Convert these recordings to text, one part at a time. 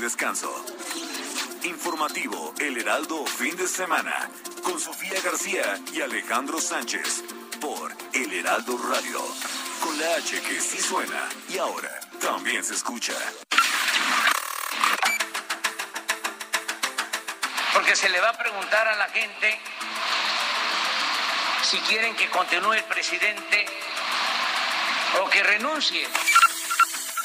descanso. Informativo El Heraldo Fin de Semana, con Sofía García y Alejandro Sánchez, por El Heraldo Radio, con la H que sí suena y ahora también se escucha. Porque se le va a preguntar a la gente si quieren que continúe el presidente o que renuncie.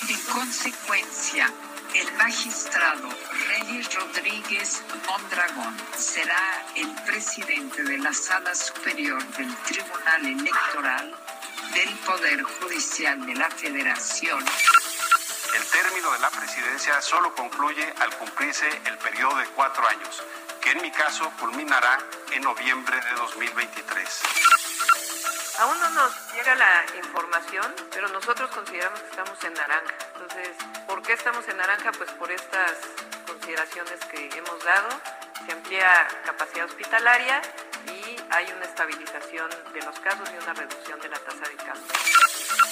En consecuencia, el magistrado Reyes Rodríguez Mondragón será el presidente de la Sala Superior del Tribunal Electoral del Poder Judicial de la Federación. El término de la presidencia solo concluye al cumplirse el periodo de cuatro años, que en mi caso culminará en noviembre de 2023. Aún no nos llega la información, pero nosotros consideramos que estamos en naranja. ¿Por qué estamos en naranja? Pues por estas consideraciones que hemos dado. Se amplía capacidad hospitalaria y hay una estabilización de los casos y una reducción de la tasa de casos.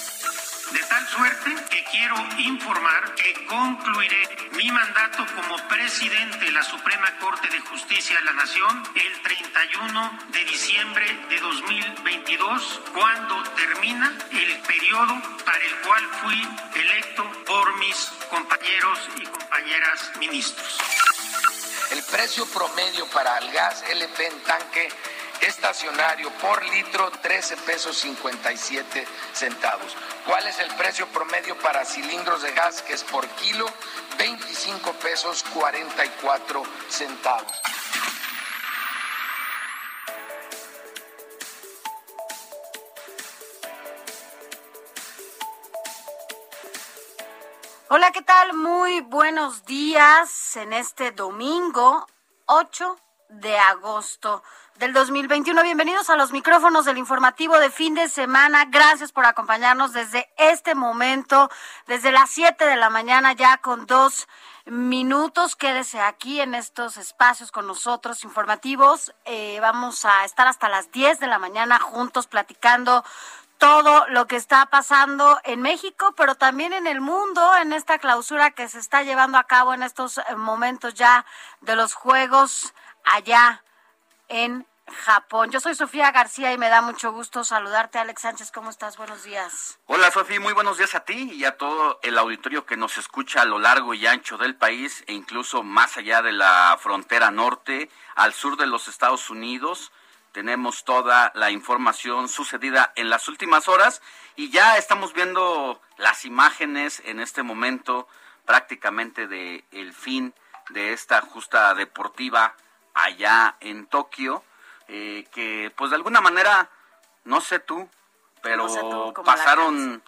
De tal suerte que quiero informar que concluiré mi mandato como presidente de la Suprema Corte de Justicia de la Nación el 31 de diciembre de 2022, cuando termina el periodo para el cual fui electo por mis compañeros y compañeras ministros. El precio promedio para el gas LP en tanque estacionario por litro 13 pesos 57 centavos. ¿Cuál es el precio promedio para cilindros de gas que es por kilo? 25 pesos 44 centavos. Hola, ¿qué tal? Muy buenos días en este domingo 8 de agosto del 2021. Bienvenidos a los micrófonos del informativo de fin de semana. Gracias por acompañarnos desde este momento, desde las 7 de la mañana ya con dos minutos. Quédese aquí en estos espacios con nosotros informativos. Eh, vamos a estar hasta las 10 de la mañana juntos platicando todo lo que está pasando en México, pero también en el mundo, en esta clausura que se está llevando a cabo en estos momentos ya de los Juegos allá en Japón. Yo soy Sofía García y me da mucho gusto saludarte. Alex Sánchez, ¿cómo estás? Buenos días. Hola Sofía, muy buenos días a ti y a todo el auditorio que nos escucha a lo largo y ancho del país e incluso más allá de la frontera norte, al sur de los Estados Unidos. Tenemos toda la información sucedida en las últimas horas y ya estamos viendo las imágenes en este momento prácticamente de el fin de esta justa deportiva allá en Tokio, eh, que pues de alguna manera, no sé tú, pero No sé tú, como pasaron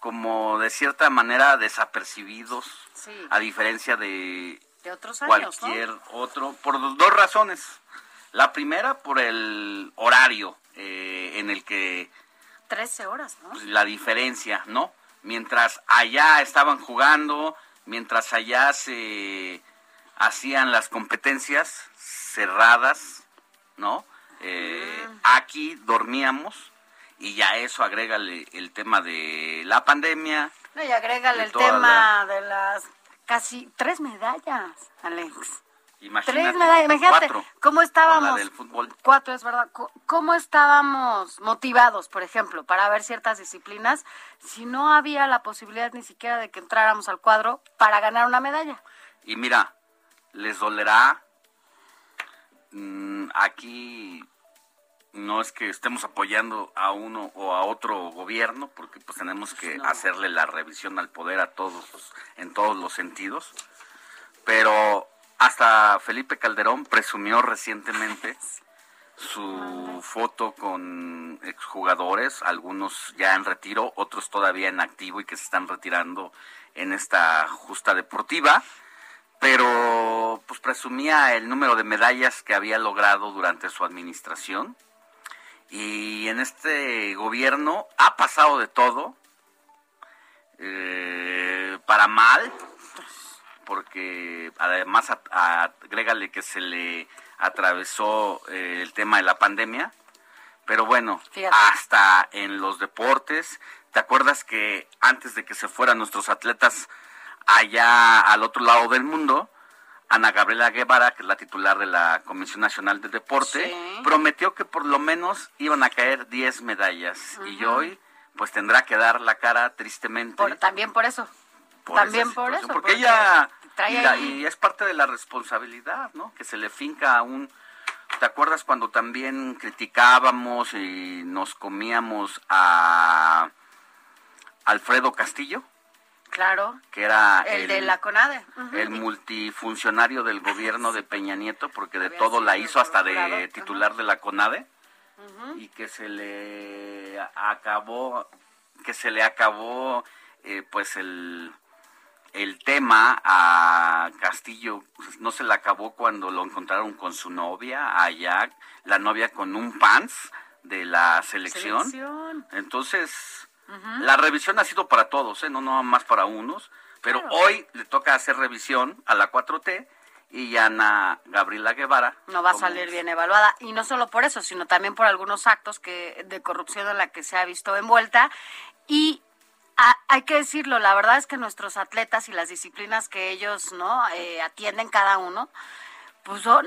como de cierta manera desapercibidos, Sí. a diferencia de De otros años, cualquier otro, por do- dos razones. La primera, por el horario eh, en el que ¿no? 13 horas, ¿no? pues, la diferencia, ¿no? Mientras allá estaban jugando, mientras allá se hacían las competencias cerradas, ¿no? Eh, Aquí dormíamos y ya eso agrégale el tema de la pandemia. No, y agrégale el tema de las casi tres medallas, Alex. Imagínate, Tres medallas, imagínate cuatro, cómo la estábamos. del fútbol. Cuatro, es verdad. ¿Cómo estábamos motivados, por ejemplo, para ver ciertas disciplinas si no había la posibilidad ni siquiera de que entráramos al cuadro para ganar una medalla? Y mira, les dolerá. mm, aquí no es que estemos apoyando a uno o a otro gobierno, porque pues tenemos que No. hacerle la revisión al poder a todos, en todos los sentidos. Pero hasta Felipe Calderón presumió recientemente su foto con exjugadores, algunos ya en retiro, otros todavía en activo y que se están retirando en esta justa deportiva, pero pues presumía el número de medallas que había logrado durante su administración. Y en este gobierno ha pasado de todo, eh, para mal, porque además agrégale que se le atravesó eh, el tema de la pandemia, pero bueno, hasta en los deportes, ¿te acuerdas que antes de que se fueran nuestros atletas allá al otro lado del mundo, Ana Gabriela Guevara, que es la titular de la Comisión Nacional de Deporte, prometió que por lo menos iban a caer 10 medallas y hoy pues tendrá que dar la cara tristemente. también por eso. también por eso. Porque, ella y, es parte de la responsabilidad, ¿no? Que se le finca a un... ¿Te acuerdas cuando también criticábamos y nos comíamos a Alfredo Castillo? Claro. Que era el, de la CONADE. El multifuncionario del gobierno de Peña Nieto, porque de todo la hizo hasta de titular de la CONADE. Y que se le acabó, que se le acabó, eh, pues el el tema a Castillo pues, no se le acabó cuando lo encontraron con su novia allá, la novia con un pants de la selección. Entonces, la revisión ha sido para todos, ¿eh? no no más para unos, pero hoy le toca hacer revisión a la 4T y Ana Gabriela Guevara no va a salir bien evaluada y no solo por eso, sino también por algunos actos que de corrupción en la que se ha visto envuelta y hay que decirlo, la verdad es que nuestros atletas y las disciplinas que ellos no eh, atienden cada uno, pues son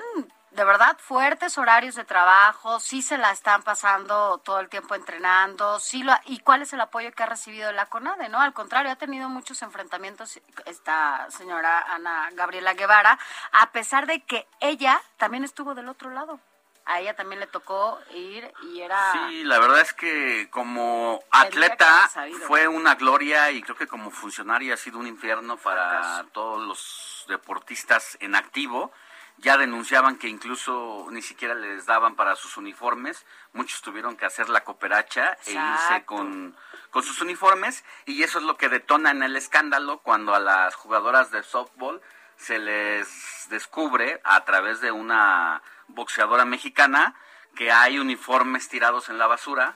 de verdad fuertes horarios de trabajo, sí se la están pasando todo el tiempo entrenando, sí lo, y cuál es el apoyo que ha recibido la CONADE, ¿no? Al contrario, ha tenido muchos enfrentamientos esta señora Ana Gabriela Guevara, a pesar de que ella también estuvo del otro lado a ella también le tocó ir y era... Sí, la verdad es que como atleta fue una gloria y creo que como funcionaria ha sido un infierno para todos los deportistas en activo. Ya denunciaban que incluso ni siquiera les daban para sus uniformes. Muchos tuvieron que hacer la cooperacha e irse con, con sus uniformes. Y eso es lo que detona en el escándalo cuando a las jugadoras de softball se les descubre a través de una boxeadora mexicana que hay uniformes tirados en la basura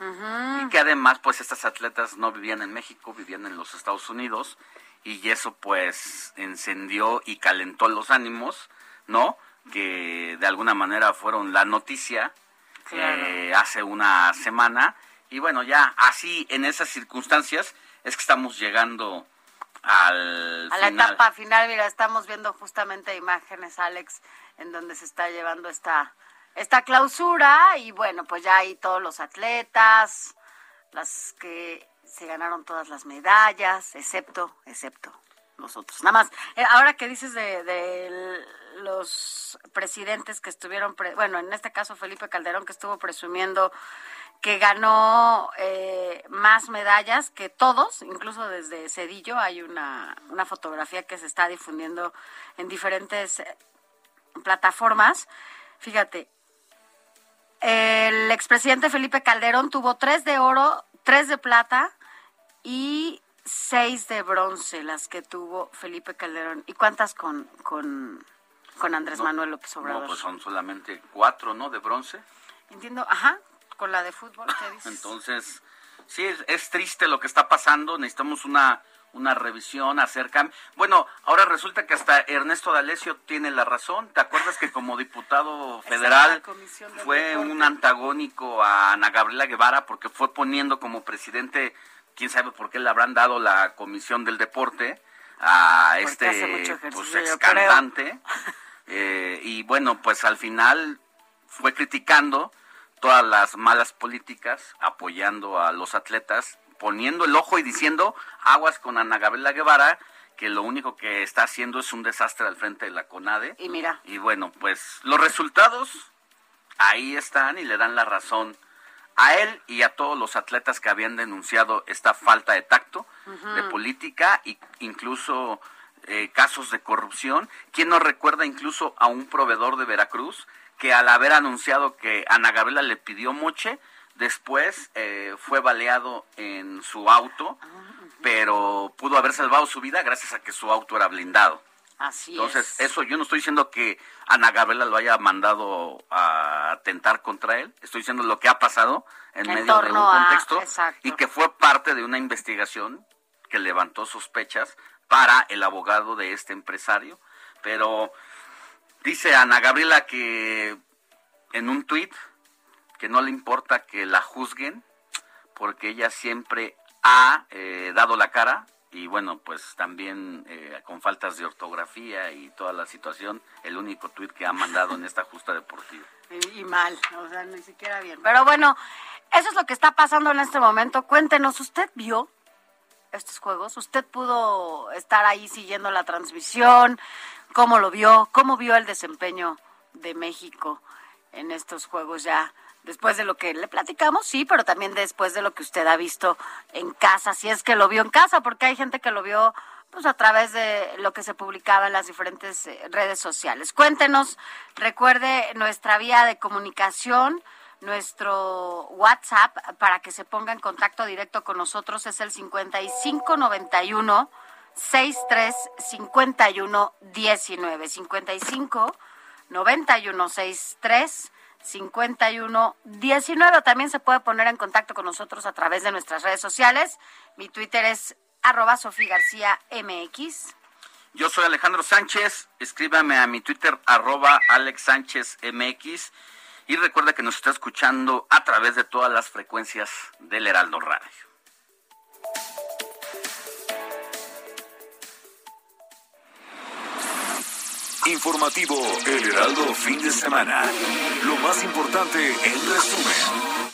y que además pues estas atletas no vivían en México, vivían en los Estados Unidos y eso pues encendió y calentó los ánimos, ¿no? Que de alguna manera fueron la noticia eh, hace una semana. Y bueno, ya así en esas circunstancias es que estamos llegando al a la etapa final, mira, estamos viendo justamente imágenes, Alex, en donde se está llevando esta, esta clausura. Y bueno, pues ya hay todos los atletas, las que se ganaron todas las medallas, excepto, excepto los otros. Nada más, eh, ahora que dices de, los presidentes que estuvieron, bueno, en este caso Felipe Calderón que estuvo presumiendo que ganó eh, más medallas que todos, incluso desde Cedillo hay una, una fotografía que se está difundiendo en diferentes plataformas. Fíjate, el expresidente Felipe Calderón tuvo tres de oro, tres de plata y seis de bronce, las que tuvo Felipe Calderón. ¿Y cuántas con, Andrés Manuel López Obrador? No, pues son solamente cuatro, ¿no? De bronce. Entiendo, ajá, con la de fútbol, ¿qué dices? Entonces, sí, es triste lo que está pasando. Necesitamos una una revisión acerca. Bueno, ahora resulta que hasta Ernesto D'Alessio tiene la razón. ¿Te acuerdas que como diputado federal fue un antagónico a Ana Gabriela Guevara porque fue poniendo como presidente, quién sabe por qué le habrán dado la comisión del deporte a este pues, ex cantante? Eh, y bueno, pues al final fue criticando todas las malas políticas, apoyando a los atletas poniendo el ojo y diciendo aguas con Ana Gabriela Guevara, que lo único que está haciendo es un desastre al frente de la CONADE. Y mira. Y bueno, pues los resultados ahí están y le dan la razón a él y a todos los atletas que habían denunciado esta falta de tacto, de política e incluso eh, casos de corrupción. ¿Quién no recuerda incluso a un proveedor de Veracruz que al haber anunciado que Ana Gabriela le pidió moche, después eh, fue baleado en su auto, pero pudo haber salvado su vida gracias a que su auto era blindado. Así Entonces, eso yo no estoy diciendo que Ana Gabriela lo haya mandado a atentar contra él, estoy diciendo lo que ha pasado en, medio de un contexto y que fue parte de una investigación que levantó sospechas para el abogado de este empresario, pero dice Ana Gabriela que en un tuit que no le importa que la juzguen porque ella siempre ha eh, dado la cara y bueno, pues también eh, con faltas de ortografía y toda la situación, el único tuit que ha mandado en esta justa deportiva. Y, mal, o sea, ni siquiera bien. Pero bueno, eso es lo que está pasando en este momento. Cuéntenos, ¿usted vio estos juegos? ¿Usted pudo estar ahí siguiendo la transmisión? ¿Cómo lo vio? ¿Cómo vio el desempeño de México en estos juegos ya? después de lo que le platicamos, sí, pero también después de lo que usted ha visto en casa, si es que lo vio en casa, porque hay gente que lo vio pues a través de lo que se publicaba en las diferentes eh, redes sociales. Cuéntenos, recuerde nuestra vía de comunicación, nuestro WhatsApp para que se ponga en contacto directo con nosotros es el 5591 63 51 19 55 91 63 5119. También se puede poner en contacto con nosotros a través de nuestras redes sociales. Mi Twitter es arroba Sofía García MX. Yo soy Alejandro Sánchez. Escríbame a mi Twitter arroba Alex Sánchez MX. Y recuerda que nos está escuchando a través de todas las frecuencias del Heraldo Radio. Informativo El Heraldo Fin de Semana. Lo más importante en resumen.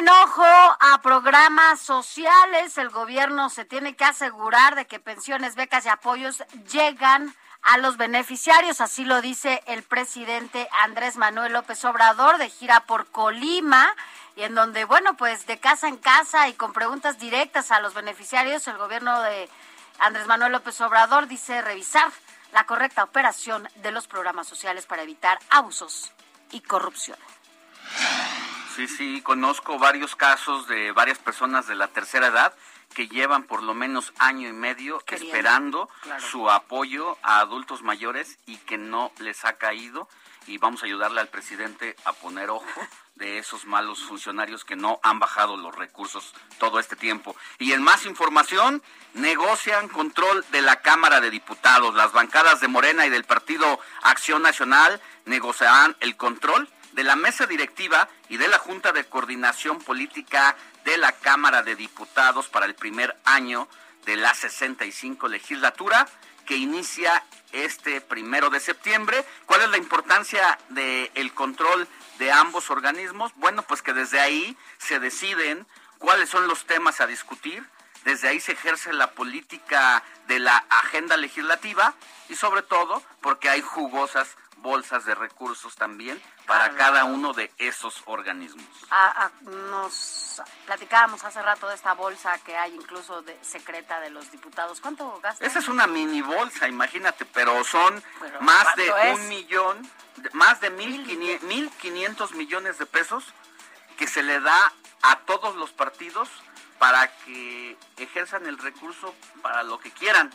Ponen ojo a programas sociales. El gobierno se tiene que asegurar de que pensiones, becas y apoyos llegan a los beneficiarios. Así lo dice el presidente Andrés Manuel López Obrador de gira por Colima y en donde, bueno, pues de casa en casa y con preguntas directas a los beneficiarios, el gobierno de Andrés Manuel López Obrador dice revisar la correcta operación de los programas sociales para evitar abusos y corrupción. Sí, sí, conozco varios casos de varias personas de la tercera edad que llevan por lo menos año y medio esperando su apoyo a adultos mayores y que no les ha caído y vamos a ayudarle al presidente a poner ojo de esos malos funcionarios que no han bajado los recursos todo este tiempo. Y en más información, negocian control de la Cámara de Diputados. Las bancadas de Morena y del Partido Acción Nacional negociarán el control de la mesa directiva y de la Junta de Coordinación Política de la Cámara de Diputados para el primer año de la 65 legislatura que inicia este primero de septiembre. ¿Cuál es la importancia del control de ambos organismos? Bueno, pues que desde ahí se deciden cuáles son los temas a discutir, desde ahí se ejerce la política de la agenda legislativa y sobre todo porque hay jugosas bolsas de recursos también para ah, cada uno de esos organismos. Ah, ah, nos platicábamos hace rato de esta bolsa que hay incluso de, secreta de los diputados. ¿Cuánto gasta? Esa es una mini bolsa, imagínate, pero son más de un millón, más de mil quinientos millones de pesos que se le da a todos los partidos para que ejerzan el recurso para lo que quieran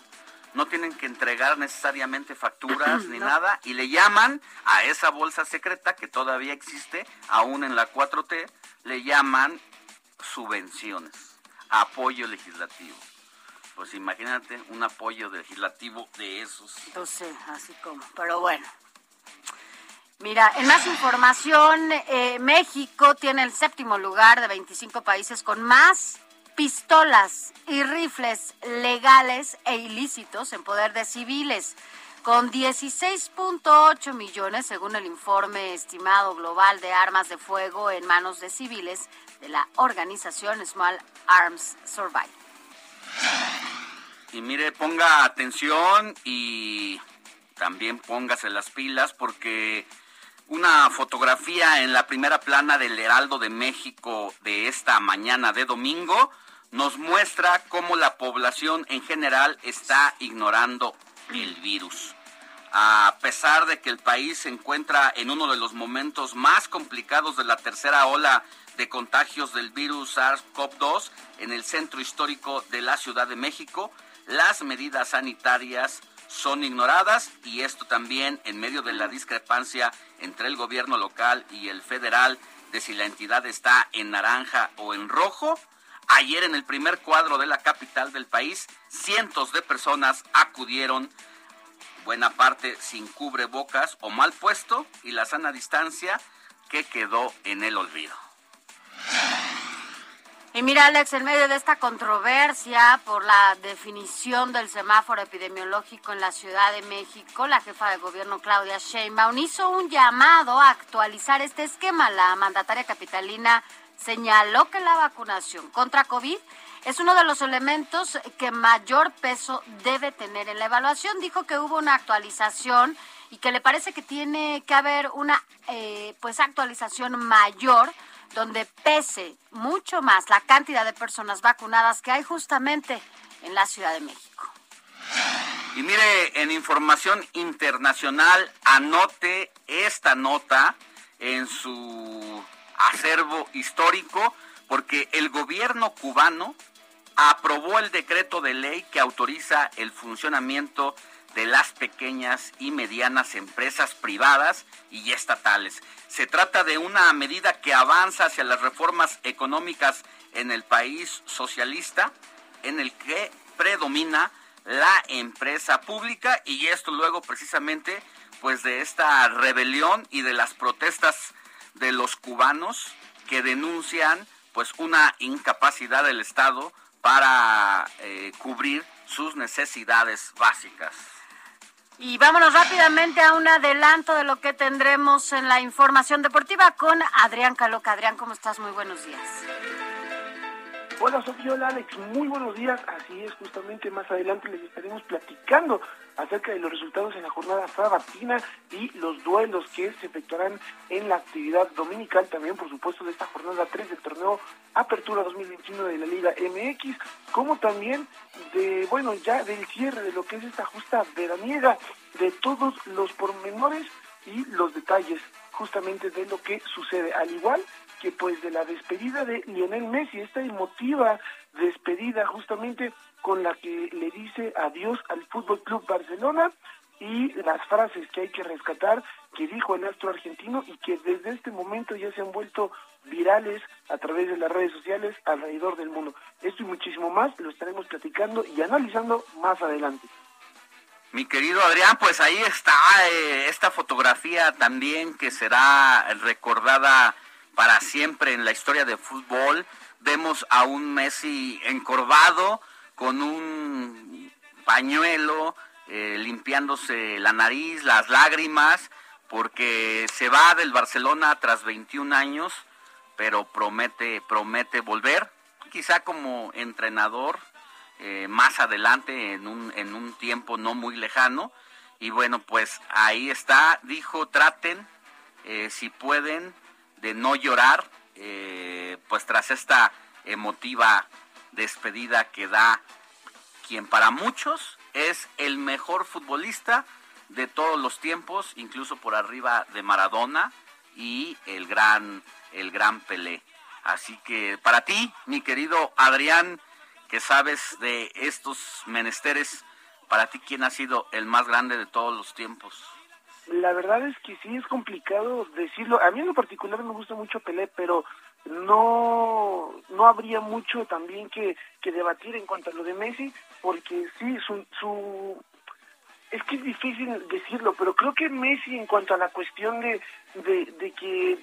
no tienen que entregar necesariamente facturas ni nada y le llaman a esa bolsa secreta que todavía existe, aún en la 4T, le llaman subvenciones, apoyo legislativo. Pues imagínate un apoyo legislativo de esos. Entonces, así como, pero bueno. Mira, en más información, eh, México tiene el séptimo lugar de 25 países con más pistolas y rifles legales e ilícitos en poder de civiles, con 16.8 millones, según el informe estimado global de armas de fuego en manos de civiles de la organización Small Arms Survive. Y mire, ponga atención y también póngase las pilas porque Una fotografía en la primera plana del Heraldo de México de esta mañana de domingo nos muestra cómo la población en general está ignorando el virus. A pesar de que el país se encuentra en uno de los momentos más complicados de la tercera ola de contagios del virus SARS-CoV-2 en el centro histórico de la Ciudad de México, las medidas sanitarias son ignoradas y esto también en medio de la discrepancia entre el gobierno local y el federal de si la entidad está en naranja o en rojo. Ayer en el primer cuadro de la capital del país, cientos de personas acudieron, buena parte sin cubrebocas o mal puesto, y la sana distancia que quedó en el olvido. Y mira, Alex, en medio de esta controversia por la definición del semáforo epidemiológico en la Ciudad de México, la jefa de gobierno Claudia Sheinbaum hizo un llamado a actualizar este esquema. La mandataria capitalina señaló que la vacunación contra COVID es uno de los elementos que mayor peso debe tener en la evaluación. Dijo que hubo una actualización y que le parece que tiene que haber una eh, pues actualización mayor donde pese mucho más la cantidad de personas vacunadas que hay justamente en la Ciudad de México. Y mire, en información internacional, anote esta nota en su acervo histórico, porque el gobierno cubano aprobó el decreto de ley que autoriza el funcionamiento de las pequeñas y medianas empresas privadas y estatales. Se trata de una medida que avanza hacia las reformas económicas en el país socialista, en el que predomina la empresa pública y esto luego precisamente pues de esta rebelión y de las protestas de los cubanos que denuncian pues una incapacidad del Estado para eh, cubrir sus necesidades básicas. Y vámonos rápidamente a un adelanto de lo que tendremos en la información deportiva con Adrián Caloca. Adrián, ¿cómo estás? Muy buenos días. Hola Sofía, hola Alex, muy buenos días. Así es, justamente más adelante les estaremos platicando acerca de los resultados en la jornada sabatina y los duelos que se efectuarán en la actividad dominical, también por supuesto de esta jornada 3 del torneo Apertura 2021 de la Liga MX, como también de, bueno, ya del cierre de lo que es esta justa veraniega, de todos los pormenores y los detalles justamente de lo que sucede, al igual que pues de la despedida de Lionel Messi, esta emotiva despedida justamente con la que le dice adiós al Fútbol Club Barcelona y las frases que hay que rescatar que dijo el astro argentino y que desde este momento ya se han vuelto virales a través de las redes sociales alrededor del mundo. Esto y muchísimo más lo estaremos platicando y analizando más adelante. Mi querido Adrián, pues ahí está eh, esta fotografía también que será recordada para siempre en la historia de fútbol. Vemos a un Messi encorvado con un pañuelo, eh, limpiándose la nariz, las lágrimas, porque se va del Barcelona tras 21 años, pero promete, promete volver, quizá como entrenador eh, más adelante en un, en un tiempo no muy lejano. Y bueno, pues ahí está, dijo, traten, eh, si pueden, de no llorar, pues tras esta emotiva despedida que da quien para muchos es el mejor futbolista de todos los tiempos, incluso por arriba de Maradona y el gran, el gran Pelé. Así que para ti, mi querido Adrián, que sabes de estos menesteres, para ti, ¿quién ha sido el más grande de todos los tiempos? La verdad es que sí es complicado decirlo. A mí en lo particular me gusta mucho Pelé, pero no no habría mucho también que, que debatir en cuanto a lo de Messi, porque sí, su, su es que es difícil decirlo, pero creo que Messi en cuanto a la cuestión de, de, de que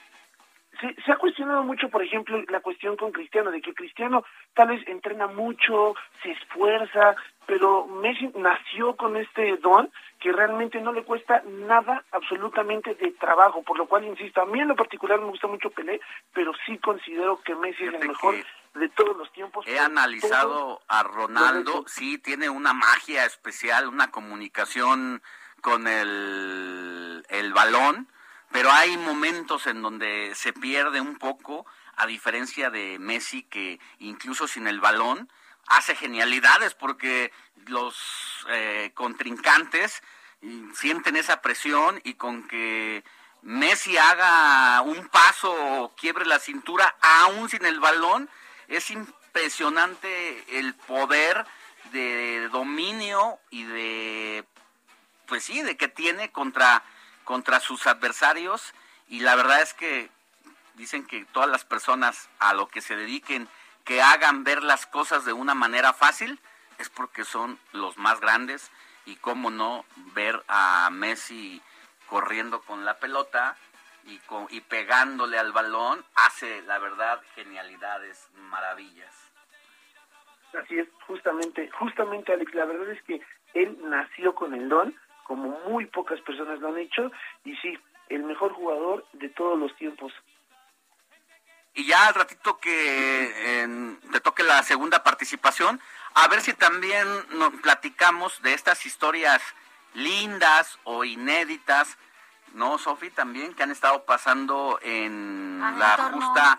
se, se, ha cuestionado mucho, por ejemplo, la cuestión con Cristiano, de que Cristiano tal vez entrena mucho, se esfuerza, pero Messi nació con este don que realmente no le cuesta nada absolutamente de trabajo, por lo cual, insisto, a mí en lo particular me gusta mucho Pelé, pero sí considero que Messi es el mejor de todos los tiempos. He analizado a Ronaldo, sí, tiene una magia especial, una comunicación con el, el balón, pero hay momentos en donde se pierde un poco, a diferencia de Messi, que incluso sin el balón hace genialidades porque los eh, contrincantes sienten esa presión y con que Messi haga un paso o quiebre la cintura aún sin el balón, es impresionante el poder de dominio y de pues sí, de que tiene contra contra sus adversarios y la verdad es que dicen que todas las personas a lo que se dediquen que hagan ver las cosas de una manera fácil es porque son los más grandes y cómo no ver a Messi corriendo con la pelota y, con, y pegándole al balón hace la verdad genialidades, maravillas. Así es, justamente, justamente Alex, la verdad es que él nació con el don, como muy pocas personas lo han hecho, y sí, el mejor jugador de todos los tiempos. Y ya al ratito que te toque la segunda participación, a ver si también nos platicamos de estas historias lindas o inéditas, ¿no, Sofi? También que han estado pasando en la justa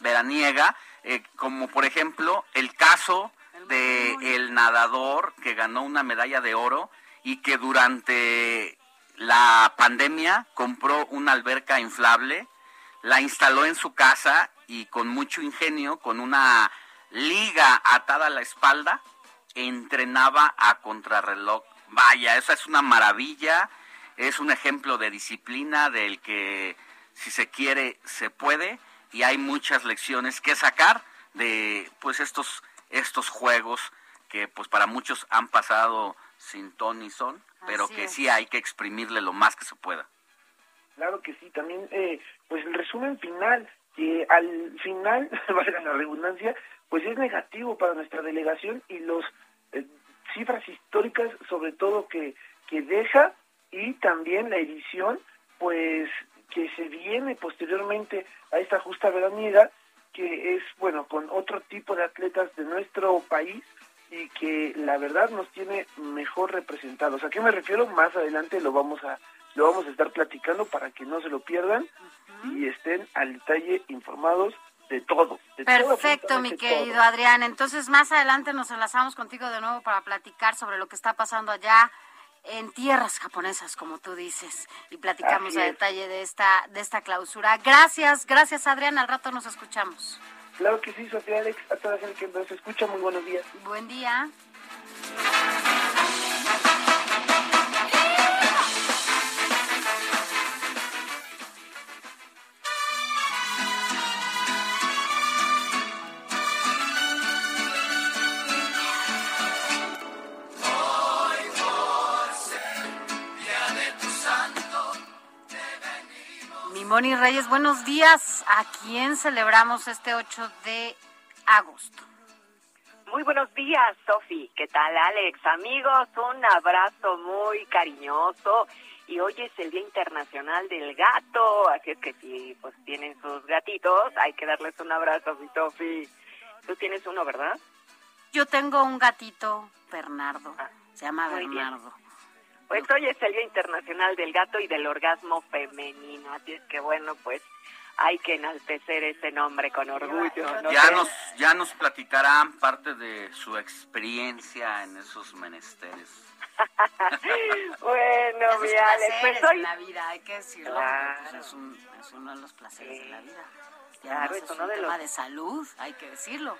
veraniega, eh, como por ejemplo el caso de el nadador que ganó una medalla de oro y que durante la pandemia compró una alberca inflable, la instaló en su casa y con mucho ingenio, con una liga atada a la espalda, entrenaba a contrarreloj. Vaya, esa es una maravilla, es un ejemplo de disciplina del que si se quiere se puede y hay muchas lecciones que sacar de pues estos estos juegos que pues para muchos han pasado sin ton ni son, pero que sí hay que exprimirle lo más que se pueda. Claro que sí, también eh, pues el resumen final que al final, valga la redundancia, pues es negativo para nuestra delegación y los eh, cifras históricas sobre todo que, que deja y también la edición pues que se viene posteriormente a esta justa veraniega que es bueno con otro tipo de atletas de nuestro país y que la verdad nos tiene mejor representados. ¿A qué me refiero? Más adelante lo vamos a lo vamos a estar platicando para que no se lo pierdan y estén al detalle informados de todo. Perfecto, mi querido Adrián. Entonces, más adelante nos enlazamos contigo de nuevo para platicar sobre lo que está pasando allá en tierras japonesas, como tú dices, y platicamos a detalle de esta de esta clausura. Gracias, gracias Adrián. Al rato nos escuchamos. Claro que sí, Sofía Alex, a toda la gente que nos escucha, muy buenos días. Buen día. Moni Reyes, buenos días. ¿A quién celebramos este 8 de agosto? Muy buenos días, Sofi. ¿Qué tal, Alex? Amigos, un abrazo muy cariñoso. Y hoy es el Día Internacional del Gato, así es que si pues tienen sus gatitos, hay que darles un abrazo, mi Sofi. Tú tienes uno, ¿verdad? Yo tengo un gatito, Bernardo. Ah, Se llama Bernardo. Pues hoy es el Día Internacional del Gato y del Orgasmo Femenino, así es que bueno, pues hay que enaltecer ese nombre con orgullo. Ya nos ya nos platicarán parte de su experiencia en esos menesteres. bueno, mi Alex, pues hoy... la vida, hay que decirlo. Es, uno de los placeres de la vida. claro, es, uno de tema de salud, hay que decirlo.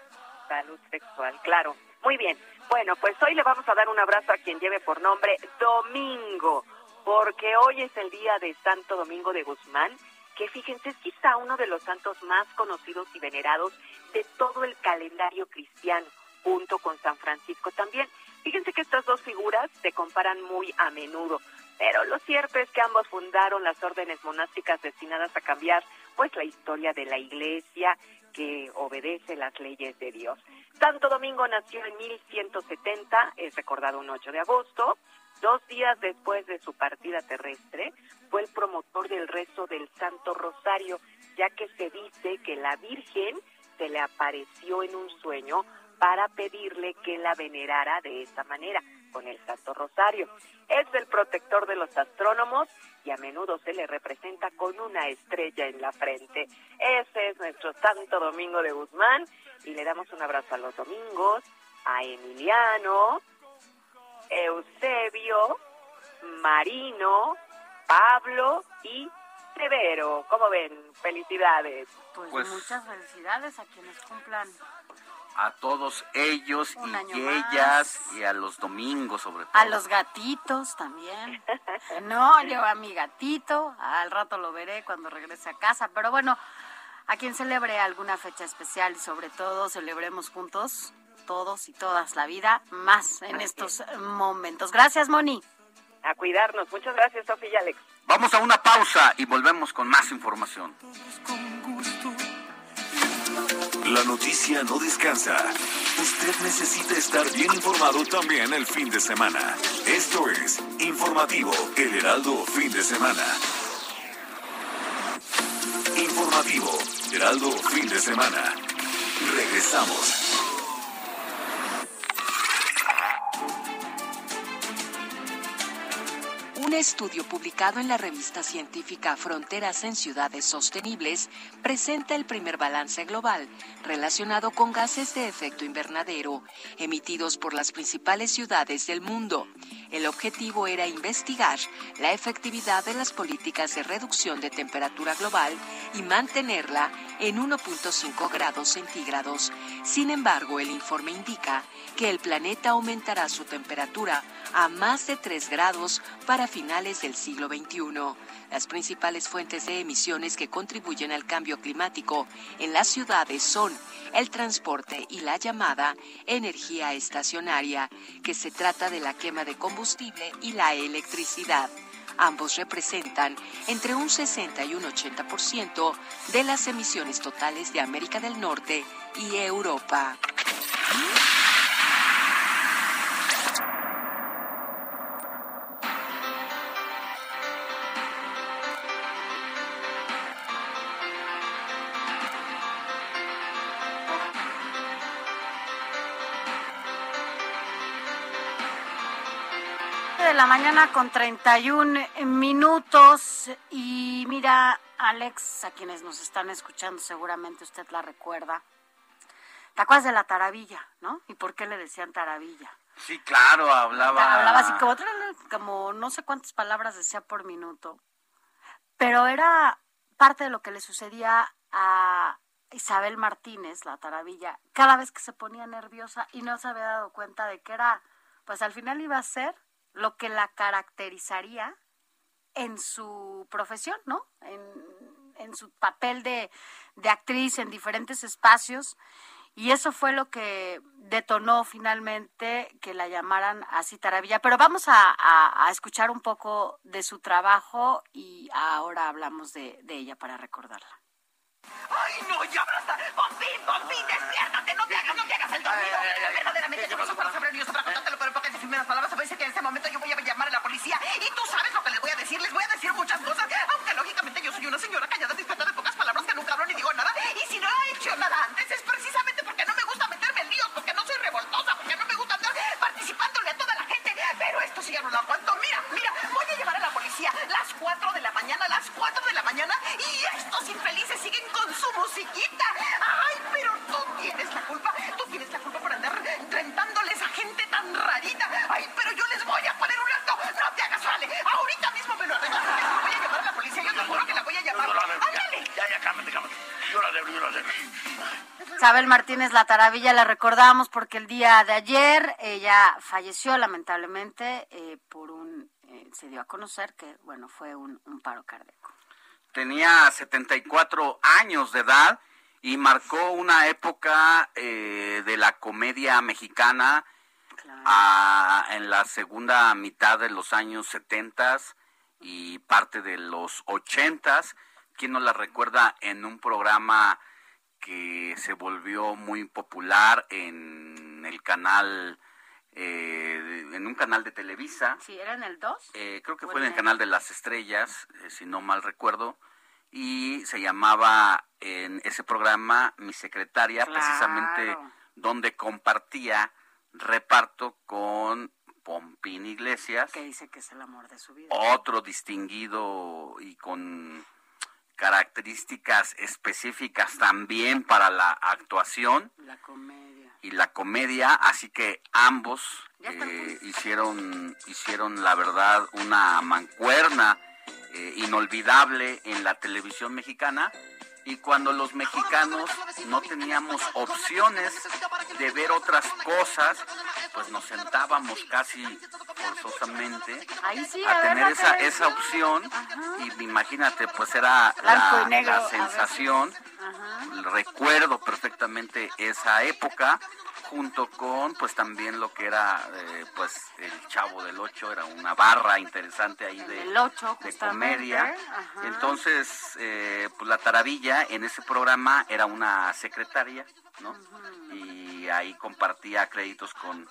Salud sexual, claro. Muy bien. Bueno, pues hoy le vamos a dar un abrazo a quien lleve por nombre Domingo, porque hoy es el día de Santo Domingo de Guzmán, que fíjense es quizá uno de los santos más conocidos y venerados de todo el calendario cristiano, junto con San Francisco también. Fíjense que estas dos figuras se comparan muy a menudo, pero lo cierto es que ambos fundaron las órdenes monásticas destinadas a cambiar pues la historia de la iglesia que obedece las leyes de Dios. Santo Domingo nació en 1170, es recordado un 8 de agosto. Dos días después de su partida terrestre, fue el promotor del rezo del Santo Rosario, ya que se dice que la Virgen se le apareció en un sueño para pedirle que la venerara de esta manera. con el Santo Rosario. Es el protector de los astrónomos y a menudo se le representa con una estrella en la frente. Ese es nuestro Santo Domingo de Guzmán y le damos un abrazo a los domingos, a Emiliano, Eusebio, Marino, Pablo y Severo. ¿Cómo ven? Felicidades. Pues, Pues- muchas felicidades a quienes cumplan. A todos ellos Un año y más. ellas y a los domingos sobre todo. A los gatitos también. No, yo a mi gatito, al rato lo veré cuando regrese a casa, pero bueno, a quien celebre alguna fecha especial y sobre todo celebremos juntos, todos y todas, la vida más en estos momentos. Gracias, Moni. A cuidarnos. Muchas gracias, Sofía y Alex. Vamos a una pausa y volvemos con más información. La noticia no descansa. Usted necesita estar bien informado también el fin de semana. Esto es Informativo El Heraldo Fin de Semana. Informativo Heraldo Fin de Semana. Regresamos. Un estudio publicado en la revista científica Fronteras en Ciudades Sostenibles presenta el primer balance global relacionado con gases de efecto invernadero emitidos por las principales ciudades del mundo. El objetivo era investigar la efectividad de las políticas de reducción de temperatura global y mantenerla en 1.5 grados centígrados. Sin embargo, el informe indica que el planeta aumentará su temperatura a más de 3 grados para finales del siglo XXI. Las principales fuentes de emisiones que contribuyen al cambio climático en las ciudades son el transporte y la llamada energía estacionaria, que se trata de la quema de combustible y la electricidad. Ambos representan entre un 60 y un 80% de las emisiones totales de América del Norte y Europa. La mañana con 31 minutos y mira, Alex, a quienes nos están escuchando seguramente usted la recuerda. ¿Te acuerdas de la taravilla, no? ¿Y por qué le decían taravilla? Sí, claro, hablaba. Hablaba así como, como no sé cuántas palabras decía por minuto, pero era parte de lo que le sucedía a Isabel Martínez, la taravilla, cada vez que se ponía nerviosa y no se había dado cuenta de que era, pues al final iba a ser lo que la caracterizaría en su profesión, ¿no? En, en su papel de, de actriz en diferentes espacios. Y eso fue lo que detonó finalmente que la llamaran así Taravilla. Pero vamos a, a, a escuchar un poco de su trabajo y ahora hablamos de, de ella para recordarla. ¡Ay, no, ya basta! ¡Por fin, por fin, despiértate! ¡No te hagas, no te hagas el dormido! Verdaderamente yo no soy para saber ni para contártelo, pero las palabras, parece que en ese momento yo voy a llamar a la policía y tú sabes lo que les voy a decir. Les voy a decir muchas cosas, aunque lógicamente yo soy una señora callada, discreta de pocas palabras que nunca hablo ni digo nada. Y si no he hecho nada antes es precisamente porque no me gusta meterme en líos, porque no soy revoltosa, porque no me gusta andar participándole a toda la gente. Pero esto sí ya no lo aguanto. Mira, mira, voy a llamar a la policía las 4 de la mañana, las 4 de la mañana, y estos infelices siguen con su musiquita. Ay, pero tú tienes la culpa. Tú tienes la culpa Isabel Martínez La Taravilla la recordamos porque el día de ayer ella falleció lamentablemente eh, por un, eh, se dio a conocer que, bueno, fue un, un paro cardíaco. Tenía 74 años de edad y marcó una época eh, de la comedia mexicana a- en la segunda mitad de los años 70 y parte de los 80. ¿Quién no la recuerda en un programa que se volvió muy popular en el canal, eh, en un canal de Televisa? Sí, era en el 2. Eh, creo que ¿O fue en el el- canal de las estrellas, eh, si no mal recuerdo, y se llamaba en ese programa Mi Secretaria, Claro. precisamente donde compartía reparto con Pompín Iglesias. Que dice que es el amor de su vida. Otro distinguido y con características específicas también para la actuación. La comedia. Y la comedia, así que ambos eh, hicieron, hicieron la verdad una mancuerna eh, inolvidable en la televisión mexicana y cuando los mexicanos no teníamos opciones de ver otras cosas, pues nos sentábamos casi forzosamente a, tener esa, esa opción. Y imagínate, pues era la, la sensación, recuerdo perfectamente esa época junto con pues también lo que era eh, pues el Chavo del Ocho, era una barra interesante ahí de, de comedia. Entonces, eh, pues la taravilla en ese programa era una secretaria, ¿no? Y ahí compartía créditos con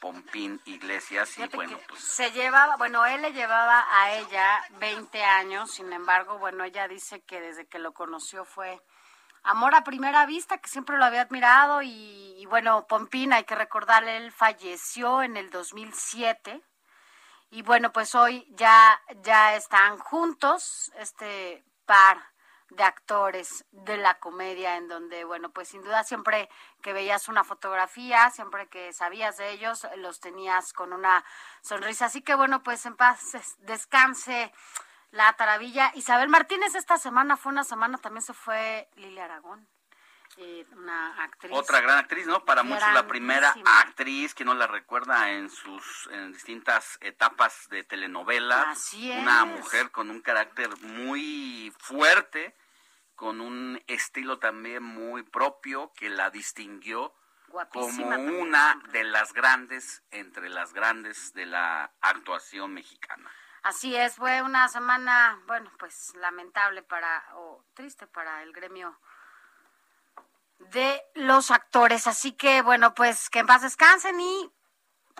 Pompín Iglesias y bueno, pues... Se llevaba, bueno, él le llevaba a ella 20 años, sin embargo, bueno, ella dice que desde que lo conoció fue amor a primera vista, que siempre lo había admirado y, bueno, Pompín, hay que recordarle, él falleció en el 2007 y bueno, pues hoy ya, ya están juntos este par de actores de la comedia en donde, bueno, pues sin duda siempre que veías una fotografía, siempre que sabías de ellos, los tenías con una sonrisa. Así que bueno, pues en paz descanse la Taravilla. Isabel Martínez esta semana fue una semana, también se fue Lilia Aragón. Eh, una actriz. Otra gran actriz, ¿no? Para muchos la primera actriz que no la recuerda en sus en distintas etapas de telenovela. Así es. Una mujer con un carácter muy fuerte, con un estilo también muy propio que la distinguió como una de las grandes, entre las grandes de la actuación mexicana. Así es, fue una semana, bueno, pues lamentable para, o triste para el gremio de los actores. Así que, bueno, pues que en paz descansen y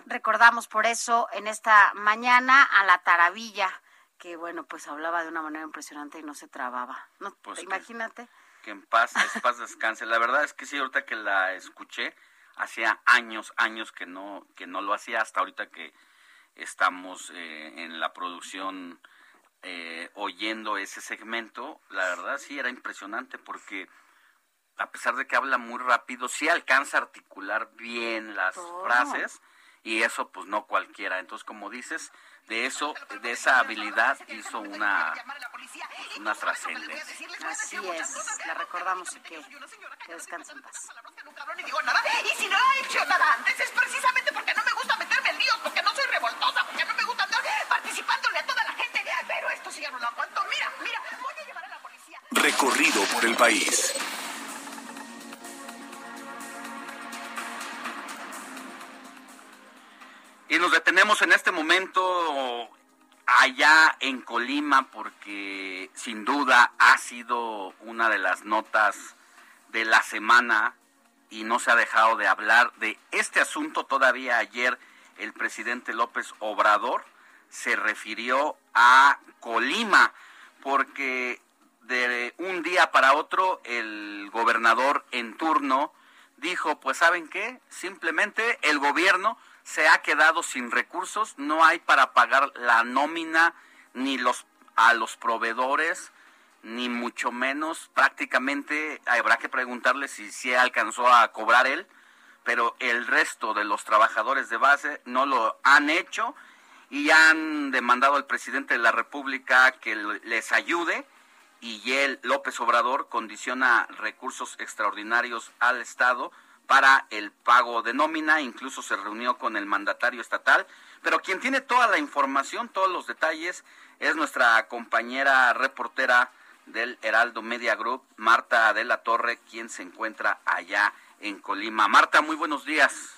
recordamos por eso en esta mañana a la Taravilla, que bueno, pues hablaba de una manera impresionante y no se trababa. ¿No? Pues imagínate. Que, en paz, en paz descanse. La verdad es que sí, ahorita que la escuché, hacía años, años que no, que no lo hacía, hasta ahorita que estamos eh, en la producción eh, oyendo ese segmento, la verdad sí era impresionante porque a pesar de que habla muy rápido, sí alcanza a articular bien las frases y eso pues no cualquiera. Entonces, como dices, de eso, de esa habilidad hizo una, una trascendencia. Así es, la recordamos y que, que descanse en paz. Y si no ha hecho nada antes es precisamente porque no me gusta porque no soy revoltosa, porque no me gusta andar participándole a toda la gente. Pero esto sí ya no lo aguanto. Mira, mira, voy a llevar a la policía. Recorrido por el país. Y nos detenemos en este momento allá en Colima porque sin duda ha sido una de las notas de la semana y no se ha dejado de hablar de este asunto. Todavía ayer el presidente López Obrador se refirió a Colima porque de un día para otro el gobernador en turno dijo, pues saben qué, simplemente el gobierno se ha quedado sin recursos, no hay para pagar la nómina ni los a los proveedores, ni mucho menos, prácticamente habrá que preguntarle si se alcanzó a cobrar él, pero el resto de los trabajadores de base no lo han hecho y han demandado al presidente de la República que les ayude y él, López Obrador, condiciona recursos extraordinarios al Estado para el pago de nómina, incluso se reunió con el mandatario estatal, pero quien tiene toda la información, todos los detalles, es nuestra compañera reportera del Heraldo Media Group, Marta de la Torre, quien se encuentra allá en Colima. Marta, muy buenos días.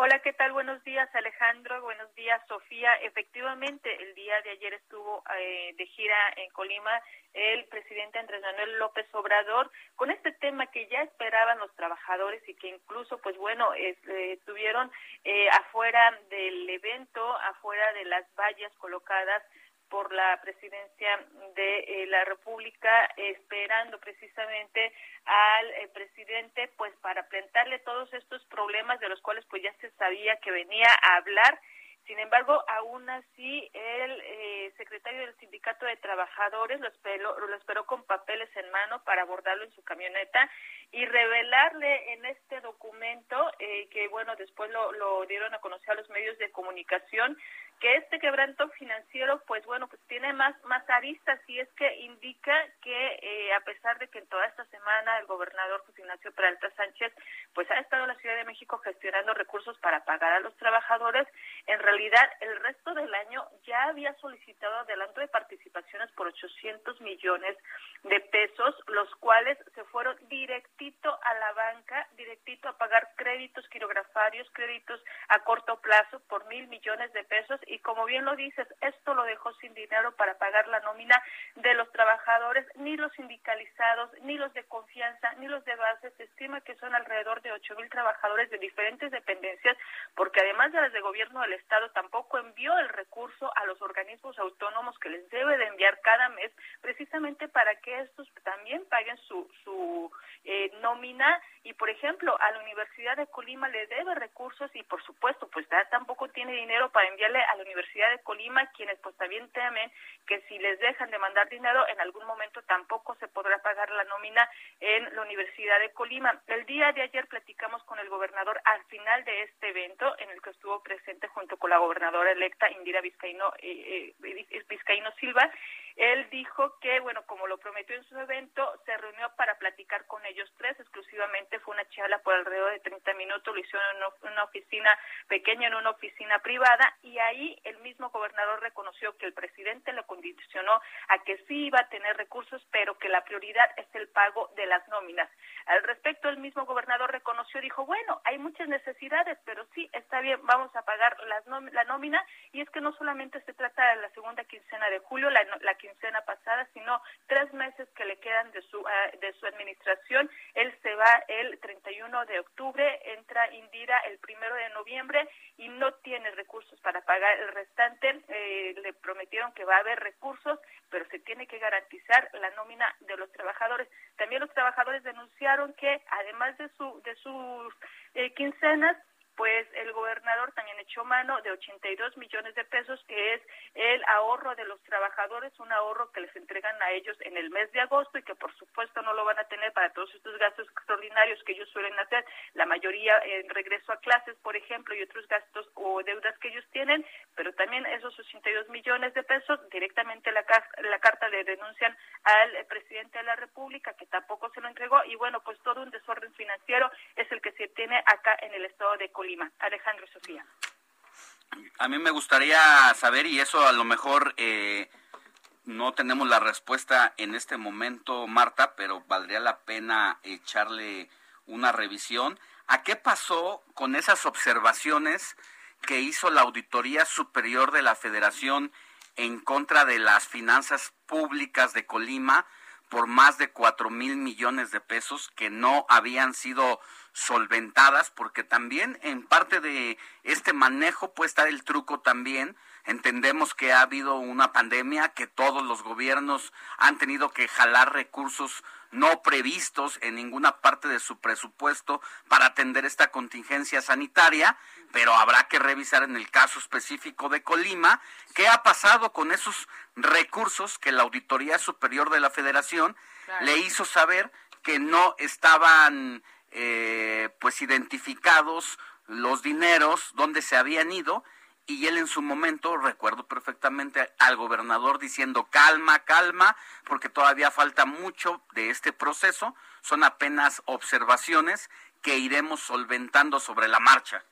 Hola, ¿qué tal? Buenos días, Alejandro. Buenos días, Sofía. Efectivamente, el día de ayer estuvo eh, de gira en Colima el presidente Andrés Manuel López Obrador con este tema que ya esperaban los trabajadores y que incluso, pues bueno, eh, estuvieron eh, afuera del evento, afuera de las vallas colocadas por la presidencia de eh, la República, esperando precisamente al eh, presidente, pues para plantarle todos estos problemas de los cuales pues ya se sabía que venía a hablar. Sin embargo, aún así, el eh, secretario del Sindicato de Trabajadores lo esperó, lo esperó con papeles en mano para abordarlo en su camioneta y revelarle en este documento, eh, que bueno, después lo, lo dieron a conocer a los medios de comunicación, que este quebranto financiero, pues bueno, pues tiene más, más aristas y es que indica que eh, a pesar de que en toda esta semana el gobernador José Ignacio Peralta Sánchez, pues ha estado en la Ciudad de México gestionando recursos para pagar a los trabajadores, en realidad el resto del año ya había solicitado adelanto de participaciones por 800 millones de pesos, los cuales se fueron directito a la banca, directito a pagar créditos quirografarios, créditos a corto plazo por mil millones de pesos y como bien lo dices, esto lo dejó sin dinero para pagar la nómina de los trabajadores, ni los sindicalizados, ni los de confianza, ni los de base. Se estima que son alrededor de ocho mil trabajadores de diferentes dependencias, porque además de las de gobierno del Estado, tampoco envió el recurso a los organismos autónomos que les debe de enviar cada mes, precisamente para que estos también paguen su, su eh, nómina y, por ejemplo, a la Universidad de Colima le debe recursos y, por supuesto, pues tampoco tiene dinero para enviarle a la Universidad de Colima, quienes pues también temen que si les dejan de mandar dinero, en algún momento tampoco se podrá pagar la nómina en la Universidad de Colima. El día de ayer platicamos con el gobernador al final de este evento, en el que estuvo presente junto con la gobernadora electa Indira Vizcaíno, eh, eh, Vizcaíno Silva. Él dijo que, bueno, como lo prometió en su evento, se reunió para platicar con ellos tres exclusivamente. Fue una charla por alrededor de 30 minutos, lo hicieron en una oficina pequeña, en una oficina privada, y ahí el mismo gobernador reconoció que el presidente le condicionó a que sí iba a tener recursos, pero que la prioridad es el pago de las nóminas. Al respecto, el mismo gobernador reconoció, dijo, bueno, hay muchas necesidades, pero sí, está bien, vamos a pagar las la nómina, y es que no solamente se trata de la segunda quincena de julio, la, pasada, sino tres meses que le quedan de su, ah, de su administración. Él se va el 31 de octubre, entra Indira el primero de noviembre y no tiene recursos para pagar el restante. Eh, le prometieron que va a haber recursos, pero se tiene que garantizar la nómina de los trabajadores. También los trabajadores denunciaron que además de su de sus eh, quincenas pues el gobernador también echó mano de 82 millones de pesos, que es el ahorro de los trabajadores, un ahorro que les entregan a ellos en el mes de agosto y que por supuesto no lo van a tener para todos estos gastos extraordinarios que ellos suelen hacer, la mayoría en regreso a clases, por ejemplo, y otros gastos o deudas que ellos tienen, pero también esos 82 millones de pesos directamente la, la carta le denuncian al presidente de la República, que tampoco se lo entregó, y bueno, pues todo un desorden financiero es el que se tiene acá en el estado de Colima. Alejandro Sofía. A mí me gustaría saber, y eso a lo mejor eh, no tenemos la respuesta en este momento, Marta, pero valdría la pena echarle una revisión. ¿A qué pasó con esas observaciones que hizo la Auditoría Superior de la Federación en contra de las finanzas públicas de Colima por más de cuatro mil millones de pesos que no habían sido solventadas, porque también en parte de este manejo puede estar el truco también. Entendemos que ha habido una pandemia, que todos los gobiernos han tenido que jalar recursos no previstos en ninguna parte de su presupuesto para atender esta contingencia sanitaria, pero habrá que revisar en el caso específico de Colima qué ha pasado con esos recursos que la Auditoría Superior de la Federación le hizo saber que no estaban eh, pues identificados los dineros, dónde se habían ido, y él en su momento, recuerdo perfectamente al gobernador diciendo calma, calma, porque todavía falta mucho de este proceso, son apenas observaciones que iremos solventando sobre la marcha.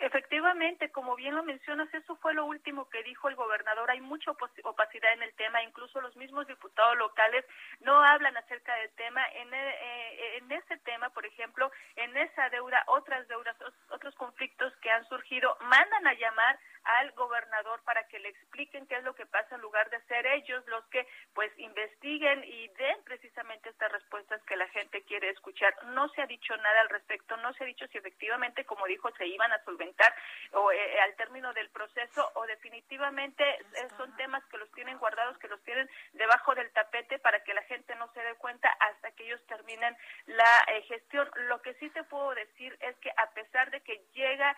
Efectivamente, como bien lo mencionas, eso fue lo último que dijo el gobernador. Hay mucha opacidad en el tema, incluso los mismos diputados locales no hablan acerca del tema. En, eh, eh, en ese tema, por ejemplo, en esa deuda, otras deudas, otros conflictos que han surgido, mandan a llamar al gobernador para que le expliquen qué es lo que pasa en lugar de ser ellos los que pues investiguen y den precisamente estas respuestas que la gente quiere escuchar. No se ha dicho nada al respecto, no se ha dicho si efectivamente, como dijo, se iban a solventar o eh, al término del proceso o definitivamente eh, son temas que los tienen guardados, que los tienen debajo del tapete para que la gente no se dé cuenta hasta que ellos terminen la eh, gestión. Lo que sí te puedo decir es que a pesar de que llega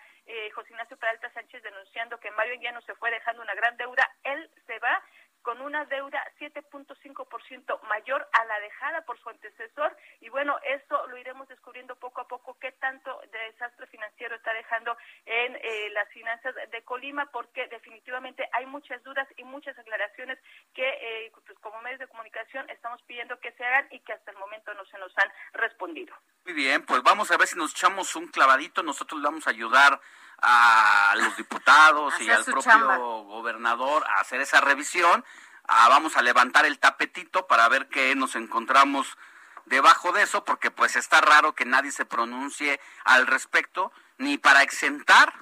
José Ignacio Peralta Sánchez denunciando que Mario no se fue dejando una gran deuda, él se va con una deuda 7.5% mayor a la dejada por su antecesor y bueno, eso lo iremos descubriendo poco a poco qué tanto desastre financiero está dejando en eh, las finanzas de Colima porque definitivamente hay muchas dudas y muchas aclaraciones que eh, pues como medios de comunicación estamos pidiendo que se hagan y que hasta el momento no se nos han respondido. Muy bien, pues vamos a ver si nos echamos un clavadito, nosotros le vamos a ayudar a los diputados y al propio gobernador a hacer esa revisión. Ah, vamos a levantar el tapetito para ver qué nos encontramos debajo de eso, porque pues está raro que nadie se pronuncie al respecto, ni para exentar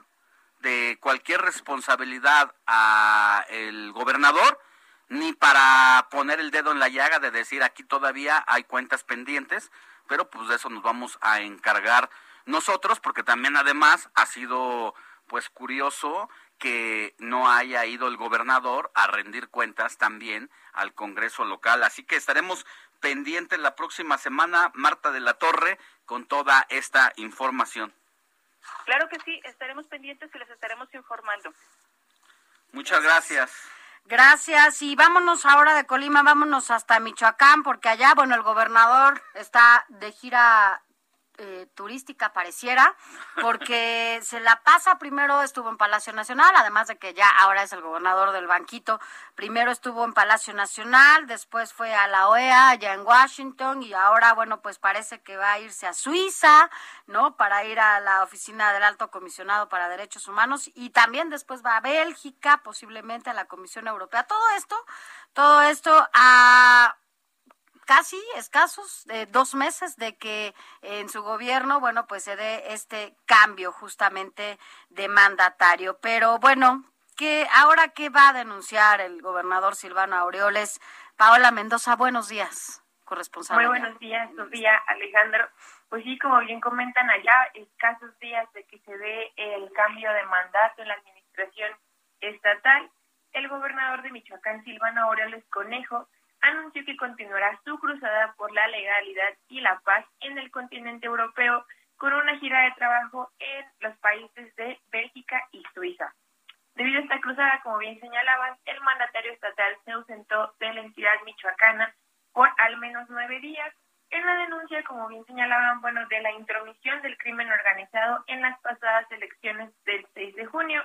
de cualquier responsabilidad a el gobernador, ni para poner el dedo en la llaga de decir aquí todavía hay cuentas pendientes, pero pues de eso nos vamos a encargar nosotros, porque también además ha sido pues curioso que no haya ido el gobernador a rendir cuentas también al Congreso local. Así que estaremos pendientes la próxima semana, Marta de la Torre, con toda esta información. Claro que sí, estaremos pendientes y les estaremos informando. Muchas gracias. Gracias y vámonos ahora de Colima, vámonos hasta Michoacán, porque allá, bueno, el gobernador está de gira eh, turística pareciera, porque se la pasa, primero estuvo en Palacio Nacional, además de que ya ahora es el gobernador del banquito, primero estuvo en Palacio Nacional, después fue a la OEA allá en Washington y ahora, bueno, pues parece que va a irse a Suiza, ¿no? Para ir a la oficina del Alto Comisionado para Derechos Humanos y también después va a Bélgica, posiblemente a la Comisión Europea. Todo esto, todo esto a casi escasos dos meses de que en su gobierno, bueno, pues se dé este cambio justamente de mandatario. Pero bueno, que ahora qué va a denunciar el gobernador Silvano Aureoles. Paola Mendoza, buenos días, corresponsal. Muy buenos días, Sofía, Alejandro. Pues sí, como bien comentan allá, escasos días de que se dé el cambio de mandato en la administración estatal, el gobernador de Michoacán, Silvano Aureoles Conejo, anunció que continuará su cruzada por la legalidad y la paz en el continente europeo con una gira de trabajo en los países de Bélgica y Suiza. Debido a esta cruzada, como bien señalaban, el mandatario estatal se ausentó de la entidad michoacana por al menos nueve días en la denuncia, como bien señalaban, bueno, de la intromisión del crimen organizado en las pasadas elecciones del 6 de junio.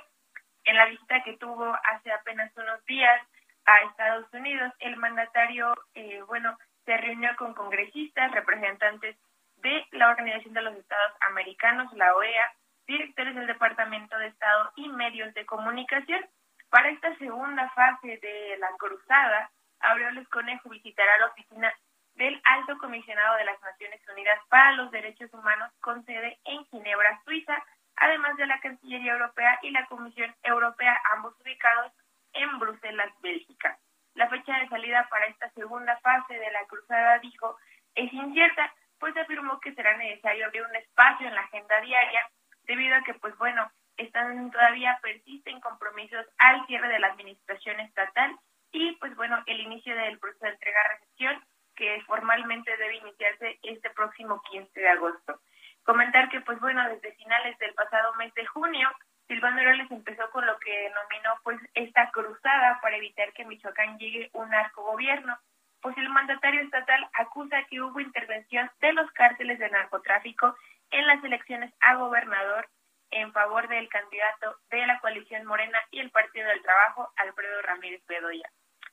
En la visita que tuvo hace apenas unos días a Estados Unidos. El mandatario, eh, bueno, se reunió con congresistas, representantes de la Organización de los Estados Americanos, la OEA, directores del Departamento de Estado y medios de comunicación. Para esta segunda fase de la cruzada, Aureoles Conejo visitará la oficina del Alto Comisionado de las Naciones Unidas para los Derechos Humanos con sede en Ginebra, Suiza, además de la Cancillería Europea y la Comisión Europea, ambos ubicados en Bruselas, Bélgica. La fecha de salida para esta segunda fase de la cruzada, dijo, es incierta, pues afirmó que será necesario abrir un espacio en la agenda diaria, debido a que, pues bueno, están todavía persisten compromisos al cierre de la administración estatal y, pues bueno, el inicio del proceso de entrega-recepción, que formalmente debe iniciarse este próximo 15 de agosto. Comentar que, pues bueno, desde finales del pasado mes de junio, Silvano Aureoles empezó con lo que denominó pues esta cruzada para evitar que Michoacán llegue un gobierno, pues el mandatario estatal acusa que hubo intervención de los cárteles de narcotráfico en las elecciones a gobernador en favor del candidato de la coalición Morena y el Partido del Trabajo, Alfredo Ramírez Bedoya.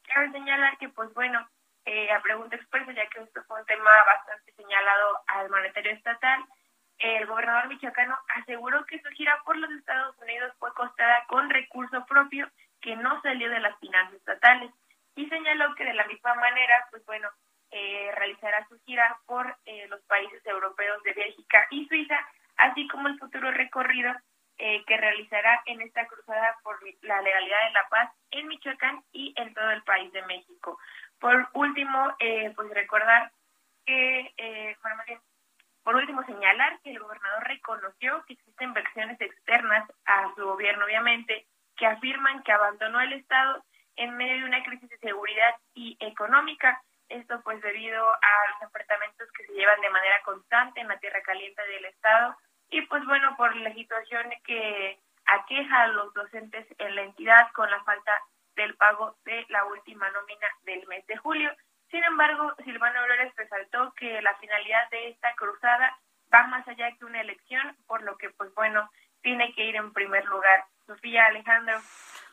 Cabe señalar que, pues bueno, eh, a pregunta expresa, ya que esto fue un tema bastante señalado al mandatario estatal, el gobernador michoacano aseguró que su gira por los Estados Unidos fue costada con recurso propio que no salió de las finanzas estatales y señaló que de la misma manera, pues bueno, eh, realizará su gira por eh, los países europeos de Bélgica y Suiza, así como el futuro recorrido eh, que realizará en esta cruzada por la legalidad de la paz en Michoacán y en todo el país de México. Por último, eh, pues recordar que, eh, por último, señalar que el gobernador reconoció que existen versiones externas a su gobierno, obviamente, que afirman que abandonó el Estado en medio de una crisis de seguridad y económica. Esto pues debido a los enfrentamientos que se llevan de manera constante en la tierra caliente del Estado y pues bueno, por la situación que aqueja a los docentes en la entidad con la falta del pago de la última nómina del mes de julio. Sin embargo, Silvano Flores resaltó que la finalidad de esta cruzada va más allá que una elección, por lo que pues bueno, tiene que ir en primer lugar. Sofía Alejandro.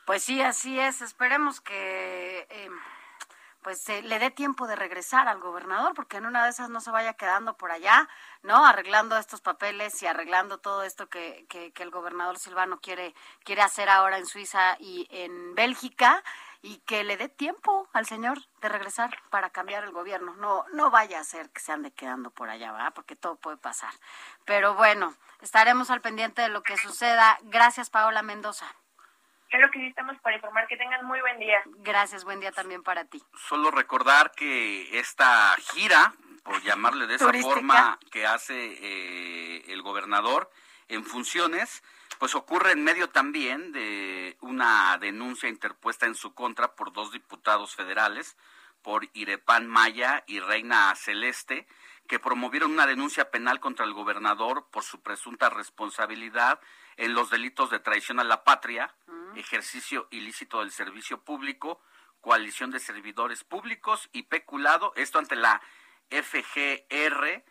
Pues sí, así es. Esperemos que eh, pues le dé tiempo de regresar al gobernador, porque en una de esas no se vaya quedando por allá, ¿no? Arreglando estos papeles y arreglando todo esto que, que, que el gobernador Silvano quiere, quiere hacer ahora en Suiza y en Bélgica y que le dé tiempo al señor de regresar para cambiar el gobierno. No, no vaya a ser que se ande quedando por allá, ¿verdad? Porque todo puede pasar. Pero bueno, estaremos al pendiente de lo que suceda. Gracias, Paola Mendoza. Claro que sí estamos para informar. Que tengan muy buen día. Gracias, buen día también para ti. Solo recordar que esta gira, por llamarle de esa forma que hace eh, el gobernador en funciones, pues ocurre en medio también de una denuncia interpuesta en su contra por dos diputados federales, por Irepan Maya y Reina Celeste, que promovieron una denuncia penal contra el gobernador por su presunta responsabilidad en los delitos de traición a la patria, ejercicio ilícito del servicio público, coalición de servidores públicos y peculado, esto ante la FGR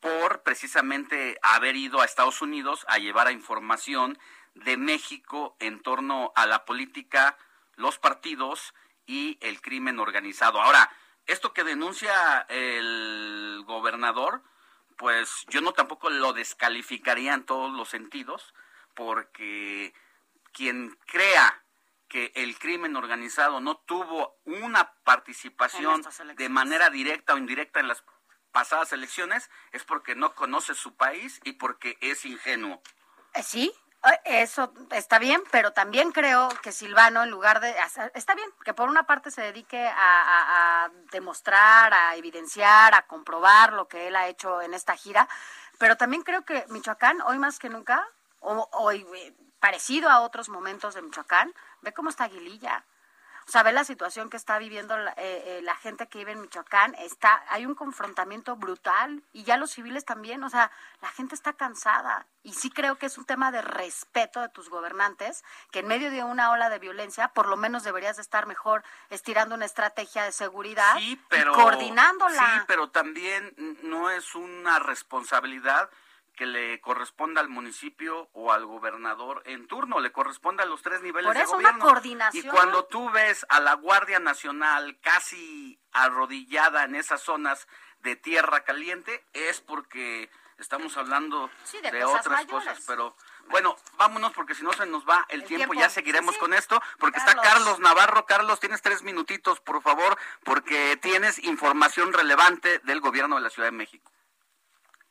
por precisamente haber ido a Estados Unidos a llevar a información de México en torno a la política, los partidos y el crimen organizado. Ahora, esto que denuncia el gobernador, pues yo no tampoco lo descalificaría en todos los sentidos, porque quien crea que el crimen organizado no tuvo una participación de manera directa o indirecta en las pasadas elecciones es porque no conoce su país y porque es ingenuo. Eh, sí, eh, eso está bien, pero también creo que Silvano, en lugar de... Está bien, que por una parte se dedique a, demostrar, a evidenciar, a comprobar lo que él ha hecho en esta gira, pero también creo que Michoacán, hoy más que nunca, o, hoy eh, parecido a otros momentos de Michoacán, ve cómo está Aguililla. Ve la situación que está viviendo la, eh, eh, la, gente que vive en Michoacán. Está, hay un confrontamiento brutal y ya los civiles también. O sea, la gente está cansada. Y sí creo que es un tema de respeto de tus gobernantes, que en medio de una ola de violencia, por lo menos deberías estar mejor estirando una estrategia de seguridad sí, pero, y coordinándola. Sí, pero también no es una responsabilidad que le corresponda al municipio o al gobernador en turno, le corresponde a los tres niveles Por de gobierno. Una coordinación. Y cuando tú ves a la Guardia Nacional casi arrodillada en esas zonas de tierra caliente, es porque estamos hablando de, otras cosas, pero bueno, vámonos porque si no se nos va el, tiempo. ya seguiremos con esto, porque está Carlos Navarro. Carlos, tienes tres minutitos, por favor, porque tienes información relevante del gobierno de la Ciudad de México.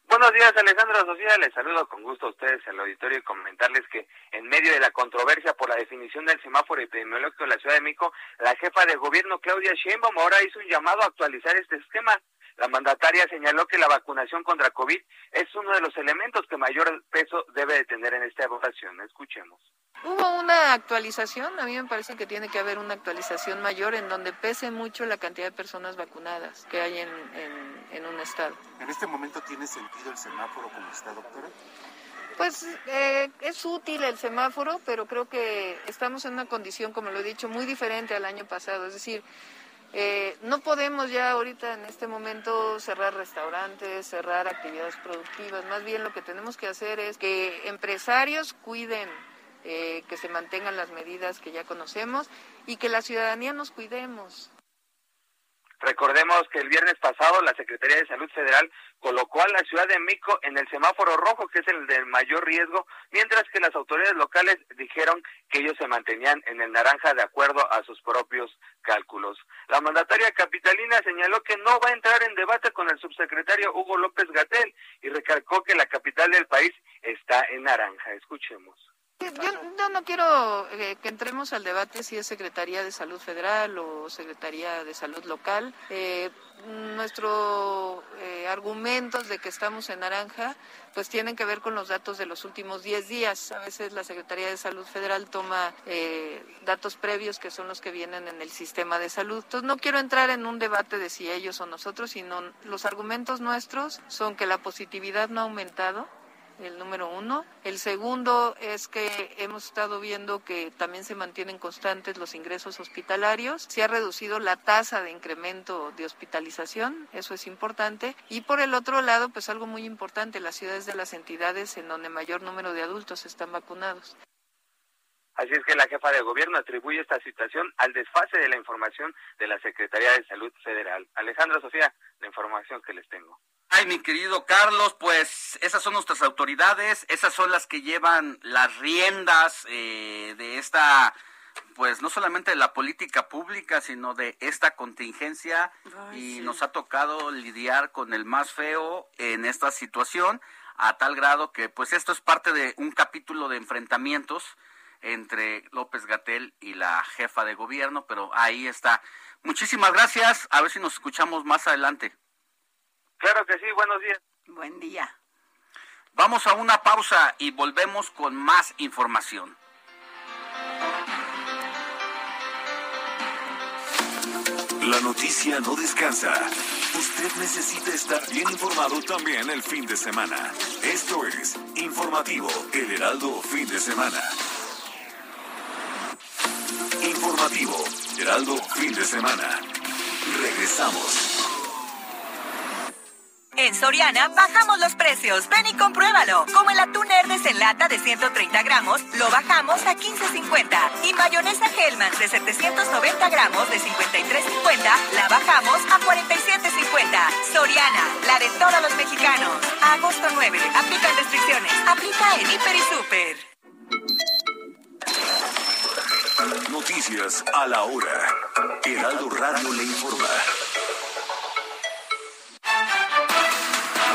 Buenos días, Alejandro Sofía. Les saludo con gusto a ustedes al auditorio y comentarles que en medio de la controversia por la definición del semáforo epidemiológico de la Ciudad de México, la jefa de gobierno Claudia Sheinbaum ahora hizo un llamado a actualizar este esquema. La mandataria señaló que la vacunación contra COVID es uno de los elementos que mayor peso debe de tener en esta evaluación. Escuchemos. Hubo una actualización, a mí me parece que tiene que haber una actualización mayor en donde pese mucho la cantidad de personas vacunadas que hay en, en, un estado. ¿En este momento tiene sentido el semáforo como está, doctora? Pues eh, es útil el semáforo, pero creo que estamos en una condición, como lo he dicho, muy diferente al año pasado. Es decir, eh, no podemos ya ahorita en este momento cerrar restaurantes, cerrar actividades productivas. Más bien lo que tenemos que hacer es que empresarios cuiden eh, que se mantengan las medidas que ya conocemos y que la ciudadanía nos cuidemos. Recordemos que el viernes pasado la Secretaría de Salud Federal colocó a la Ciudad de México en el semáforo rojo, que es el del mayor riesgo, mientras que las autoridades locales dijeron que ellos se mantenían en el naranja de acuerdo a sus propios cálculos. La mandataria capitalina señaló que no va a entrar en debate con el subsecretario Hugo López Gatel y recalcó que la capital del país está en naranja. Escuchemos Yo, no quiero eh, que entremos al debate si es Secretaría de Salud Federal o Secretaría de Salud Local. Eh, nuestros eh, argumentos de que estamos en naranja pues tienen que ver con los datos de los últimos 10 días. A veces la Secretaría de Salud Federal toma eh, datos previos que son los que vienen en el sistema de salud. Entonces no quiero entrar en un debate de si ellos o nosotros, sino los argumentos nuestros son que la positividad no ha aumentado, el número uno. El segundo es que hemos estado viendo que también se mantienen constantes los ingresos hospitalarios. Se ha reducido la tasa de incremento de hospitalización, eso es importante. Y por el otro lado, pues algo muy importante, las ciudades de las entidades en donde mayor número de adultos están vacunados. Así es que la jefa de gobierno atribuye esta situación al desfase de la información de la Secretaría de Salud Federal. Alejandra Sofía, la información que les tengo. Ay, mi querido Carlos, pues esas son nuestras autoridades, esas son las que llevan las riendas eh, de esta, pues no solamente de la política pública, sino de esta contingencia y nos ha tocado lidiar con el más feo en esta situación a tal grado que pues esto es parte de un capítulo de enfrentamientos entre López Gatel y la jefa de gobierno, pero ahí está. Muchísimas gracias, a ver si nos escuchamos más adelante. Claro que sí, buenos días. Buen día. Vamos a una pausa y volvemos con más información. La noticia no descansa. Usted necesita estar bien informado también el fin de semana. Esto es Informativo El Heraldo Fin de Semana. Informativo Heraldo Fin de Semana. Regresamos. En Soriana bajamos los precios. Ven y compruébalo. Como el atún Hermes en lata de 130 gramos, lo bajamos a 15.50. Y mayonesa Hellman de 790 gramos de 53.50, la bajamos a 47.50. Soriana, la de todos los mexicanos. agosto 9. Aplican restricciones. Aplica en Hiper y Super. Noticias a la hora. Heraldo Radio le informa.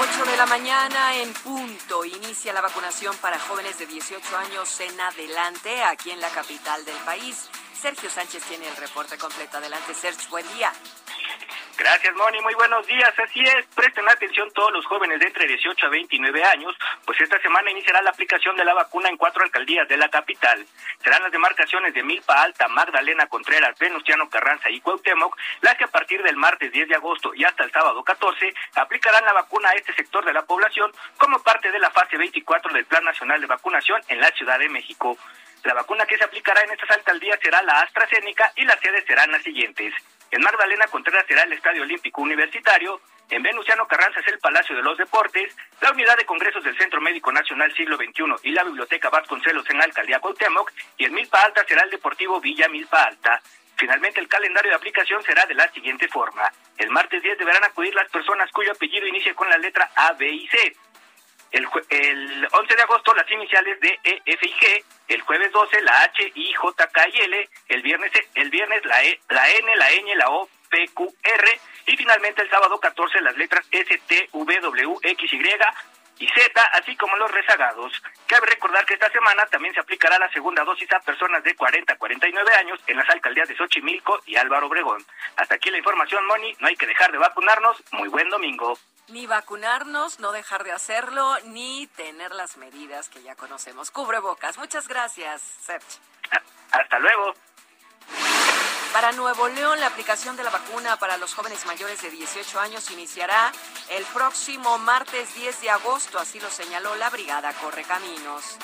8 de la mañana en punto. Inicia la vacunación para jóvenes de 18 años en adelante aquí en la capital del país. Sergio Sánchez tiene el reporte completo. Adelante, Sergio. Buen día. Gracias, Moni. Muy buenos días. Así es, presten atención todos los jóvenes de entre 18 a 29 años, pues esta semana iniciará la aplicación de la vacuna en cuatro alcaldías de la capital. Serán las demarcaciones de Milpa Alta, Magdalena Contreras, Venustiano Carranza y Cuauhtémoc las que a partir del martes 10 de agosto y hasta el sábado 14 aplicarán la vacuna a este sector de la población como parte de la fase 24 del Plan Nacional de Vacunación en la Ciudad de México. La vacuna que se aplicará en estas alcaldías será la AstraZeneca y las sedes serán las siguientes. En Magdalena Contreras será el Estadio Olímpico Universitario, en Venustiano Carranza es el Palacio de los Deportes, la Unidad de Congresos del Centro Médico Nacional Siglo XXI y la Biblioteca Vasconcelos en la Alcaldía Cuauhtémoc, y en Milpa Alta será el Deportivo Villa Milpa Alta. Finalmente, el calendario de aplicación será de la siguiente forma. El martes 10 deberán acudir las personas cuyo apellido inicie con la letra A, B y C. El, el 11 de agosto las iniciales de E, F y G, el jueves 12 la H, I, J, K y L, el viernes, el viernes la, e, la N, la Ñ, la O, P, Q, R y finalmente el sábado 14 las letras S, T, V, W, X, Y, y Z, así como los rezagados. Cabe recordar que esta semana también se aplicará la segunda dosis a personas de 40 a 49 años en las alcaldías de Xochimilco y Álvaro Obregón. Hasta aquí la información, Moni. No hay que dejar de vacunarnos. Muy buen domingo. Ni vacunarnos, no dejar de hacerlo, ni tener las medidas que ya conocemos. Cubrebocas. Muchas gracias, Serge. Hasta luego. Para Nuevo León, la aplicación de la vacuna para los jóvenes mayores de 18 años iniciará el próximo martes 10 de agosto, así lo señaló la Brigada Correcaminos.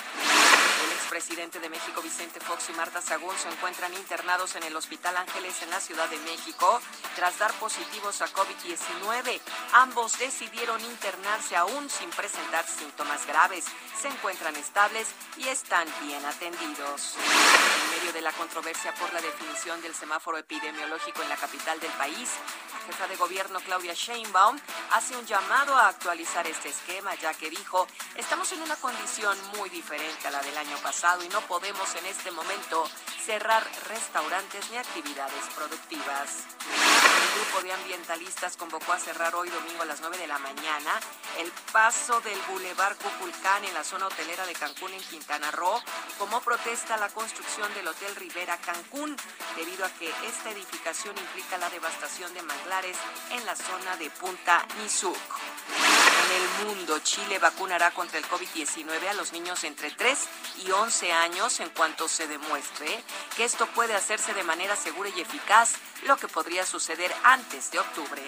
El expresidente de México, Vicente Fox y Marta Sagún, se encuentran internados en el Hospital Ángeles en la Ciudad de México tras dar positivos a COVID-19. Ambos decidieron internarse aún sin presentar síntomas graves. Se encuentran estables y están bien atendidos. En medio de la controversia por la definición del semáforo epidemiológico en la capital del país, la jefa de gobierno Claudia Sheinbaum hace un llamado a actualizar este esquema, ya que dijo, estamos en una condición muy diferente a la de el año pasado y no podemos en este momento cerrar restaurantes ni actividades productivas. El grupo de ambientalistas convocó a cerrar hoy domingo a las 9 de la mañana el paso del Boulevard Cuculcán en la zona hotelera de Cancún en Quintana Roo como protesta a la construcción del Hotel Rivera Cancún, debido a que esta edificación implica la devastación de manglares en la zona de Punta Nizuc. En el mundo, Chile vacunará contra el COVID-19 a los niños entre 3 y 11 años en cuanto se demuestre que esto puede hacerse de manera segura y eficaz, lo que podría suceder antes de octubre.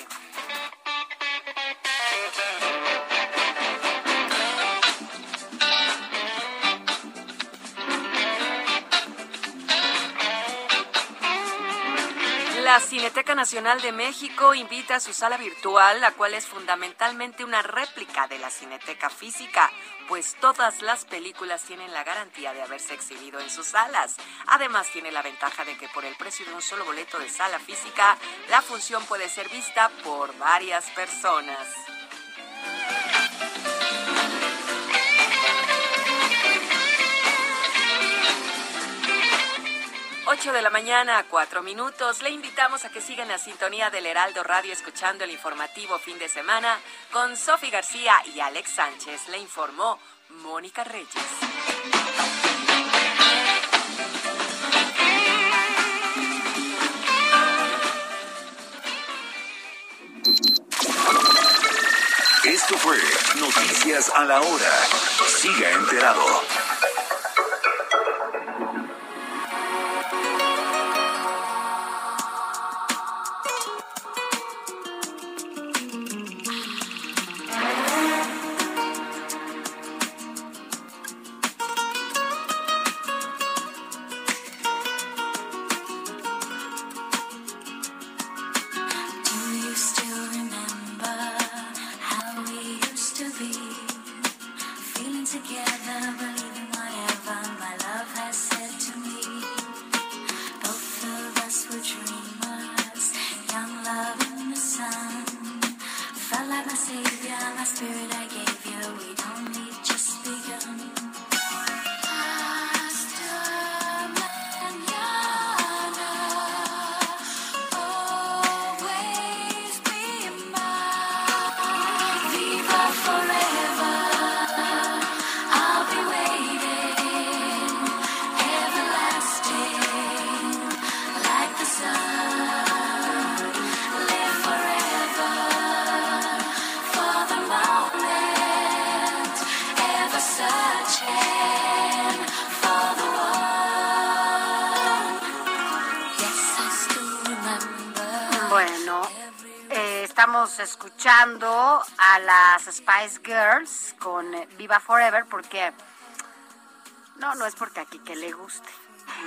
La Cineteca Nacional de México invita a su sala virtual, la cual es fundamentalmente una réplica de la Cineteca física, pues todas las películas tienen la garantía de haberse exhibido en sus salas. Además, tiene la ventaja de que por el precio de un solo boleto de sala física, la función puede ser vista por varias personas. 8 de la mañana, cuatro minutos. Le invitamos a que sigan la sintonía del Heraldo Radio escuchando el informativo fin de semana con Sofi García y Alex Sánchez. Le informó Mónica Reyes. Esto fue Noticias a la Hora. Siga enterado. Las Spice Girls con eh, Viva Forever porque no, no es porque aquí que le guste,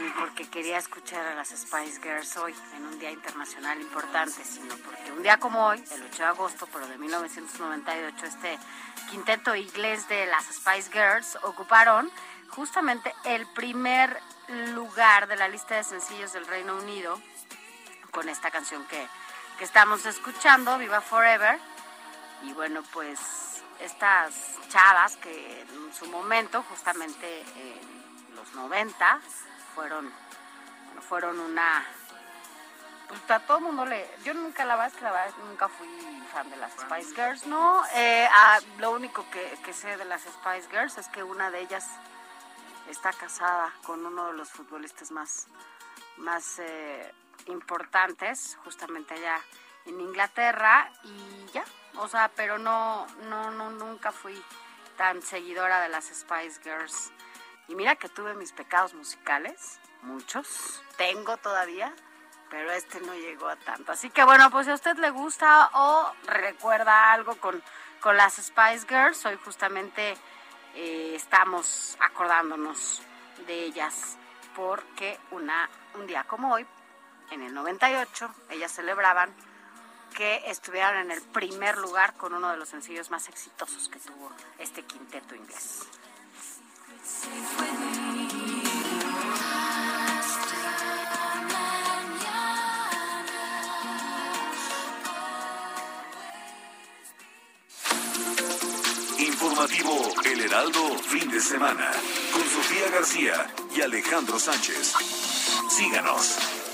ni porque quería escuchar a las Spice Girls hoy en un día internacional importante, sino porque un día como hoy, el 8 de agosto, pero de 1998, este quinteto inglés de las Spice Girls ocuparon justamente el primer lugar de la lista de sencillos del Reino Unido con esta canción que que estamos escuchando, Viva Forever. Y bueno, pues estas chavas que en su momento, justamente en los 90, fueron, fueron una... Pues a todo el mundo le... Yo nunca la verdad que nunca fui fan de las Spice Girls, ¿no? Eh, ah, lo único que, que sé de las Spice Girls es que una de ellas está casada con uno de los futbolistas más, más eh, importantes, justamente allá en Inglaterra, y ya, o sea, pero no, no, no, nunca fui tan seguidora de las Spice Girls. Y mira que tuve mis pecados musicales, muchos, tengo todavía, pero este no llegó a tanto. Así que bueno, pues si a usted le gusta o recuerda algo con, con las Spice Girls, hoy justamente eh, estamos acordándonos de ellas porque una, un día como hoy, en el 98, ellas celebraban que estuvieran en el primer lugar con uno de los sencillos más exitosos que tuvo este quinteto inglés. informativo El Heraldo Fin de Semana con Sofía García y Alejandro Sánchez. Síganos.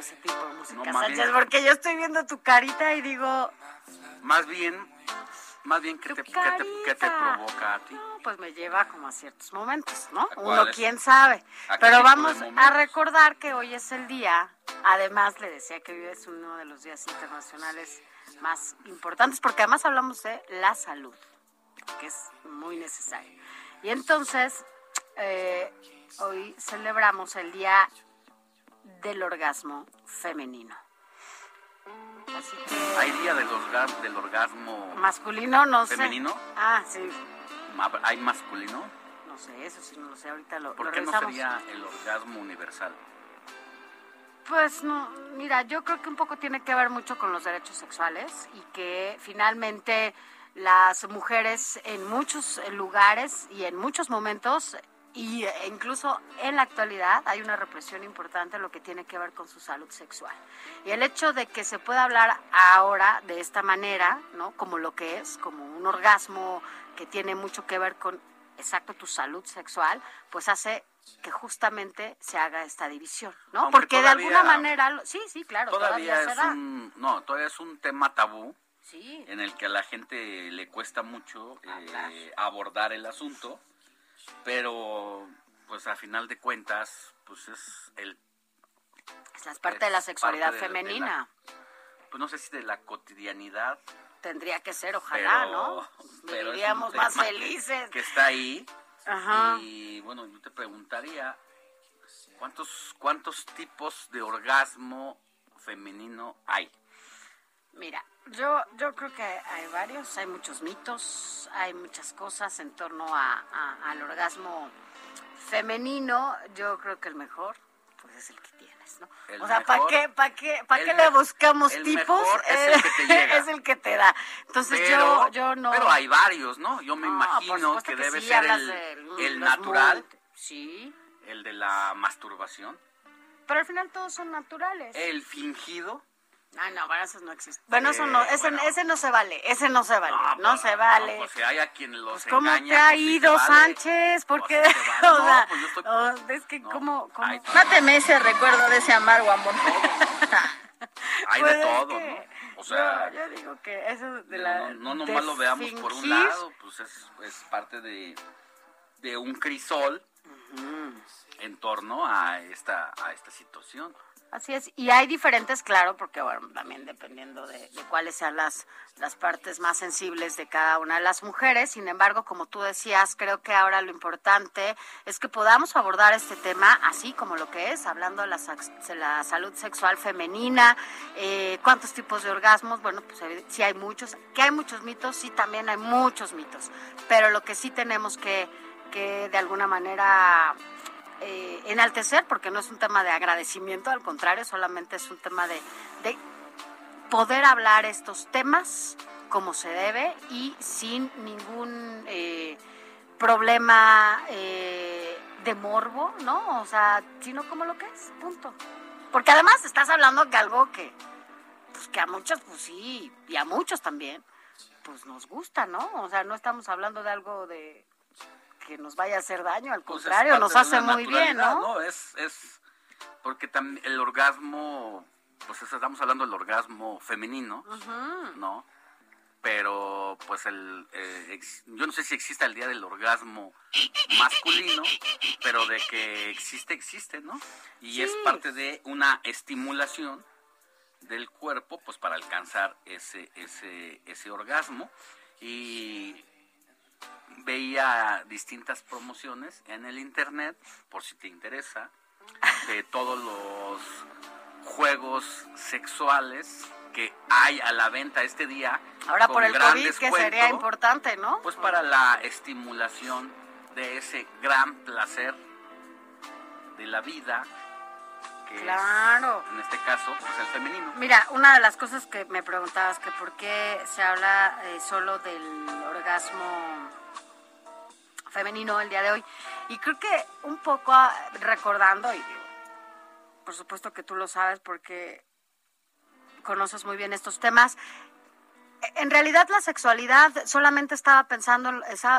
Ese tipo de música, No, Sánchez? bien- Porque yo estoy viendo tu carita y digo, Más bien, más bien, ¿qué te, qué te- qué te carita. provoca a ti? pues me lleva como a ciertos momentos, ¿no? ¿A Uno quién sabe. ¿A qué Pero vamos a recordar que hoy es el día, además le decía que hoy es uno de los días internacionales más importantes, porque además hablamos de la salud, que es muy necesario. Y entonces, eh, hoy celebramos el Día del Orgasmo Femenino. Así que... ¿Hay día del, orga- del orgasmo Masculino, no sé. femenino? Ah, sí. ¿Hay masculino? No sé, eso sí no lo sé. Ahorita lo, ¿Por lo qué no sería el orgasmo universal? Pues no, mira, yo creo que un poco tiene que ver mucho con los derechos sexuales y que finalmente las mujeres en muchos lugares y en muchos momentos y e incluso en la actualidad hay una represión importante en lo que tiene que ver con su salud sexual. Y el hecho de que se pueda hablar ahora de esta manera, ¿no? Como lo que es, como un orgasmo que tiene mucho que ver con exacto tu salud sexual, pues hace que justamente se haga esta división, ¿no? Porque de alguna manera, sí, sí, claro, todavía, es un, no, todavía es un tema tabú Sí. en el que a la gente le cuesta mucho eh, abordar el asunto, pero pues a final de cuentas, pues es el Es parte de la sexualidad de la- femenina. pues no sé si de la cotidianidad, Tendría que ser, ojalá, pero, ¿no? pero Viviríamos más que- felices. Que, está ahí. Ajá. Y bueno, yo te preguntaría, ¿cuántos, cuántos tipos de orgasmo femenino hay? Mira, yo, yo creo que hay varios, hay muchos mitos, hay muchas cosas en torno a, a- al orgasmo femenino. Yo creo que el mejor, pues es el que tienes, ¿no? El o sea, ¿para qué, para qué, para qué le buscamos el tipos? mejor es el que te llega. es el que te da. Entonces pero, yo, yo no. pero hay varios, ¿no? Yo me No, imagino que, que debe sí, ser el, el natural, Sí, el de la masturbación, pero al final todos son naturales. el fingido. Ay, no, bueno, esos no existen. Bueno, eso no, ese, bueno. ese no se vale, ese no se vale, no, pues, se vale. No, pues si hay a quien los Pues, ¿Cómo engaña, te ha pues, ido, vale. Sánchez? ¿Por Pues qué? o No, sea, pues yo estoy- oh, es que, ¿cómo? cómo? Ay, Máteme ese recuerdo de ese amargo amor. Hay Pues de es todo, que ¿no? O sea, yo, yo digo que eso de no, la. no, no de nomás lo veamos por un fingir, lado, pues es, es parte de, de un crisol en torno a esta, a esta situación. Así es, y hay diferentes, claro, porque bueno, también dependiendo de, cuáles sean las, las partes más sensibles de cada una de las mujeres. Sin embargo, como tú decías, creo que ahora lo importante es que podamos abordar este tema así como lo que es, hablando de la, la salud sexual femenina, eh, cuántos tipos de orgasmos, bueno, pues evi- sí hay muchos, que hay muchos mitos, sí también hay muchos mitos, pero lo que sí tenemos que, que de alguna manera eh, enaltecer, porque no es un tema de agradecimiento, al contrario, solamente es un tema de, de poder hablar estos temas como se debe y sin ningún eh, problema eh, de morbo, ¿no? O sea, sino como lo que es, punto. Porque además estás hablando de algo que, pues que a muchos, pues sí, y a muchos también, pues nos gusta, ¿no? O sea, no estamos hablando de algo de que nos vaya a hacer daño, al Pues es contrario, nos hace muy bien, naturalidad, ¿no? Es, es porque también el orgasmo, pues es- estamos hablando del orgasmo femenino. ¿no? Pero pues el, eh, ex- yo no sé si existe el día del orgasmo masculino, pero de que existe, existe, ¿no? Y es parte de una estimulación del cuerpo, pues para alcanzar ese, ese, ese orgasmo. Y veía distintas promociones en el internet, por si te interesa, de todos los juegos sexuales que hay a la venta este día. Ahora por el gran COVID, que sería importante, ¿no? Pues para la estimulación de ese gran placer de la vida, que Claro. es, en este caso, pues el femenino. Mira, una de las cosas que me preguntabas que por qué se habla eh, solo del orgasmo femenino el día de hoy. Y creo que un poco ah, recordando, y digo, por supuesto que tú lo sabes porque conoces muy bien estos temas, en realidad la sexualidad solamente estaba pensando,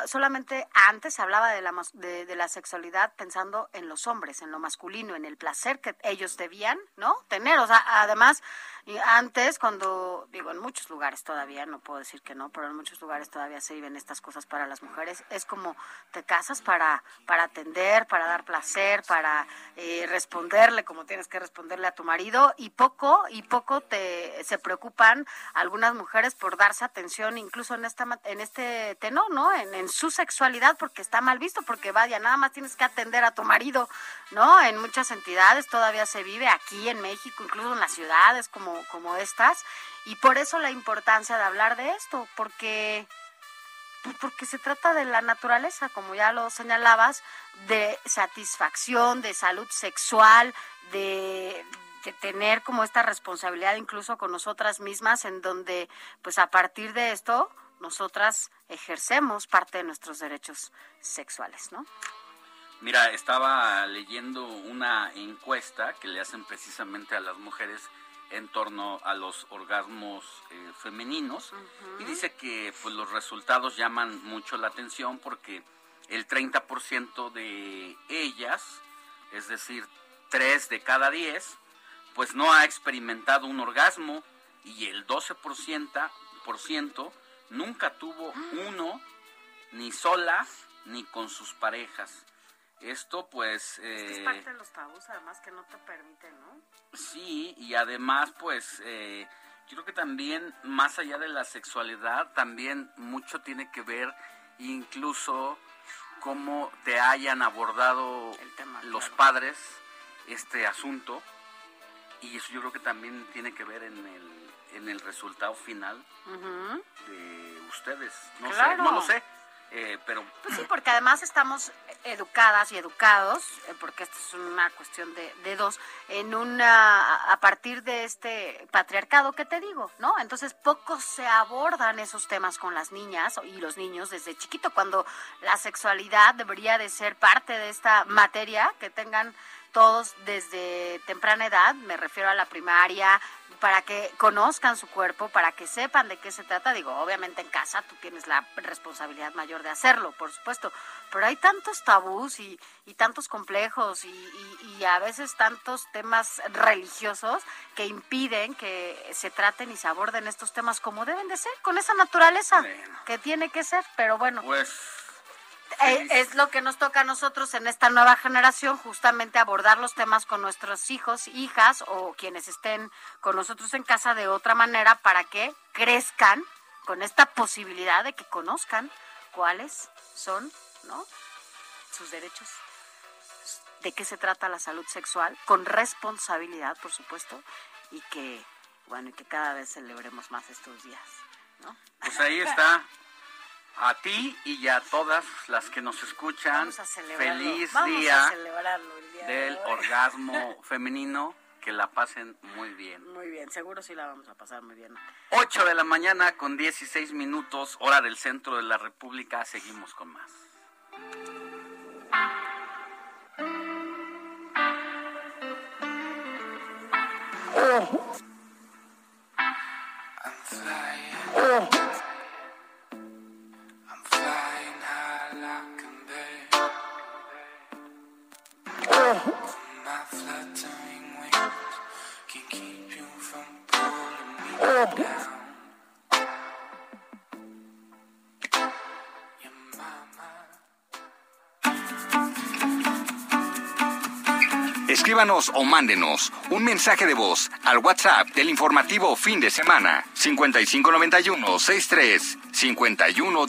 solamente antes se hablaba de la, de la sexualidad pensando en los hombres, en lo masculino, en el placer que ellos debían, ¿no? Tener, o sea, además, y antes cuando, digo, en muchos lugares todavía, no puedo decir que no, pero en muchos lugares todavía se viven estas cosas para las mujeres, es como te casas para, para atender, para dar placer, para eh, responderle como tienes que responderle a tu marido y poco, y poco te, se preocupan algunas mujeres por darse atención incluso en esta en este tenor, ¿no? En, en su sexualidad porque está mal visto, porque vaya, nada más tienes que atender a tu marido, ¿no? En muchas entidades todavía se vive aquí en México, incluso en las ciudades como como estas y por eso la importancia de hablar de esto, porque pues porque se trata de la naturaleza, como ya lo señalabas, de satisfacción, de salud sexual, de, de tener como esta responsabilidad incluso con nosotras mismas, en donde pues a partir de esto nosotras ejercemos parte de nuestros derechos sexuales, ¿no? Mira, estaba leyendo una encuesta que le hacen precisamente a las mujeres en torno a los orgasmos eh, femeninos y dice que pues los resultados llaman mucho la atención porque el 30% de ellas, es decir, 3 de cada 10, pues no ha experimentado un orgasmo y el 12% por ciento nunca tuvo uno ni sola ni con sus parejas. Esto pues... Es eh, parte de los tabús, además, que no te permiten, ¿no? Sí, y además, pues, eh, yo creo que también, más allá de la sexualidad, también mucho tiene que ver incluso cómo te hayan abordado los padres este asunto. Y eso yo creo que también tiene que ver en el, en el resultado final de ustedes. No sé, Claro. no lo sé, eh, pero... Pues sí, porque además estamos educadas y educados, eh, porque esta es una cuestión de, de dos, en una, a partir de este patriarcado que te digo, ¿no? Entonces poco se abordan esos temas con las niñas y los niños desde chiquito, cuando la sexualidad debería de ser parte de esta materia que tengan todos desde temprana edad, me refiero a la primaria, para que conozcan su cuerpo, para que sepan de qué se trata. Digo, obviamente en casa tú tienes la responsabilidad mayor de hacerlo, por supuesto, pero hay tantos tabús y, y tantos complejos y, y- y a veces tantos temas religiosos que impiden que se traten y se aborden estos temas como deben de ser, con esa naturaleza que tiene que ser, pero bueno. Pues es lo que nos toca a nosotros en esta nueva generación, justamente abordar los temas con nuestros hijos, hijas o quienes estén con nosotros en casa de otra manera para que crezcan con esta posibilidad de que conozcan cuáles son, ¿no? Sus derechos, de qué se trata la salud sexual, con responsabilidad, por supuesto, y que, bueno, y que cada vez celebremos más estos días, ¿no? Pues ahí está. A ti y a todas las que nos escuchan, Vamos a celebrarlo. feliz Vamos a día celebrarlo el día de del orgasmo femenino. Que la pasen muy bien. Muy bien, seguro sí la vamos a pasar muy bien. 8 de la mañana con 16 minutos, hora del centro de la República. Seguimos con más. I'm flying. I'm Escríbanos o mándenos un mensaje de voz al WhatsApp del informativo fin de semana 5591 63 51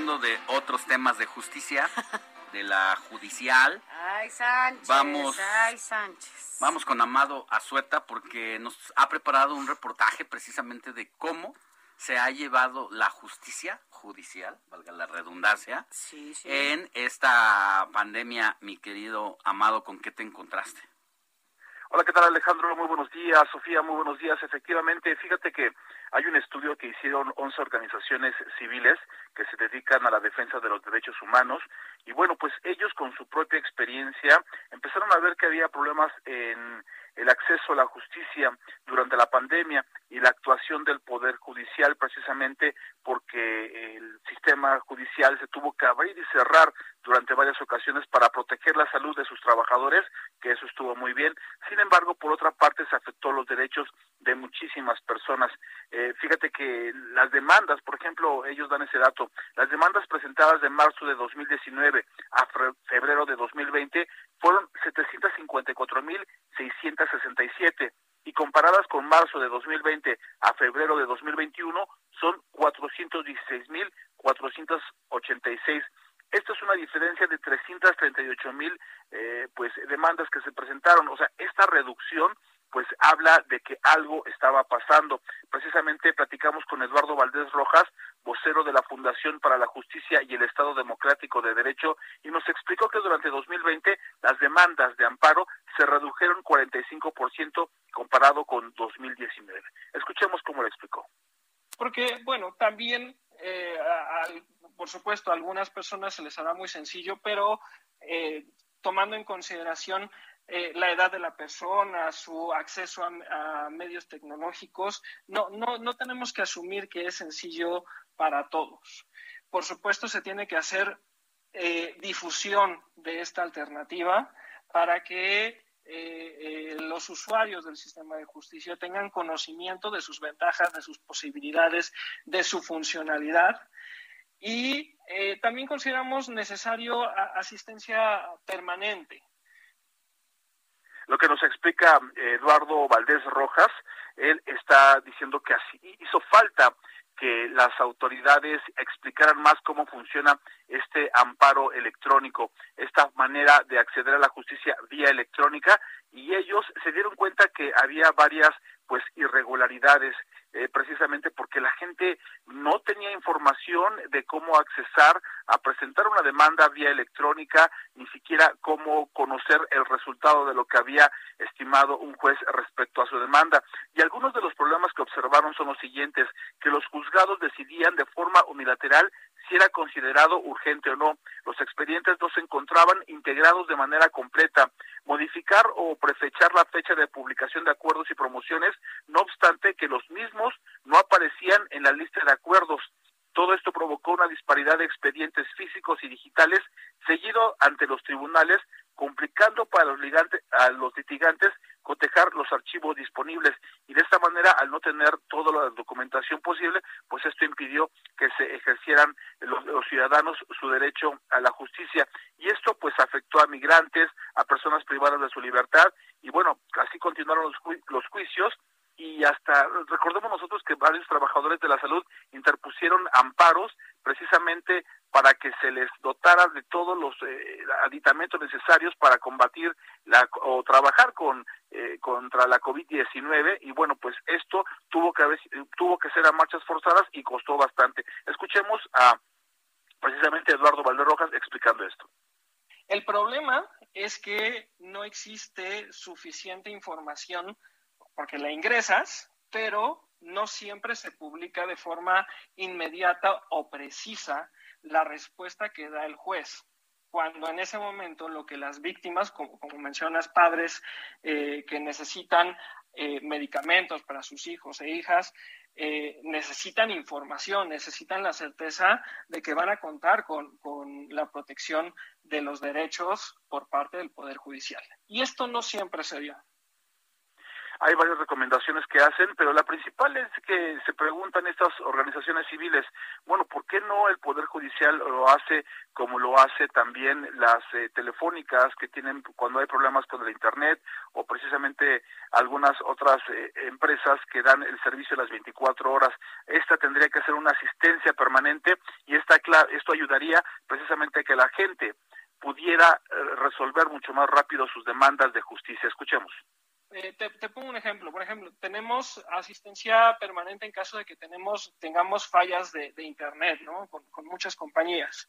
hablando de otros temas de justicia, de la judicial, Ay, Sánchez. Vamos. Ay, Sánchez. vamos con Amado Azueta porque nos ha preparado un reportaje precisamente de cómo se ha llevado la justicia judicial, valga la redundancia, en esta pandemia, mi querido Amado, ¿con qué te encontraste? Hola, ¿qué tal Alejandro? Muy buenos días. Sofía, muy buenos días. Efectivamente, fíjate que hay un estudio que hicieron 11 organizaciones civiles que se dedican a la defensa de los derechos humanos y bueno, pues ellos con su propia experiencia empezaron a ver que había problemas en el acceso a la justicia durante la pandemia y la actuación del Poder Judicial precisamente porque el sistema judicial se tuvo que abrir y cerrar durante varias ocasiones para proteger la salud de sus trabajadores, que eso estuvo muy bien. Sin embargo, por otra parte, se afectó los derechos de muchísimas personas. Eh, fíjate que las demandas, por ejemplo, ellos dan ese dato, las demandas presentadas de marzo de 2019 a febrero de 2020 fueron 754.667 y comparadas con marzo de 2020 a febrero de 2021 son 416.486. Esto es una diferencia de 338 mil eh, pues demandas que se presentaron. O sea, esta reducción pues habla de que algo estaba pasando. Precisamente platicamos con Eduardo Valdés Rojas, vocero de la Fundación para la Justicia y el Estado Democrático de Derecho, y nos explicó que durante 2020 las demandas de amparo se redujeron 45% comparado con 2019. Escuchemos cómo lo explicó. Porque, bueno, también, eh, por supuesto, a algunas personas se les hará muy sencillo, pero eh, tomando en consideración eh, la edad de la persona, su acceso a, medios tecnológicos, no, no, no tenemos que asumir que es sencillo para todos. Por supuesto, se tiene que hacer eh, difusión de esta alternativa para que eh, los usuarios del sistema de justicia tengan conocimiento de sus ventajas, de sus posibilidades, de su funcionalidad. Y también consideramos necesario asistencia permanente lo que nos explica eh, Eduardo Valdés Rojas, él está diciendo que así hizo falta que las autoridades explicaran más cómo funciona este amparo electrónico, esta manera de acceder a la justicia vía electrónica y ellos se dieron cuenta que había varias pues irregularidades eh, precisamente porque la gente no tenía información de cómo accesar a presentar una demanda vía electrónica, ni siquiera cómo conocer el resultado de lo que había estimado un juez respecto a su demanda. Y algunos de los problemas que observaron son los siguientes, que los juzgados decidían de forma unilateral si era considerado urgente o no. Los expedientes no se encontraban integrados de manera completa. Modificar o prefechar la fecha de publicación de acuerdos y promociones, no obstante que los mismos no aparecían en la lista de acuerdos. Todo esto provocó una disparidad de expedientes físicos y digitales seguido ante los tribunales, complicando para los, a los litigantes cotejar los archivos disponibles. Y de esta manera al no tener toda la documentación posible pues esto impidió que se ejercieran los, ciudadanos su derecho a la justicia. Y esto pues afectó a migrantes a personas privadas de su libertad. Y bueno así continuaron los, los juicios y hasta recordemos nosotros que varios trabajadores de la salud interpusieron amparos precisamente para que se les dotara de todos los eh, aditamentos necesarios para combatir la, o trabajar con eh, contra la COVID-19 y bueno, pues esto tuvo que tuvo que ser a marchas forzadas y costó bastante. Escuchemos a precisamente Eduardo Valderojas explicando esto. El problema es que no existe suficiente información porque la ingresas, pero no siempre se publica de forma inmediata o precisa la respuesta que da el juez. Cuando en ese momento lo que las víctimas, como, mencionas, padres eh, que necesitan eh, medicamentos para sus hijos e hijas, eh, necesitan información, necesitan la certeza de que van a contar con, con, la protección de los derechos por parte del Poder Judicial. Y esto no siempre se dio hay varias recomendaciones que hacen, pero la principal es que se preguntan estas organizaciones civiles, bueno, ¿por qué no el Poder Judicial lo hace como lo hace también las eh, telefónicas que tienen cuando hay problemas con el Internet o precisamente algunas otras eh, empresas que dan el servicio las 24 horas? Esta tendría que ser una asistencia permanente y esta, esto ayudaría precisamente a que la gente pudiera eh, resolver mucho más rápido sus demandas de justicia. Escuchemos Eh, te, pongo un ejemplo. Por ejemplo, tenemos asistencia permanente en caso de que tenemos, tengamos fallas de, Internet, ¿no? Con, muchas compañías.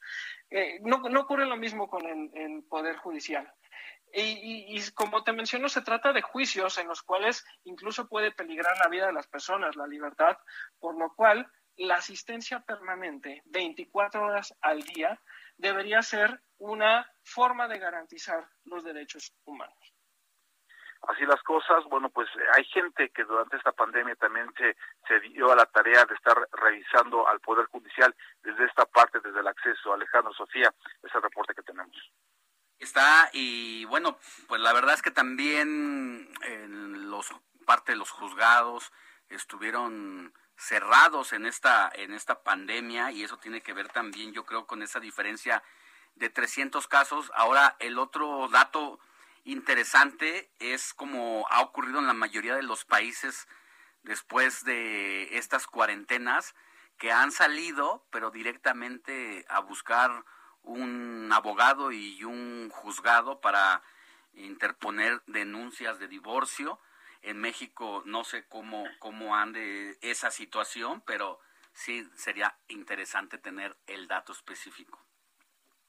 Eh, no, ocurre lo mismo con el, Poder Judicial. Y, y, como te menciono, se trata de juicios en los cuales incluso puede peligrar la vida de las personas, la libertad, por lo cual la asistencia permanente 24 horas al día debería ser una forma de garantizar los derechos humanos. Así las cosas, bueno, pues hay gente que durante esta pandemia también se, se dio a la tarea de estar revisando al Poder Judicial desde esta parte, desde el acceso. Alejandro Sofía, ese reporte que tenemos. Está, y bueno, pues la verdad es que también en los parte de los juzgados estuvieron cerrados en esta en esta pandemia y eso tiene que ver también yo creo con esa diferencia de 300 casos. Ahora el otro dato interesante es como ha ocurrido en la mayoría de los países después de estas cuarentenas que han salido pero directamente a buscar un abogado y un juzgado para interponer denuncias de divorcio en México no sé cómo, cómo ande esa situación, pero sí sería interesante tener el dato específico.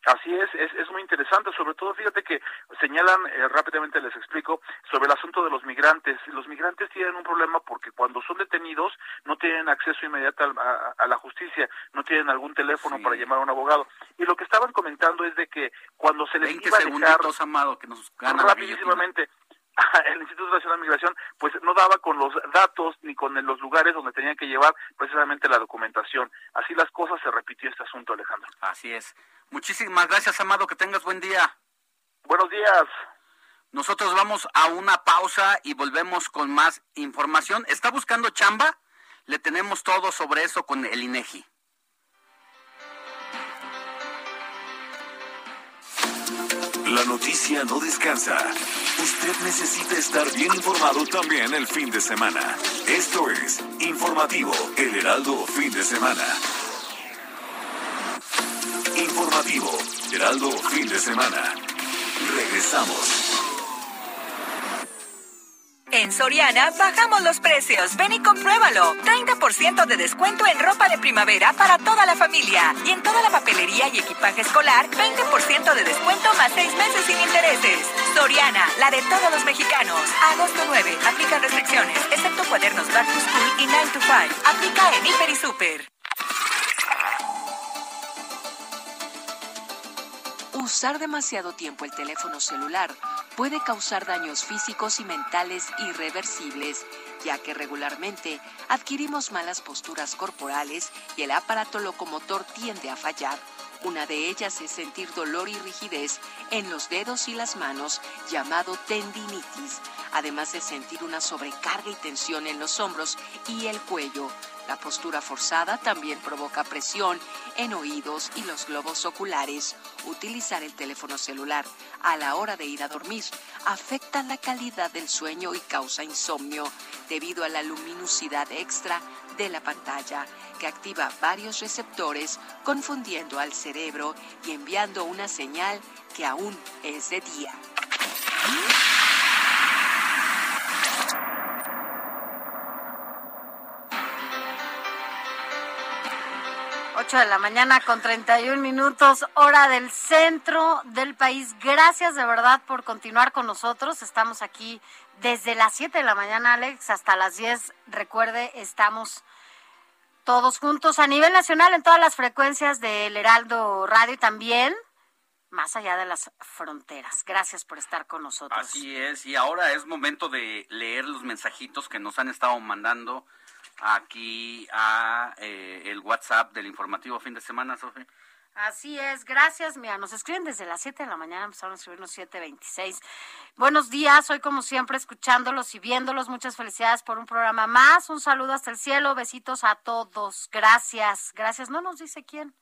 Así es, es, es, muy interesante, sobre todo fíjate que señalan, eh, rápidamente les explico, sobre el asunto de los migrantes. Los migrantes tienen un problema porque cuando son detenidos no tienen acceso inmediato a, la justicia, no tienen algún teléfono para llamar a un abogado. Y lo que estaban comentando es de que cuando se les 20 iba a dejar, Amado, que nos rapidísimamente, el Instituto Nacional de Migración pues no daba con los datos ni con los lugares donde tenían que llevar precisamente la documentación. Así las cosas se repitió este asunto, Alejandro. Así es. Muchísimas gracias, Amado, que tengas buen día. Buenos días. Nosotros vamos a una pausa y volvemos con más información. ¿Está buscando chamba? Le tenemos todo sobre eso con el INEGI. La noticia no descansa. Usted necesita estar bien informado también el fin de semana. Esto es Informativo El Heraldo Fin de Semana. Informativo Heraldo Fin de Semana. Regresamos. En Soriana bajamos los precios. Ven y compruébalo. 30% de descuento en ropa de primavera para toda la familia. Y en toda la papelería y equipaje escolar, 20% de descuento más 6 meses sin intereses. Soriana, la de todos los mexicanos. Agosto 9. Aplica restricciones, excepto cuadernos Back to School y 9 to 5. Aplica en Hiper y Super. Usar demasiado tiempo el teléfono celular puede causar daños físicos y mentales irreversibles, ya que regularmente adquirimos malas posturas corporales y el aparato locomotor tiende a fallar. Una de ellas es sentir dolor y rigidez en los dedos y las manos, llamado tendinitis, además de sentir una sobrecarga y tensión en los hombros y el cuello. La postura forzada también provoca presión en oídos y los globos oculares. Utilizar el teléfono celular a la hora de ir a dormir afecta la calidad del sueño y causa insomnio debido a la luminosidad extra de la pantalla que activa varios receptores confundiendo al cerebro y enviando una señal que aún es de día. 8 de la mañana con 31 minutos, hora del centro del país. Gracias de verdad por continuar con nosotros. Estamos aquí desde las 7 de la mañana, Alex, hasta las 10. Recuerde, estamos todos juntos a nivel nacional en todas las frecuencias del Heraldo Radio y también más allá de las fronteras. Gracias por estar con nosotros. Así es, y ahora es momento de leer los mensajitos que nos han estado mandando aquí a eh, el WhatsApp del informativo fin de semana, Sofía. Así es, gracias. Mira, nos escriben desde las 7 de la mañana, empezaron a escribirnos 7.26. Buenos días, hoy como siempre escuchándolos y viéndolos. Muchas felicidades por un programa más. Un saludo hasta el cielo, besitos a todos. Gracias, gracias. No nos dice quién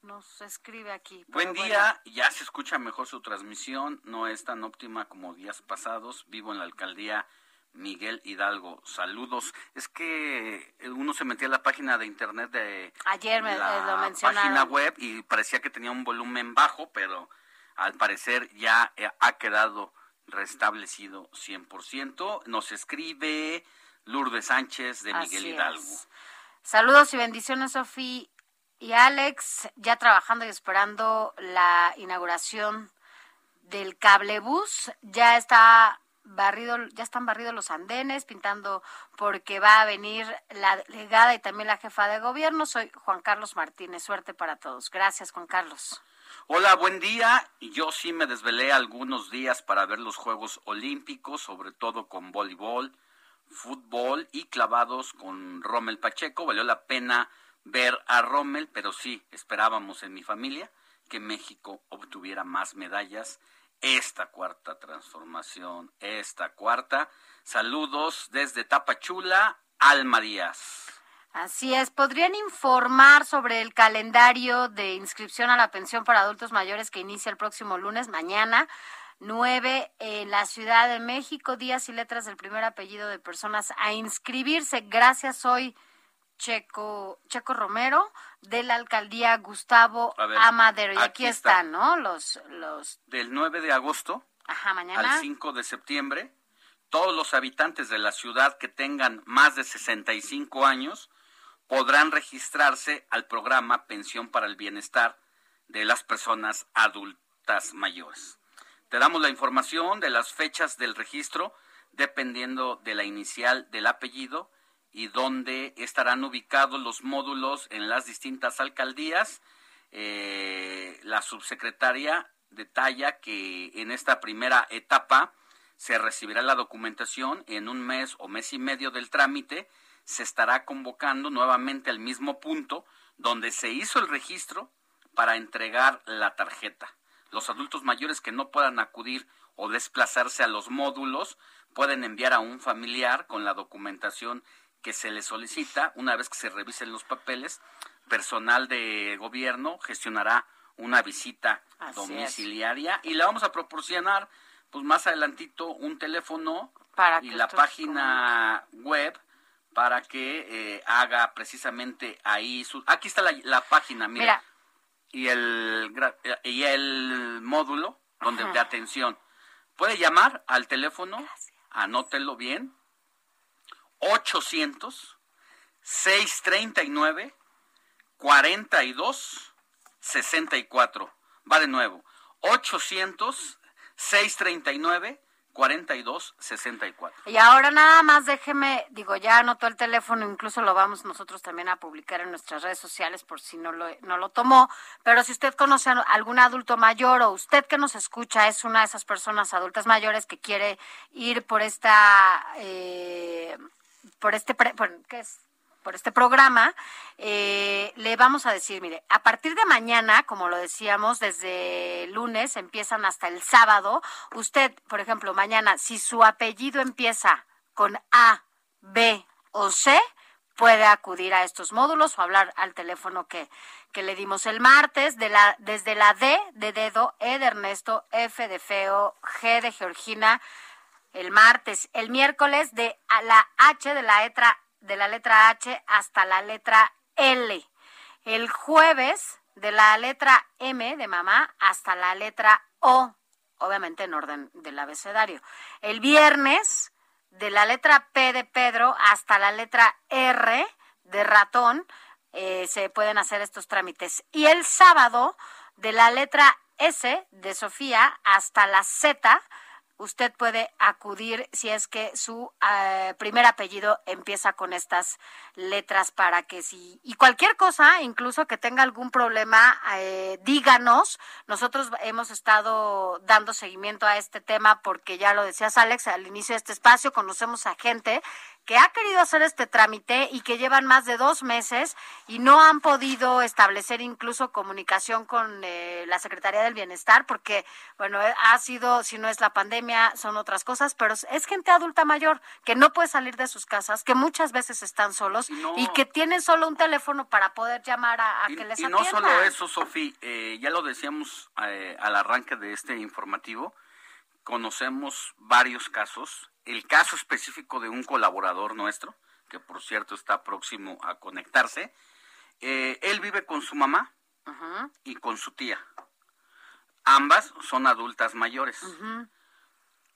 nos escribe aquí. Buen día, ya se escucha mejor su transmisión, no es tan óptima como días pasados. Vivo en la alcaldía Miguel Hidalgo, saludos. Es que uno se metía a la página de internet de ayer me la lo página web y parecía que tenía un volumen bajo, pero al parecer ya eh, ha quedado restablecido 100%. Nos escribe Lourdes Sánchez de Miguel Así Hidalgo. es. Saludos y bendiciones, Sofi y Alex, ya trabajando y esperando la inauguración del cablebús. Ya está barrido, ya están barridos los andenes, pintando porque va a venir la delegada y también la jefa de gobierno. Soy Juan Carlos Martínez. Suerte para todos. Gracias, Juan Carlos. Hola, buen día. Yo sí me desvelé algunos días para ver los Juegos Olímpicos, sobre todo con voleibol, fútbol y clavados con Rommel Pacheco. Valió la pena ver a Rommel, pero sí esperábamos en mi familia que México obtuviera más medallas. Esta cuarta transformación, esta cuarta. Saludos desde Tapachula, Alma Díaz. Así es, ¿podrían informar sobre el calendario de inscripción a la pensión para adultos mayores que inicia el próximo lunes, mañana, 9, en la Ciudad de México, días y letras del primer apellido de personas a inscribirse? Gracias, soy Checo, Checo Romero, de la alcaldía Gustavo ver, Amadero. Y aquí, aquí está. están, ¿no? Los, los, Del 9 de agosto ajá, mañana. al 5 de septiembre, todos los habitantes de la ciudad que tengan más de 65 años podrán registrarse al programa Pensión para el Bienestar de las Personas Adultas Mayores. Te damos la información de las fechas del registro dependiendo de la inicial del apellido y dónde estarán ubicados los módulos en las distintas alcaldías. Eh, la subsecretaria detalla que en esta primera etapa se recibirá la documentación en un mes o mes y medio del trámite, se estará convocando nuevamente al mismo punto donde se hizo el registro para entregar la tarjeta. Los adultos mayores que no puedan acudir o desplazarse a los módulos pueden enviar a un familiar con la documentación que se les solicita. Una vez que se revisen los papeles, personal de gobierno gestionará una visita Así es. domiciliaria y le vamos a proporcionar pues más adelantito un teléfono Para y la página web para que eh, haga precisamente ahí su aquí está la, la página mira, Mira. y el y el módulo donde Ajá. de atención puede llamar al teléfono anótelo bien 800 639 42 64 va de nuevo. 800 639 42 64 Y ahora nada más déjeme, digo, ya anotó el teléfono, incluso lo vamos nosotros también a publicar en nuestras redes sociales por si no lo, no lo tomó, pero si usted conoce a algún adulto mayor o usted que nos escucha es una de esas personas adultas mayores que quiere ir por esta, eh, por este, pre- por, ¿qué es? por este programa, eh, le vamos a decir, mire, a partir de mañana, como lo decíamos, desde lunes empiezan hasta el sábado, usted, por ejemplo, mañana, si su apellido empieza con A, B o C, puede acudir a estos módulos o hablar al teléfono que, que le dimos el martes, de la, desde la D de dedo, E de Ernesto, F de feo, G de Georgina, el martes, el miércoles de la H de la letra de la letra H hasta la letra L. El jueves de la letra M de mamá hasta la letra O, obviamente en orden del abecedario. El viernes de la letra P de Pedro hasta la letra R de ratón eh, se pueden hacer estos trámites. Y el sábado de la letra S de Sofía hasta la Z usted puede acudir si es que su eh, primer apellido empieza con estas letras para que si y cualquier cosa, incluso que tenga algún problema, eh, díganos. Nosotros hemos estado dando seguimiento a este tema porque ya lo decías Alex al inicio de este espacio, conocemos a gente que ha querido hacer este trámite y que llevan más de dos meses y no han podido establecer incluso comunicación con eh, la Secretaría del Bienestar porque, bueno, eh, ha sido, si no es la pandemia, son otras cosas, pero es gente adulta mayor que no puede salir de sus casas, que muchas veces están solos no- y que tienen solo un teléfono para poder llamar a, a Y, que les y no atiendan. solo eso, Sofi, eh, ya lo decíamos eh, al arranque de este informativo, conocemos varios casos. El caso específico de un colaborador nuestro, que por cierto está próximo a conectarse, eh, él vive con su mamá y con su tía. Ambas son adultas mayores.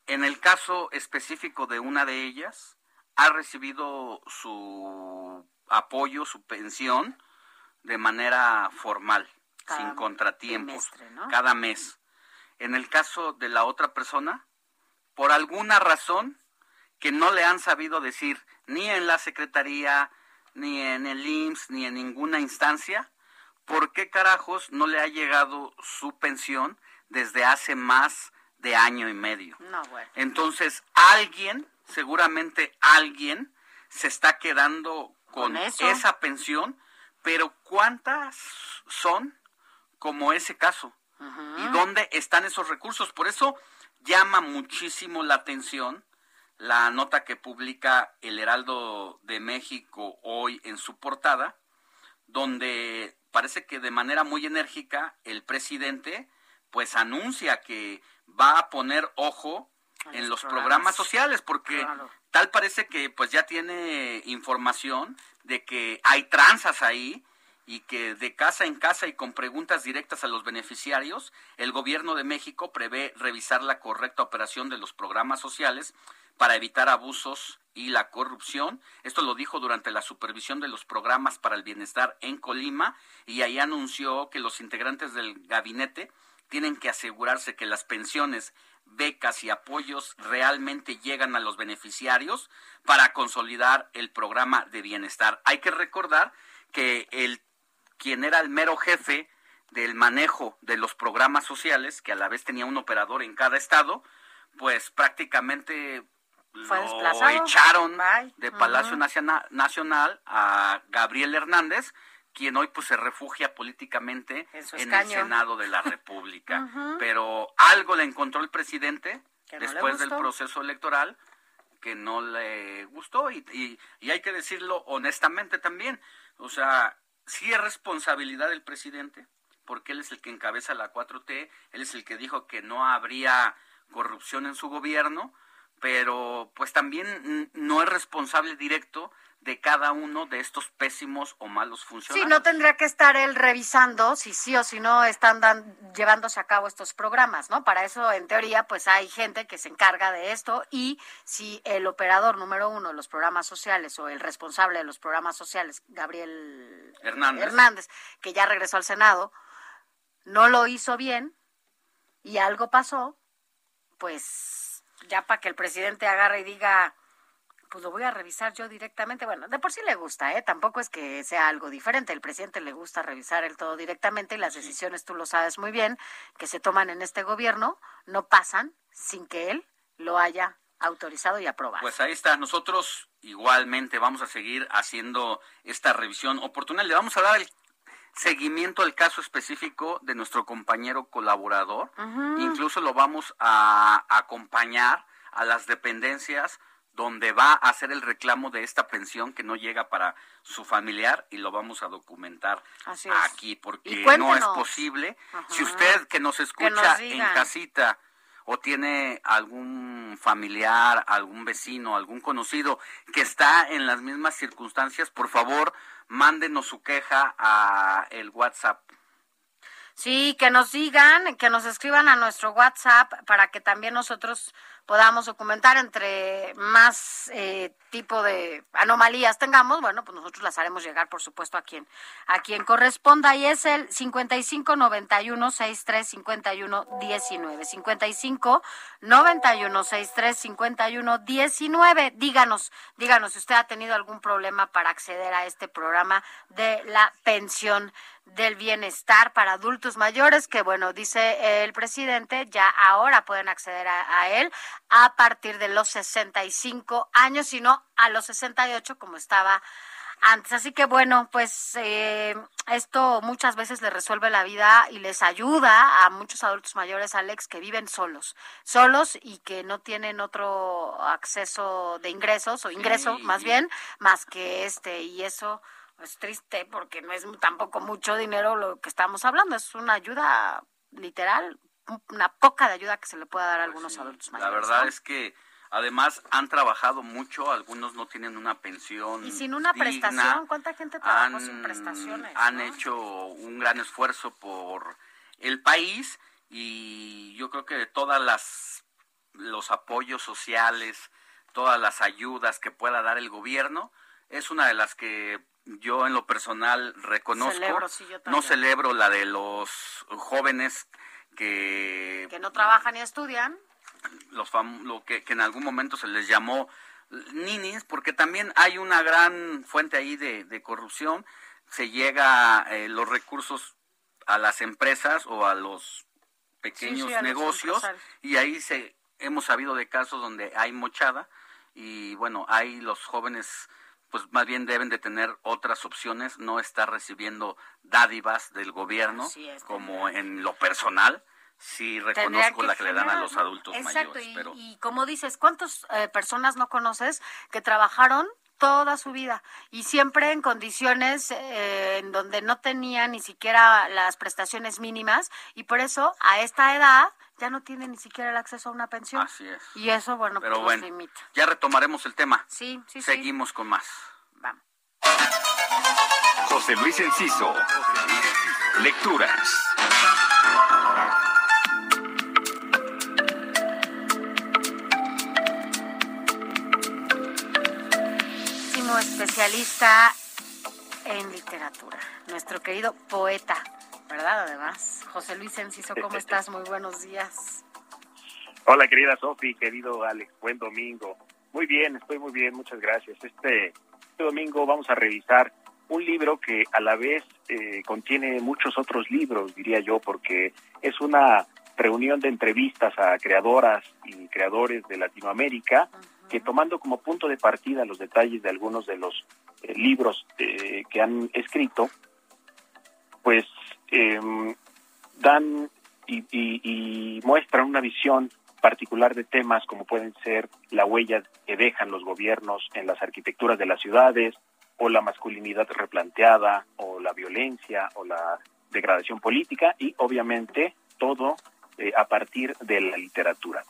en el caso específico de una de ellas, ha recibido su apoyo, su pensión, de manera formal, sin contratiempos, cada mes. En el caso de la otra persona, por alguna razón que no le han sabido decir ni en la Secretaría, ni en el IMSS, ni en ninguna instancia, ¿por qué carajos no le ha llegado su pensión desde hace más de año y medio? Entonces, alguien, seguramente alguien, se está quedando con, esa pensión, pero ¿cuántas son como ese caso? ¿Y dónde están esos recursos? Por eso llama muchísimo la atención la nota que publica el Heraldo de México hoy en su portada, donde parece que de manera muy enérgica el presidente pues anuncia que va a poner ojo en los programas, sociales porque tal parece que pues ya tiene información de que hay tranzas ahí y que de casa en casa y con preguntas directas a los beneficiarios, el gobierno de México prevé revisar la correcta operación de los programas sociales para evitar abusos y la corrupción. Esto lo dijo durante la supervisión de los programas para el bienestar en Colima y ahí anunció que los integrantes del gabinete tienen que asegurarse que las pensiones, becas y apoyos realmente llegan a los beneficiarios para consolidar el programa de bienestar. Hay que recordar que el quien era el mero jefe del manejo de los programas sociales, que a la vez tenía un operador en cada estado, pues prácticamente lo echaron de Palacio Nacional, a Gabriel Hernández, quien hoy pues se refugia políticamente en, el Senado de la República. Pero algo le encontró el presidente después del proceso electoral que no le gustó. Y, y, hay que decirlo honestamente también. O sea, sí es responsabilidad del presidente, porque él es el que encabeza la 4T, él es el que dijo que no habría corrupción en su gobierno, pero pues también no es responsable directo de cada uno de estos pésimos o malos funcionarios. Sí, no tendría que estar él revisando si sí o si no están llevándose a cabo estos programas, ¿no? Para eso, en teoría, pues hay gente que se encarga de esto y si el operador número uno de los programas sociales o el responsable de los programas sociales, Gabriel Hernández, Hernández que ya regresó al Senado, no lo hizo bien y algo pasó, pues ya para que el presidente agarre y diga, pues lo voy a revisar yo directamente. Bueno, de por sí le gusta, ¿eh? Tampoco es que sea algo diferente. El presidente le gusta revisar el todo directamente y las decisiones, tú lo sabes muy bien, que se toman en este gobierno no pasan sin que él lo haya autorizado y aprobado. Pues ahí está. Nosotros igualmente vamos a seguir haciendo esta revisión oportuna. Le vamos a dar el seguimiento al caso específico de nuestro compañero colaborador. Incluso lo vamos a acompañar a las dependencias donde va a hacer el reclamo de esta pensión que no llega para su familiar y lo vamos a documentar aquí porque no es posible. Si usted que nos escucha en casita o tiene algún familiar, algún vecino, algún conocido que está en las mismas circunstancias, por favor, mándenos su queja a el WhatsApp. Sí, que nos digan, que nos escriban a nuestro WhatsApp para que también nosotros podamos documentar entre más eh, tipo de anomalías tengamos, bueno, pues nosotros las haremos llegar, por supuesto, a quien, a quien corresponda. Y es el 5591 63 51 19. 55 91 63 51 19. Díganos, díganos si usted ha tenido algún problema para acceder a este programa de la pensión del bienestar para adultos mayores, que bueno, dice el presidente, ya ahora pueden acceder a, a él a partir de los 65 años, sino a los 68 como estaba antes. Así que bueno, pues eh, esto muchas veces les resuelve la vida y les ayuda a muchos adultos mayores, Alex, que viven solos, solos y que no tienen otro acceso de ingresos o ingreso más bien, más que este y eso es triste porque no es tampoco mucho dinero lo que estamos hablando, es una ayuda literal una poca de ayuda que se le pueda dar a pues algunos adultos mayores. La verdad es que además han trabajado mucho, algunos no tienen una pensión. Y sin una prestación, ¿cuánta gente trabajó sin prestaciones? Han hecho un gran esfuerzo por el país y yo creo que de todas las los apoyos sociales, todas las ayudas que pueda dar el gobierno, es una de las que yo en lo personal reconozco. no celebro la de los jóvenes que... Que no trabajan y estudian. Los lo que, en algún momento se les llamó ninis, porque también hay una gran fuente ahí de, corrupción. Se llega eh, los recursos a las empresas o a los pequeños negocios y ahí se hemos sabido de casos donde hay mochada y bueno, hay los jóvenes pues más bien deben de tener otras opciones, no estar recibiendo dádivas del gobierno como en lo personal. Sí, reconozco la que le dan a los adultos mayores. Y, pero... y como dices, ¿cuántas eh, personas no conoces que trabajaron toda su vida y siempre en condiciones eh, en donde no tenían ni siquiera las prestaciones mínimas y por eso a esta edad ya no tienen ni siquiera el acceso a una pensión. Así es. Y eso, bueno, Pero pues bueno, limita. Ya retomaremos el tema. Sí, sí, Seguimos con más. Vamos. José Luis Enciso. Lecturas. especialista en literatura, nuestro querido poeta, ¿verdad? Además, José Luis Enciso, ¿cómo estás? Muy buenos días. Hola, querida Sofi, querido Alex, buen domingo. Muy bien, estoy muy bien, muchas gracias. Este, este domingo vamos a revisar un libro que a la vez eh, contiene muchos otros libros, diría yo, porque es una reunión de entrevistas a creadoras y creadores de Latinoamérica que tomando como punto de partida los detalles de algunos de los eh, libros eh, que han escrito, pues em, dan y, y, muestran una visión particular de temas como pueden ser la huella que dejan los gobiernos en las arquitecturas de las ciudades, o la masculinidad replanteada, o la violencia, o la degradación política, y obviamente todo eh, a partir de la literatura.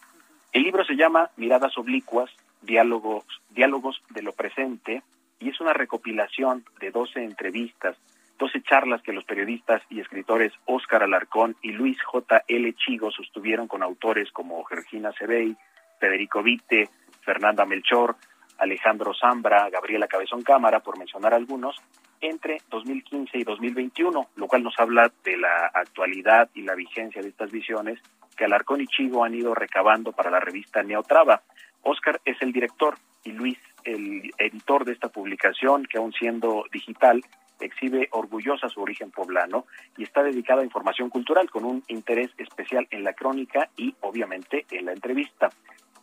El libro se llama Miradas Oblicuas, diálogos, diálogos de lo presente y es una recopilación de 12 entrevistas, 12 charlas que los periodistas y escritores Óscar Alarcón y Luis J. L. Chigo sostuvieron con autores como Georgina Sebey, Federico Vitte, Fernanda Melchor, Alejandro Zambra, Gabriela Cabezón Cámara, por mencionar algunos, entre 2015 y 2021, lo cual nos habla de la actualidad y la vigencia de estas visiones que Alarcón y Chigo han ido recabando para la revista Neotrava. Oscar es el director y Luis el editor de esta publicación, que aún siendo digital, exhibe orgullosa su origen poblano y está dedicada a información cultural con un interés especial en la crónica y obviamente en la entrevista.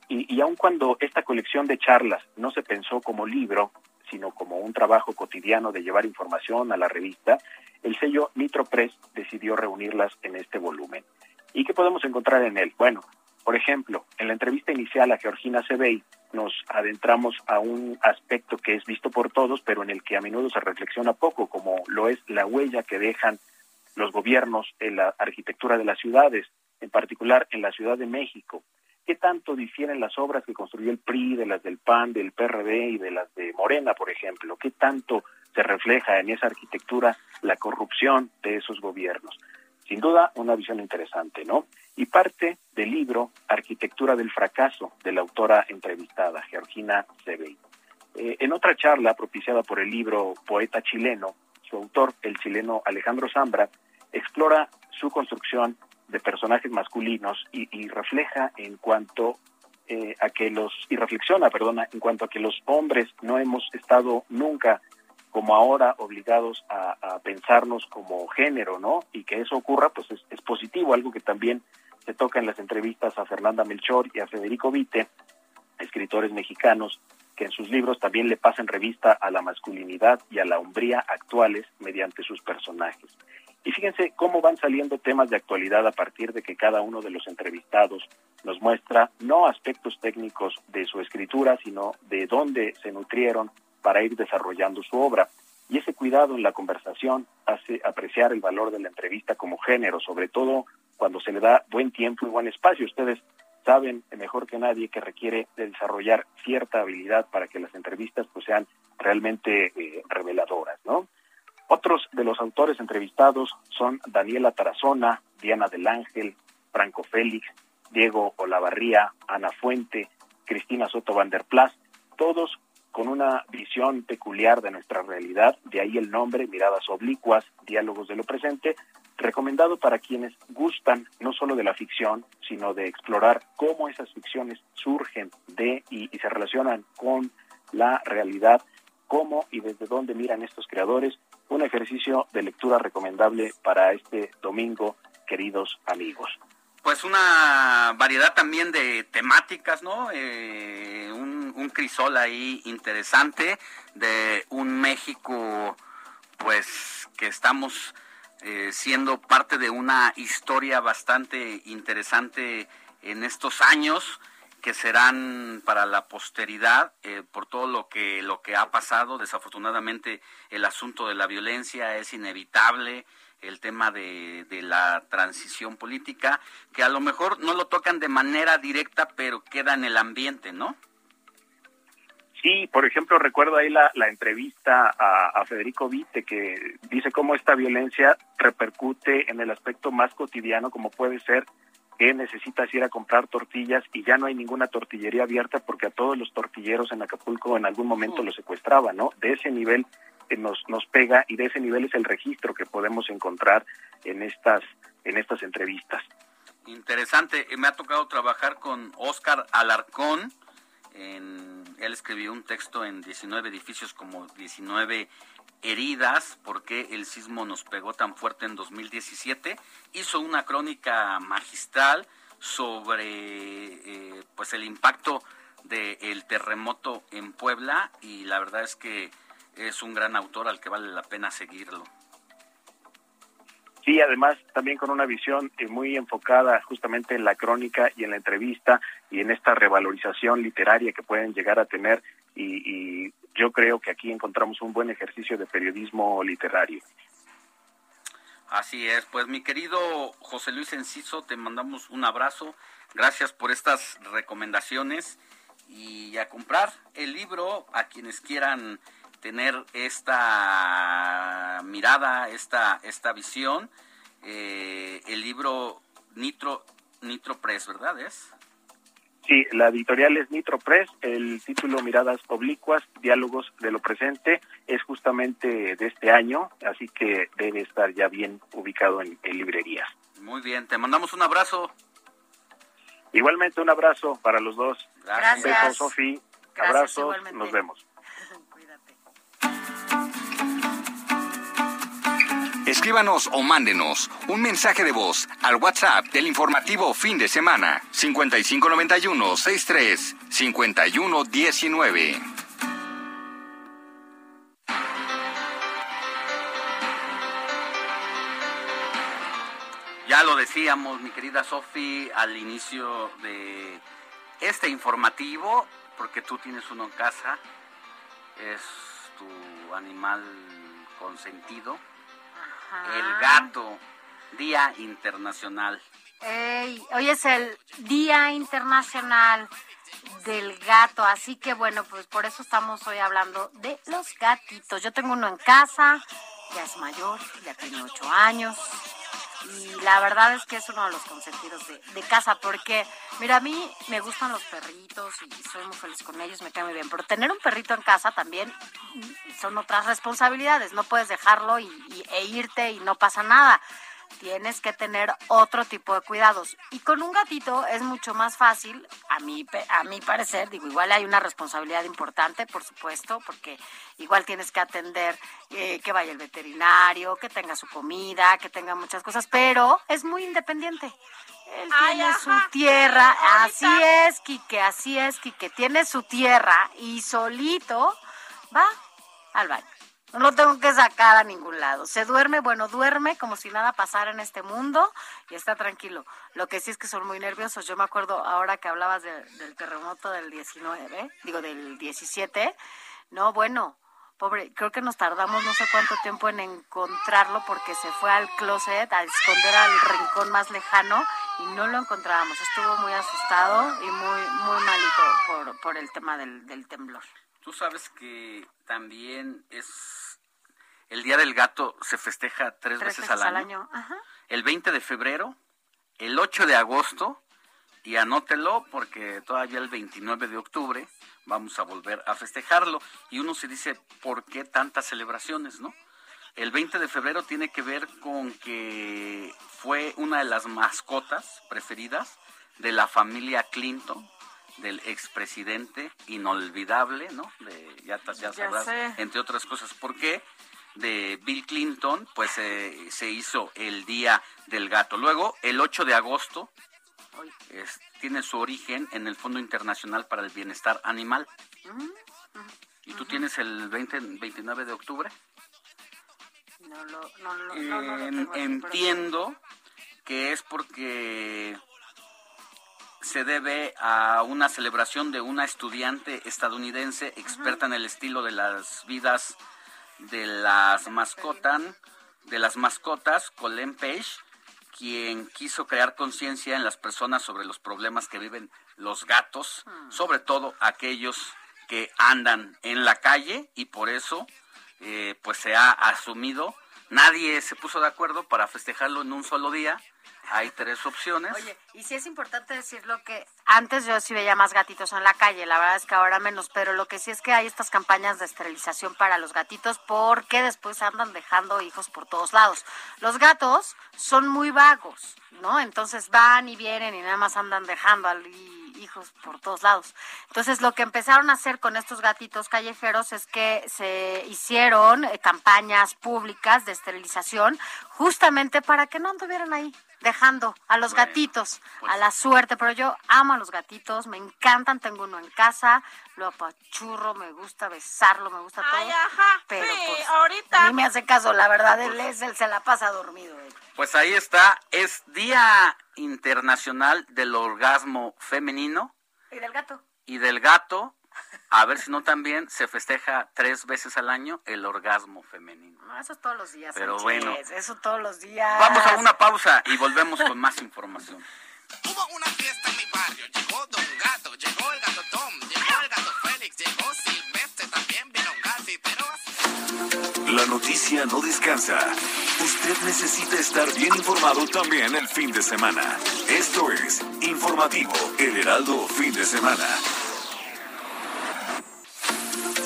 Y, y aun cuando esta colección de charlas no se pensó como libro, sino como un trabajo cotidiano de llevar información a la revista, el sello Nitro Press decidió reunirlas en este volumen. ¿Y qué podemos encontrar en él? Bueno, por ejemplo, en la entrevista inicial a Georgina Sebey nos adentramos a un aspecto que es visto por todos, pero en el que a menudo se reflexiona poco, como lo es la huella que dejan los gobiernos en la arquitectura de las ciudades, en particular en la Ciudad de México. ¿Qué tanto difieren las obras que construyó el PRI de las del PAN, del PRD y de las de Morena, por ejemplo? ¿Qué tanto se refleja en esa arquitectura la corrupción de esos gobiernos? Sin duda, una visión interesante, ¿no? Y parte del libro Arquitectura del Fracaso, de la autora entrevistada, Georgina Sebey. Eh, en otra charla propiciada por el libro Poeta chileno, su autor, el chileno Alejandro Zambra, explora su construcción de personajes masculinos y, refleja en cuanto eh, a que los y reflexiona, perdona, en cuanto a que los hombres no hemos estado nunca como ahora obligados a, pensarnos como género, ¿no? Y que eso ocurra, pues es, positivo, algo que también se toca en las entrevistas a Fernanda Melchor y a Federico Vite, escritores mexicanos, que en sus libros también le pasan revista a la masculinidad y a la hombría actuales mediante sus personajes. Y fíjense cómo van saliendo temas de actualidad a partir de que cada uno de los entrevistados nos muestra no aspectos técnicos de su escritura, sino de dónde se nutrieron para ir desarrollando su obra. Y ese cuidado en la conversación hace apreciar el valor de la entrevista como género, sobre todo cuando se le da buen tiempo y buen espacio. Ustedes saben mejor que nadie que requiere de desarrollar cierta habilidad para que las entrevistas pues sean realmente eh, reveladoras, ¿no? Otros de los autores entrevistados son Daniela Tarazona, Diana del Ángel, Franco Félix, Diego Olavarría, Ana Fuente, Cristina Soto Van der Plas, todos con una visión peculiar de nuestra realidad, de ahí el nombre, miradas oblicuas, diálogos de lo presente, recomendado para quienes gustan no solo de la ficción, sino de explorar cómo esas ficciones surgen de y, y se relacionan con la realidad, cómo y desde dónde miran estos creadores, un ejercicio de lectura recomendable para este domingo, queridos amigos pues una variedad también de temáticas, ¿no? Eh, un, crisol ahí interesante de un México, pues que estamos eh, siendo parte de una historia bastante interesante en estos años que serán para la posteridad eh, por todo lo que lo que ha pasado desafortunadamente el asunto de la violencia es inevitable el tema de, de, la transición política, que a lo mejor no lo tocan de manera directa, pero queda en el ambiente, ¿no? Sí, por ejemplo, recuerdo ahí la, la entrevista a, a, Federico Vite, que dice cómo esta violencia repercute en el aspecto más cotidiano, como puede ser que necesitas ir a comprar tortillas y ya no hay ninguna tortillería abierta porque a todos los tortilleros en Acapulco en algún momento los secuestraban, ¿no? De ese nivel nos, nos pega y de ese nivel es el registro que podemos encontrar en estas, en estas entrevistas. Interesante, me ha tocado trabajar con Oscar Alarcón, en, él escribió un texto en 19 edificios como 19 heridas, porque el sismo nos pegó tan fuerte en 2017, hizo una crónica magistral sobre eh, pues el impacto del terremoto en Puebla y la verdad es que es un gran autor al que vale la pena seguirlo. Sí, además también con una visión eh, muy enfocada justamente en la crónica y en la entrevista y en esta revalorización literaria que pueden llegar a tener y, y yo creo que aquí encontramos un buen ejercicio de periodismo literario. Así es, pues mi querido José Luis Enciso, te mandamos un abrazo, gracias por estas recomendaciones y a comprar el libro a quienes quieran tener esta mirada, esta, esta visión. Eh, el libro Nitro, Nitro Press, ¿verdad? ¿Es? Sí, la editorial es Nitro Press, el título Miradas Oblicuas, Diálogos de lo Presente, es justamente de este año, así que debe estar ya bien ubicado en, en librerías. Muy bien, te mandamos un abrazo. Igualmente un abrazo para los dos. Gracias. Besos, Sofi. Abrazos, nos vemos. Escríbanos o mándenos un mensaje de voz al WhatsApp del informativo fin de semana 5591 63 51 19. Ya lo decíamos, mi querida Sofi, al inicio de este informativo, porque tú tienes uno en casa, es tu animal consentido el gato, Día Internacional. Ey, hoy es el Día Internacional del Gato, así que bueno, pues por eso estamos hoy hablando de los gatitos. Yo tengo uno en casa, ya es mayor, ya tiene ocho años, y la verdad es que es uno de los consentidos de, de, casa, porque, mira, a mí me gustan los perritos y soy muy feliz con ellos, me cae muy bien, pero tener un perrito en casa también son otras responsabilidades, no puedes dejarlo y, y, e irte y no pasa nada. Tienes que tener otro tipo de cuidados. Y con un gatito es mucho más fácil, a mi, a mi parecer, digo, igual hay una responsabilidad importante, por supuesto, porque igual tienes que atender eh, que vaya el veterinario, que tenga su comida, que tenga muchas cosas, pero es muy independiente. Él Ay, tiene ajá. su tierra, así es, Quique, así es, Quique, tiene su tierra y solito va al baño. No lo tengo que sacar a ningún lado. Se duerme, bueno, duerme como si nada pasara en este mundo y está tranquilo. Lo que sí es que son muy nerviosos. Yo me acuerdo ahora que hablabas de- del terremoto del 19, digo del 17. No, bueno, pobre, creo que nos tardamos no sé cuánto tiempo en encontrarlo porque se fue al closet a esconder al rincón más lejano y no lo encontrábamos. Estuvo muy asustado y muy, muy malito por, por el tema del temblor. Tú sabes que también es el Día del Gato se festeja tres, Tres veces, al año. Ajá. El 20 de febrero, el 8 de agosto y anótelo porque todavía el 29 de octubre vamos a volver a festejarlo. Y uno se dice, ¿por qué tantas celebraciones, no? El 20 de febrero tiene que ver con que fue una de las mascotas preferidas de la familia Clinton, del expresidente inolvidable, ¿no? De, ya, ya sabrás, entre otras cosas. ¿Por qué? De Bill Clinton, pues eh, se hizo el Día del Gato. Luego, el 8 de agosto, tiene su origen en el Fondo Internacional para el Bienestar Animal. ¿Y tú tienes el 20, 29 de octubre? No, lo, no, no, entiendo que es porque se debe a una celebración de una estudiante estadounidense experta en el estilo de las vidas de las mascotas, de las mascotas, Colin Page, quien quiso crear conciencia en las personas sobre los problemas que viven los gatos, hmm. sobre todo aquellos que andan en la calle y por eso eh, pues se ha asumido. Nadie se puso de acuerdo para festejarlo en un solo día hay tres opciones. Oye, y sí es importante decirlo que antes yo sí veía más gatitos en la calle, la verdad es que ahora menos, pero lo que sí es que hay estas campañas de esterilización para los gatitos porque después andan dejando hijos por todos lados. Los gatos son muy vagos, ¿no? Entonces van y vienen y nada más andan dejando hijos por todos lados. Entonces, lo que empezaron a hacer con estos gatitos callejeros es que se hicieron eh, campañas públicas de esterilización justamente para que no anduvieran ahí dejando a los gatitos pues a la suerte, pero yo amo a los gatitos, me encantan, tengo uno en casa, lo apachurro, me gusta besarlo, me gusta todo. Ay, ajá, pero sí, pues, ahorita. Ni me hace caso, la verdad, él es, él se la pasa dormido. Pues ahí está, es Día Internacional del Orgasmo Femenino. Y del gato. Y del gato, a ver si no también se festeja tres veces al año el orgasmo femenino. No, eso todos los días. Pero bueno. Eso todos los días. Vamos a una pausa y volvemos con más información. Hubo una fiesta en mi barrio, llegó Don Gato, llegó el gato Tom, llegó el gato Félix, llegó La noticia no descansa. Usted necesita estar bien informado también el fin de semana. Esto es Informativo El Heraldo Fin de Semana.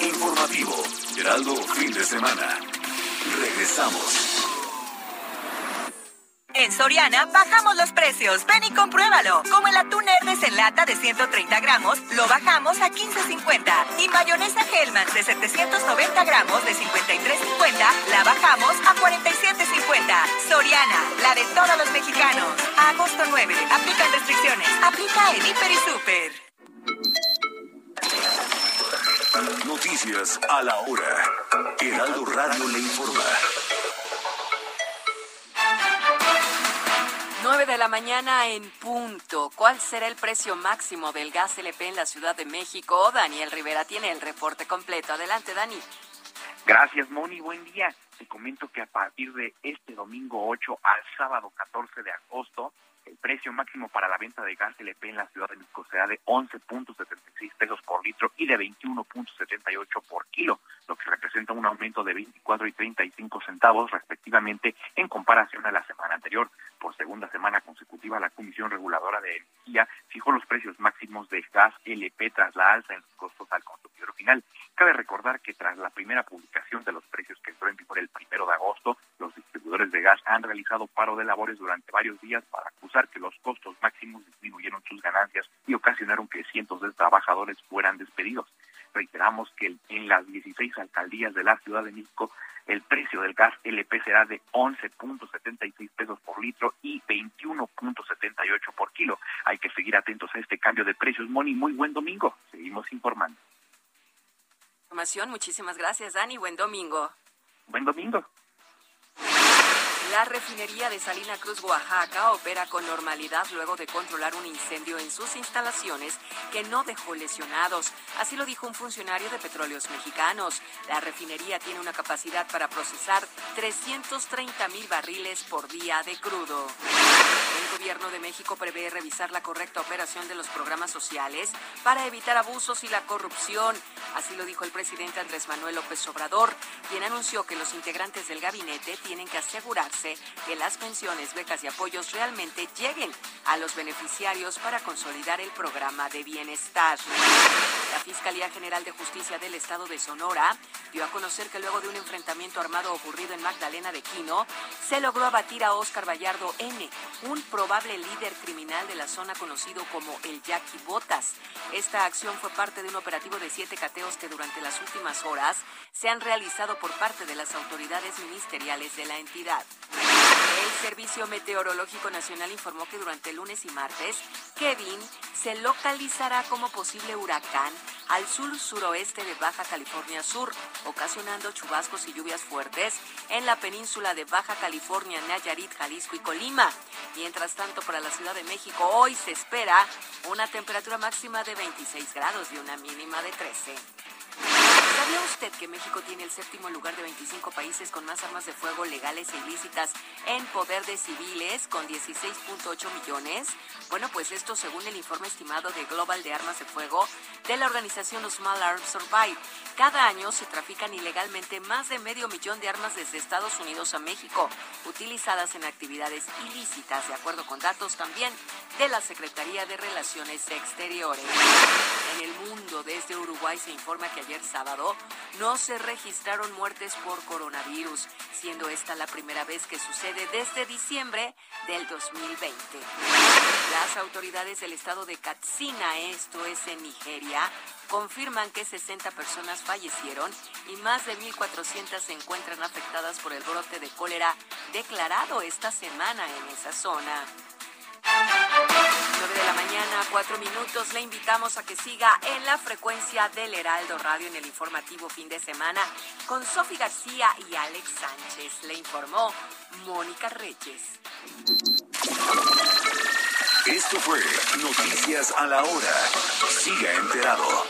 Informativo Heraldo Fin de Semana. Regresamos. En Soriana bajamos los precios. Ven y compruébalo. Como el atún Hermes en lata de 130 gramos, lo bajamos a 15.50. Y mayonesa Hellman de 790 gramos de 53.50, la bajamos a 47.50. Soriana, la de todos los mexicanos. agosto 9. Aplican restricciones. Aplica en Hiper y Super. Noticias a la hora. Heraldo Radio le informa. 9 de la mañana en punto. ¿Cuál será el precio máximo del gas LP en la Ciudad de México? Daniel Rivera tiene el reporte completo. Adelante, Dani. Gracias, Moni. Buen día. Te comento que a partir de este domingo 8 al sábado 14 de agosto, el precio máximo para la venta de gas LP en la Ciudad de México será de 11.76 pesos por litro y de 21.78 por kilo, lo que representa un aumento de 24 y 35 centavos respectivamente en comparación a la semana anterior. Por segunda semana consecutiva, la Comisión Reguladora de Energía fijó los precios máximos de gas LP tras la alza en los costos al consumidor final. Cabe recordar que tras la primera publicación de los precios que entró en vigor el primero de agosto, los distribuidores de gas han realizado paro de labores durante varios días para acusar que los costos máximos disminuyeron sus ganancias y ocasionaron que cientos de trabajadores fueran despedidos. Reiteramos que en las 16 alcaldías de la Ciudad de México el precio del gas LP será de 11.76 pesos por litro y 21.78 por kilo. Hay que seguir atentos a este cambio de precios. Moni, muy buen domingo. Seguimos informando. Información, muchísimas gracias, Dani. Buen domingo. Buen domingo. La refinería de Salina Cruz, Oaxaca, opera con normalidad luego de controlar un incendio en sus instalaciones que no dejó lesionados. Así lo dijo un funcionario de Petróleos Mexicanos. La refinería tiene una capacidad para procesar 330 mil barriles por día de crudo. El gobierno de México prevé revisar la correcta operación de los programas sociales para evitar abusos y la corrupción. Así lo dijo el presidente Andrés Manuel López Obrador, quien anunció que los integrantes del gabinete tienen que asegurarse que las pensiones, becas y apoyos realmente lleguen a los beneficiarios para consolidar el programa de bienestar. La Fiscalía General de Justicia del Estado de Sonora dio a conocer que luego de un enfrentamiento armado ocurrido en Magdalena de Quino, se logró abatir a Óscar Vallardo N., un probable líder criminal de la zona conocido como el Jackie Botas. Esta acción fue parte de un operativo de siete cateos que durante las últimas horas se han realizado por parte de las autoridades ministeriales de la entidad. El Servicio Meteorológico Nacional informó que durante lunes y martes, Kevin se localizará como posible huracán al sur-suroeste de Baja California Sur, ocasionando chubascos y lluvias fuertes en la península de Baja California, Nayarit, Jalisco y Colima. Mientras tanto, para la Ciudad de México hoy se espera una temperatura máxima de 26 grados y una mínima de 13. ¿Sabía usted que México tiene el séptimo lugar de 25 países con más armas de fuego legales e ilícitas en poder de civiles, con 16.8 millones? Bueno, pues esto según el informe estimado de Global de Armas de Fuego de la organización Small Arms Survive. Cada año se trafican ilegalmente más de medio millón de armas desde Estados Unidos a México, utilizadas en actividades ilícitas, de acuerdo con datos también de la Secretaría de Relaciones Exteriores. En el desde Uruguay se informa que ayer sábado no se registraron muertes por coronavirus, siendo esta la primera vez que sucede desde diciembre del 2020. Las autoridades del estado de Katsina, esto es en Nigeria, confirman que 60 personas fallecieron y más de 1.400 se encuentran afectadas por el brote de cólera declarado esta semana en esa zona. 9 de la mañana, 4 minutos. Le invitamos a que siga en la frecuencia del Heraldo Radio en el informativo fin de semana con Sofi García y Alex Sánchez. Le informó Mónica Reyes. Esto fue Noticias a la Hora. Siga enterado.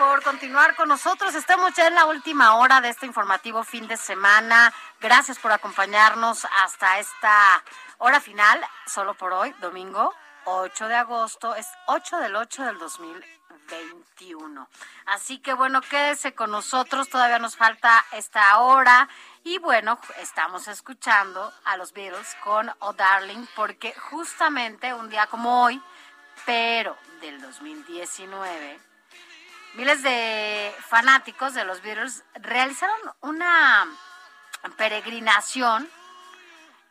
Por continuar con nosotros. Estamos ya en la última hora de este informativo fin de semana. Gracias por acompañarnos hasta esta hora final, solo por hoy, domingo 8 de agosto, es 8 del 8 del 2021. Así que bueno, quédese con nosotros, todavía nos falta esta hora. Y bueno, estamos escuchando a los Beatles con Oh Darling, porque justamente un día como hoy, pero del 2019, miles de fanáticos de los Beatles realizaron una peregrinación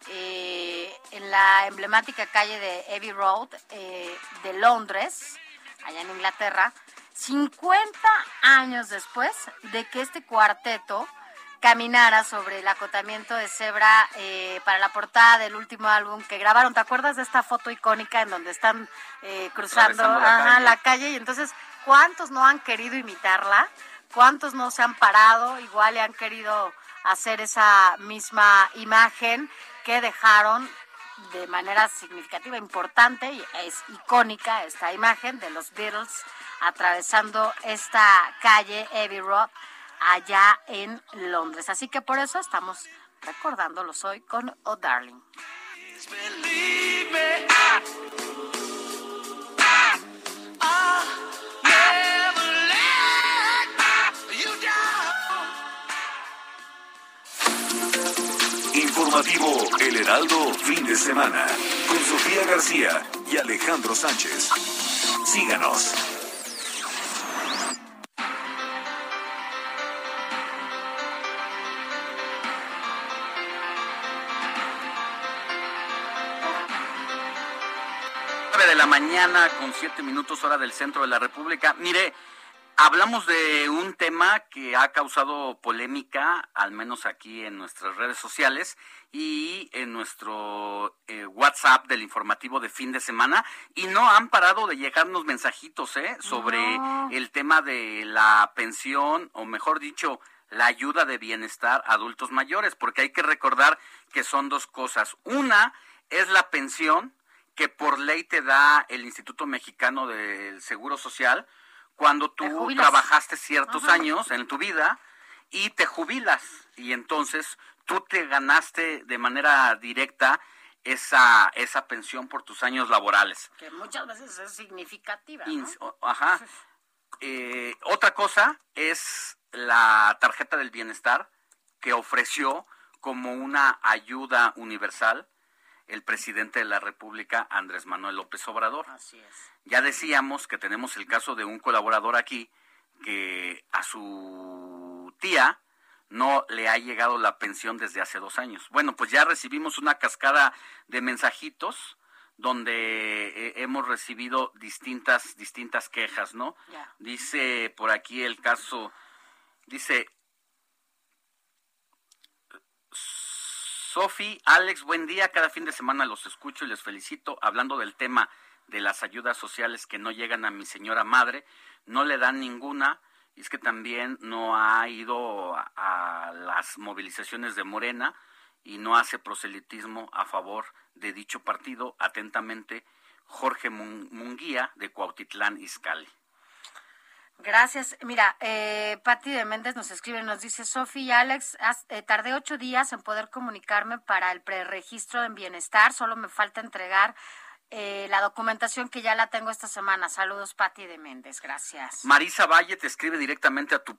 eh, en la emblemática calle de Abbey Road eh, de Londres, allá en Inglaterra, 50 años después de que este cuarteto caminara sobre el acotamiento de cebra eh, para la portada del último álbum que grabaron. ¿Te acuerdas de esta foto icónica en donde están eh, cruzando la ajá, calle. la calle? Y entonces, ¿cuántos no han querido imitarla? ¿Cuántos no se han parado? Igual y han querido hacer esa misma imagen que dejaron de manera significativa, importante, y es icónica esta imagen de los Beatles atravesando esta calle Abbey Road allá en Londres. Así que por eso estamos recordándolos hoy con Oh Darling. Informativo El Heraldo, fin de semana, con Sofía García y Alejandro Sánchez. Síganos. de la mañana con siete minutos hora del centro de la República. Mire, hablamos de un tema que ha causado polémica, al menos aquí en nuestras redes sociales y en nuestro eh, WhatsApp del informativo de fin de semana, y no han parado de llegarnos mensajitos ¿eh? sobre No. el tema de la pensión, o mejor dicho, la ayuda de bienestar a adultos mayores, porque hay que recordar que son dos cosas. Una es la pensión que por ley te da el Instituto Mexicano del Seguro Social cuando tú trabajaste ciertos Ajá. años en tu vida y te jubilas y entonces tú te ganaste de manera directa esa esa pensión por tus años laborales. Que muchas veces es significativa. ¿no? Ins- o- Ajá. Eh, otra cosa es la tarjeta del bienestar que ofreció como una ayuda universal el presidente de la República, Andrés Manuel López Obrador. Así es. Ya decíamos que tenemos el caso de un colaborador aquí que a su tía no le ha llegado la pensión desde hace dos años. Bueno, pues ya recibimos una cascada de mensajitos donde eh, hemos recibido distintas distintas quejas, ¿no? Ya. Dice por aquí el caso, dice Sofi, Alex, buen día. Cada fin de semana los escucho y les felicito. Hablando del tema de las ayudas sociales que no llegan a mi señora madre, no le dan ninguna. Y es que también no ha ido a, a las movilizaciones de Morena y no hace proselitismo a favor de dicho partido. Atentamente, Jorge Mun- Munguía de Cuautitlán Izcalli. Gracias. Mira, eh, Patti de Méndez nos escribe, nos dice, Sofi y Alex, haz- eh, tardé ocho días en poder comunicarme para el preregistro en bienestar, solo me falta entregar eh, la documentación que ya la tengo esta semana. Saludos, Patti de Méndez, gracias. Marisa Valle te escribe directamente a tu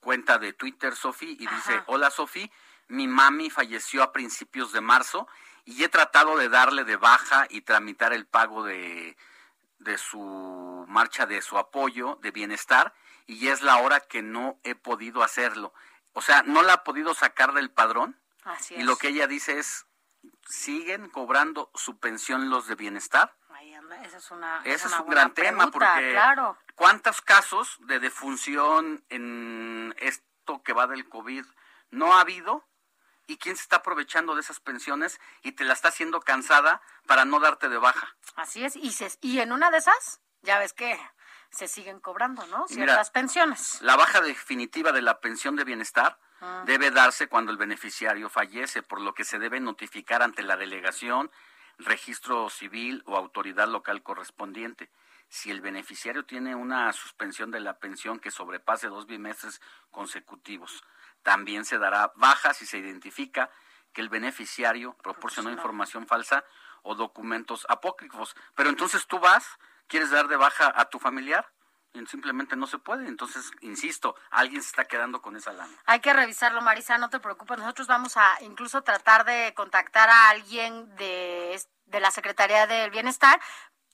cuenta de Twitter, Sofi, y dice, hola Sofi, mi mami falleció a principios de marzo y he tratado de darle de baja y tramitar el pago de, de su marcha de su apoyo de bienestar y es la hora que no he podido hacerlo. O sea, no la ha podido sacar del padrón Así y lo que ella dice es, siguen cobrando su pensión los de bienestar. Ahí anda, esa es una, Ese es una un buena gran tema porque Claro. ¿cuántos casos de defunción en esto que va del COVID no ha habido? ¿Y quién se está aprovechando de esas pensiones y te la está haciendo cansada para no darte de baja? Así es. Y, se- y en una de esas, ya ves que se siguen cobrando, ¿no? Mira, Ciertas pensiones. La baja definitiva de la pensión de bienestar Ah. debe darse cuando el beneficiario fallece, por lo que se debe notificar ante la delegación, registro civil o autoridad local correspondiente. Si el beneficiario tiene una suspensión de la pensión que sobrepase dos bimestres consecutivos, también se dará baja si se identifica que el beneficiario proporcionó información falsa o documentos apócrifos. Pero entonces tú vas, quieres dar de baja a tu familiar y simplemente no se puede. Entonces, insisto, alguien se está quedando con esa lana. Hay que revisarlo, Marisa, no te preocupes. Nosotros vamos a incluso tratar de contactar a alguien de, de la Secretaría del Bienestar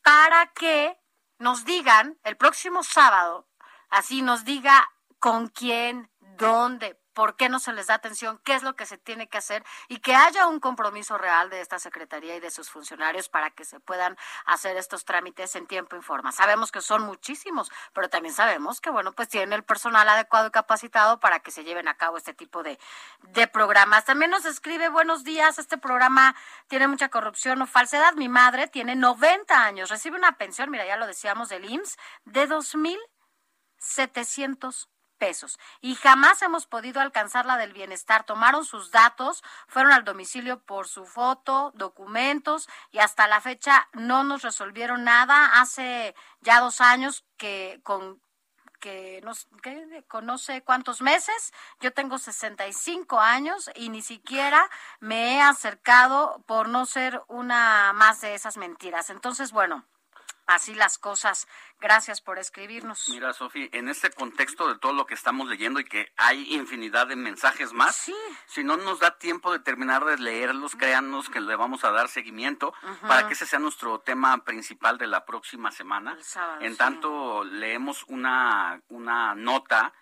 para que nos digan el próximo sábado, así nos diga con quién, dónde, por qué no se les da atención, qué es lo que se tiene que hacer y que haya un compromiso real de esta Secretaría y de sus funcionarios para que se puedan hacer estos trámites en tiempo y forma. Sabemos que son muchísimos, pero también sabemos que, bueno, pues tienen el personal adecuado y capacitado para que se lleven a cabo este tipo de, de programas. También nos escribe, buenos días, este programa tiene mucha corrupción o falsedad. Mi madre tiene 90 años, recibe una pensión, mira, ya lo decíamos, del IMSS, de 2,700 pesos y jamás hemos podido alcanzar la del bienestar. Tomaron sus datos, fueron al domicilio por su foto, documentos y hasta la fecha no nos resolvieron nada. Hace ya dos años que con que no, que conoce cuántos meses. Yo tengo 65 años y ni siquiera me he acercado por no ser una más de esas mentiras. Entonces, bueno, así las cosas. Gracias por escribirnos. Mira, Sofi, en este contexto de todo lo que estamos leyendo y que hay infinidad de mensajes más, si no nos da tiempo de terminar de leerlos, créanos que le vamos a dar seguimiento para que ese sea nuestro tema principal de la próxima semana. en tanto, leemos una, una nota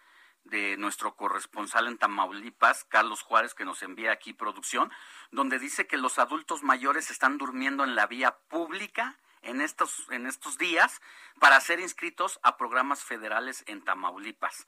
de nuestro corresponsal en Tamaulipas, Carlos Juárez, que nos envía aquí producción, donde dice que los adultos mayores están durmiendo en la vía pública en estos, en estos días para ser inscritos a programas federales en Tamaulipas.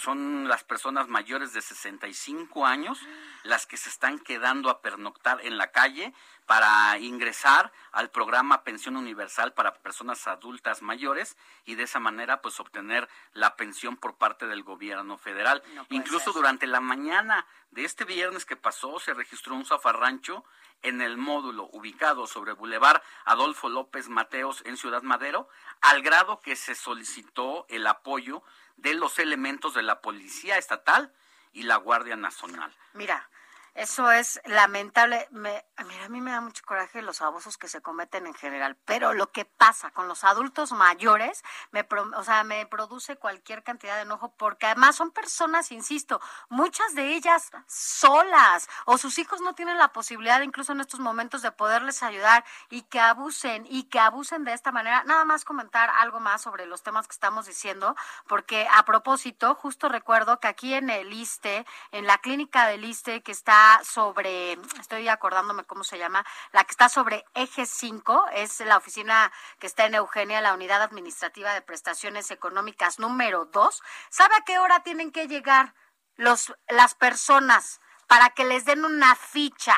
Son las personas mayores de 65 años las que se están quedando a pernoctar en la calle para ingresar al programa Pensión Universal para personas adultas mayores y de esa manera pues obtener la pensión por parte del gobierno federal. Incluso durante la mañana de este viernes que pasó se registró un zafarrancho en el módulo ubicado sobre Boulevard Adolfo López Mateos en Ciudad Madero, al grado que se solicitó el apoyo de los elementos de la Policía Estatal y la Guardia Nacional. Mira, eso es lamentable. Me, mira, a mí me da mucho coraje los abusos que se cometen en general, pero lo que pasa con los adultos mayores, me, o sea, me produce cualquier cantidad de enojo porque además son personas, insisto, muchas de ellas solas o sus hijos no tienen la posibilidad incluso en estos momentos de poderles ayudar y que abusen y que abusen de esta manera. Nada más comentar algo más sobre los temas que estamos diciendo, porque a propósito, justo recuerdo que aquí en el ISTE, en la clínica del ISTE que está sobre, estoy acordándome cómo se llama, la que está sobre Eje 5, es la oficina que está en Eugenia, la unidad administrativa de prestaciones económicas número 2. ¿Sabe a qué hora tienen que llegar los, las personas para que les den una ficha?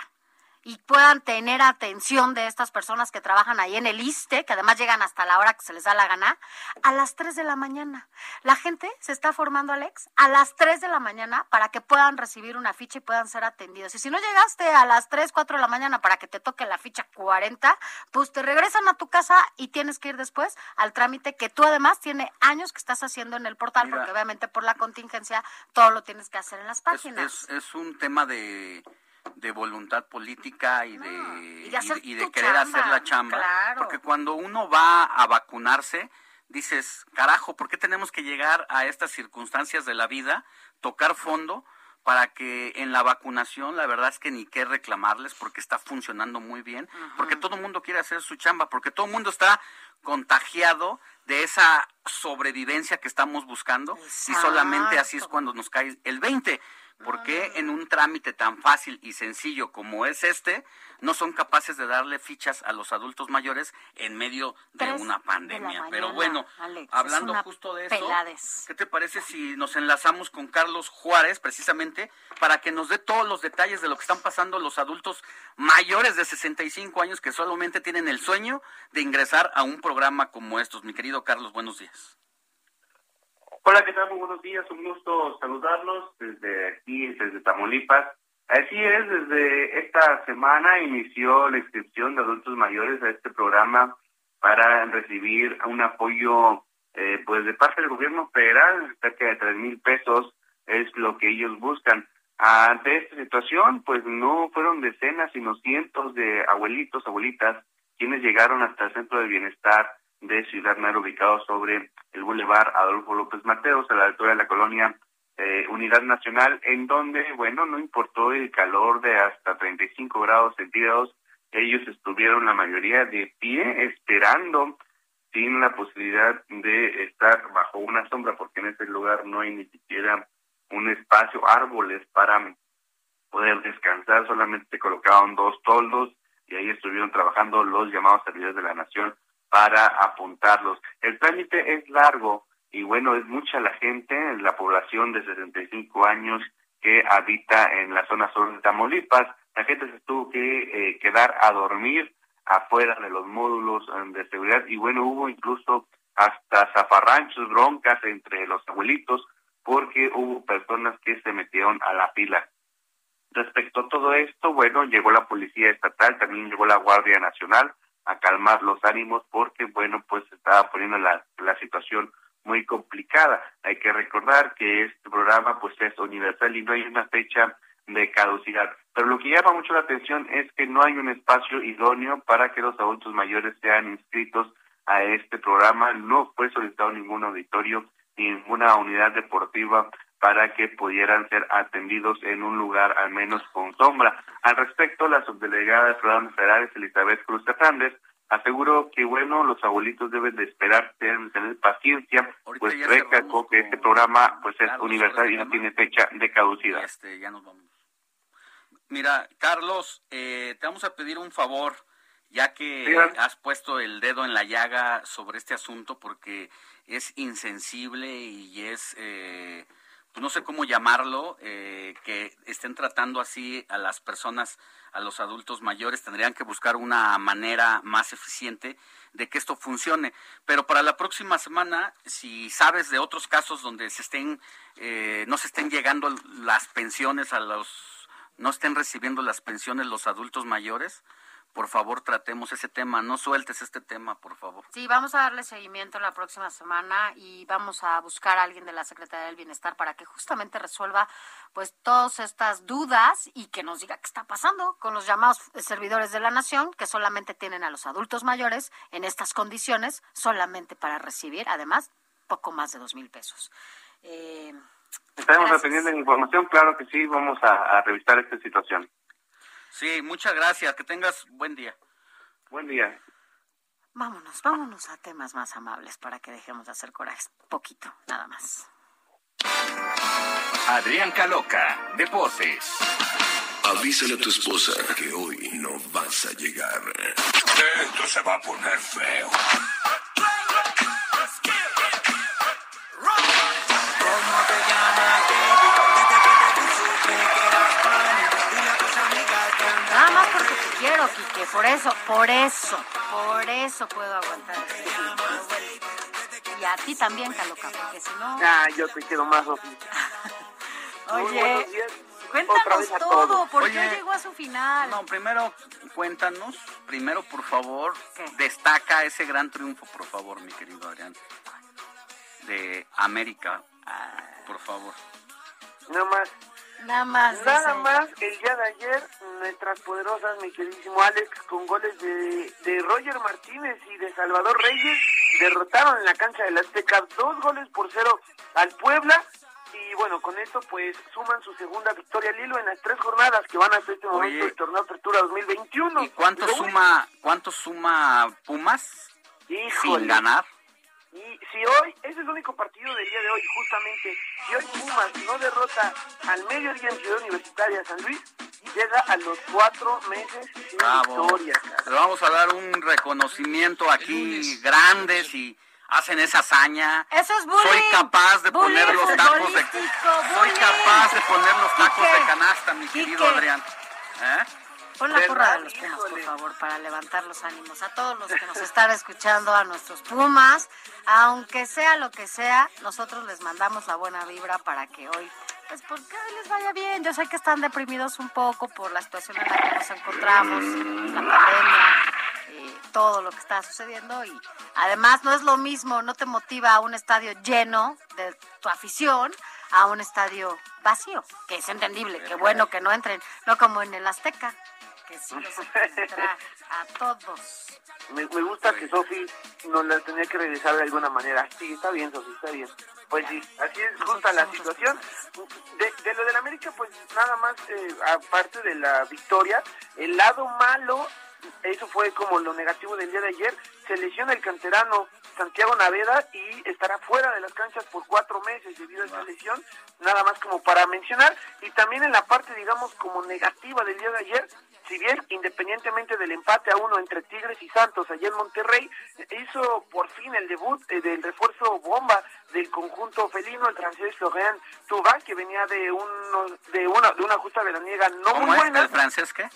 Y puedan tener atención de estas personas que trabajan ahí en el ISTE, que además llegan hasta la hora que se les da la gana, a las 3 de la mañana. La gente se está formando, Alex, a las 3 de la mañana para que puedan recibir una ficha y puedan ser atendidos. Y si no llegaste a las 3, 4 de la mañana para que te toque la ficha 40, pues te regresan a tu casa y tienes que ir después al trámite que tú además tiene años que estás haciendo en el portal, porque obviamente por la contingencia todo lo tienes que hacer en las páginas. es un tema de de voluntad política y de, y de, querer hacer la chamba. Porque cuando uno va a vacunarse, dices, carajo, ¿por qué tenemos que llegar a estas circunstancias de la vida, tocar fondo? para que en la vacunación la verdad es que ni qué reclamarles porque está funcionando muy bien, porque todo el mundo quiere hacer su chamba, porque todo el mundo está contagiado de esa sobrevivencia que estamos buscando y solamente así es cuando nos cae el 20. ¿Por qué en un trámite tan fácil y sencillo como es este no son capaces de darle fichas a los adultos mayores en medio de una pandemia? Pero bueno, hablando justo de eso, ¿qué te parece si nos enlazamos con Carlos Juárez precisamente para que nos dé todos los detalles de lo que están pasando los adultos mayores de 65 años que solamente tienen el sueño de ingresar a un programa como estos? Mi querido Carlos, buenos días. Hola, ¿qué tal? Muy buenos días, un gusto saludarlos desde aquí, desde Tamaulipas. Así es, desde esta semana inició la inscripción de adultos mayores a este programa para recibir un apoyo eh, pues de parte del gobierno federal, cerca de tres mil pesos es lo que ellos buscan. Ante esta situación, pues no fueron decenas, sino cientos de abuelitos, abuelitas, quienes llegaron hasta el centro de bienestar de Ciudad Madero, ubicado sobre el Boulevard Adolfo López Mateos, a la altura de la colonia eh, Unidad Nacional, en donde, bueno, no importó el calor de hasta 35 grados centígrados, ellos estuvieron la mayoría de pie esperando sin la posibilidad de estar bajo una sombra, porque en ese lugar no hay ni siquiera un espacio, árboles para poder descansar, solamente se colocaron dos toldos y ahí estuvieron trabajando los llamados servidores de la nación para apuntarlos. El trámite es largo y bueno, es mucha la gente, la población de 65 años que habita en la zona sur de Tamaulipas. La gente se tuvo que eh, quedar a dormir afuera de los módulos eh, de seguridad y bueno, hubo incluso hasta zafarranchos, broncas entre los abuelitos porque hubo personas que se metieron a la fila. Respecto a todo esto, bueno, llegó la Policía Estatal, también llegó la Guardia Nacional, a calmar los ánimos porque, bueno, pues estaba poniendo la, la situación muy complicada. Hay que recordar que este programa pues es universal y no hay una fecha de caducidad. Pero lo que llama mucho la atención es que no hay un espacio idóneo para que los adultos mayores sean inscritos a este programa. No fue solicitado ningún auditorio, ninguna unidad deportiva para que pudieran ser atendidos en un lugar al menos con sombra. Al respecto, la subdelegada de programas federales, Elizabeth Cruz Fernández, aseguró que, bueno, los abuelitos deben de esperar, deben tener paciencia, pues recalcó que este programa pues es universal y no tiene fecha de caducidad. Este, ya nos vamos. Mira, Carlos, eh, te vamos a pedir un favor, ya que has puesto el dedo en la llaga sobre este asunto, porque es insensible y es, eh, pues no sé cómo llamarlo, eh, que estén tratando así a las personas, a los adultos mayores, tendrían que buscar una manera más eficiente de que esto funcione. Pero para la próxima semana, si sabes de otros casos donde se estén, no se estén llegando las pensiones a los no estén recibiendo las pensiones los adultos mayores, por favor tratemos ese tema, no sueltes este tema, por favor. Sí, vamos a darle seguimiento la próxima semana y vamos a buscar a alguien de la Secretaría del Bienestar para que justamente resuelva pues todas estas dudas y que nos diga qué está pasando con los llamados servidores de la nación que solamente tienen a los adultos mayores en estas condiciones solamente para recibir además poco más de dos mil pesos. Eh, Estaremos la información, claro que sí, vamos a, a, revisar esta situación. Sí, muchas gracias, que tengas buen día. Buen día. Vámonos, vámonos a temas más amables para que dejemos de hacer coraje. Poquito, nada más. Adrián Caloca, Deportes. Avísale a tu esposa que hoy no vas a llegar. Esto se va a poner feo. Porque te quiero, Quique. Por eso, por eso, por eso puedo aguantar. Y a ti también, Caloca, porque si no... Ah, yo te quiero más, Sofía. Oye, cuéntanos todo, ¿por qué llegó a su final? No, primero, cuéntanos, primero, por favor, destaca ese gran triunfo, por favor, mi querido Adrián, de América, por favor. Nada más. Nada más. Nada más, el día de ayer, nuestras poderosas, mi queridísimo Alex, con goles de, de Roger Martínez y de Salvador Reyes, derrotaron en la cancha del Azteca dos goles por cero al Puebla. Y bueno, con esto pues suman su segunda victoria al hilo en las tres jornadas que van hasta este momento del torneo Apertura 2021. ¿Y cuánto suma, cuánto suma Pumas Híjole. sin ganar? Y si hoy, ese es el único partido del día de hoy, justamente, si hoy Pumas no derrota al mediodía en Ciudad Universitaria San Luis, llega a los cuatro meses sin Bravo. victoria. Le vamos a dar un reconocimiento aquí grande si hacen esa hazaña. Eso es bullying. Soy capaz de Bullying poner los tacos de futbolístico, Soy bullying. capaz de poner los tacos de canasta, mi querido. Adrián. ¿Eh? Pon la porra de los Pumas, por favor, para levantar los ánimos a todos los que nos están escuchando, a nuestros Pumas. Aunque sea lo que sea, nosotros les mandamos la buena vibra para que hoy, pues porque hoy les vaya bien. Yo sé que están deprimidos un poco por la situación en la que nos encontramos, la pandemia, eh, todo lo que está sucediendo. Y además no es lo mismo, no te motiva a un estadio lleno de tu afición a un estadio vacío, que es entendible, que bueno que no entren, no como en el Azteca, que sí los a todos. Me, me gusta que Sofi nos la tenía que regresar de alguna manera. Sí, está bien, Sofi, está bien. Pues sí, así es justa la situación. De, de lo del América, pues nada más, eh, aparte de la victoria, el lado malo, eso fue como lo negativo del día de ayer, se lesiona el canterano Santiago Naveda y estará fuera de las canchas por cuatro meses debido a esa lesión, nada más como para mencionar. Y también en la parte, digamos, como negativa del día de ayer, si bien independientemente del empate a uno entre Tigres y Santos allá en Monterrey, hizo por fin el debut eh, del refuerzo bomba del conjunto felino, el francés Florian Thauvin, que venía de uno, de una de una justa veraniega no ¿Cómo muy buena. el francés qué?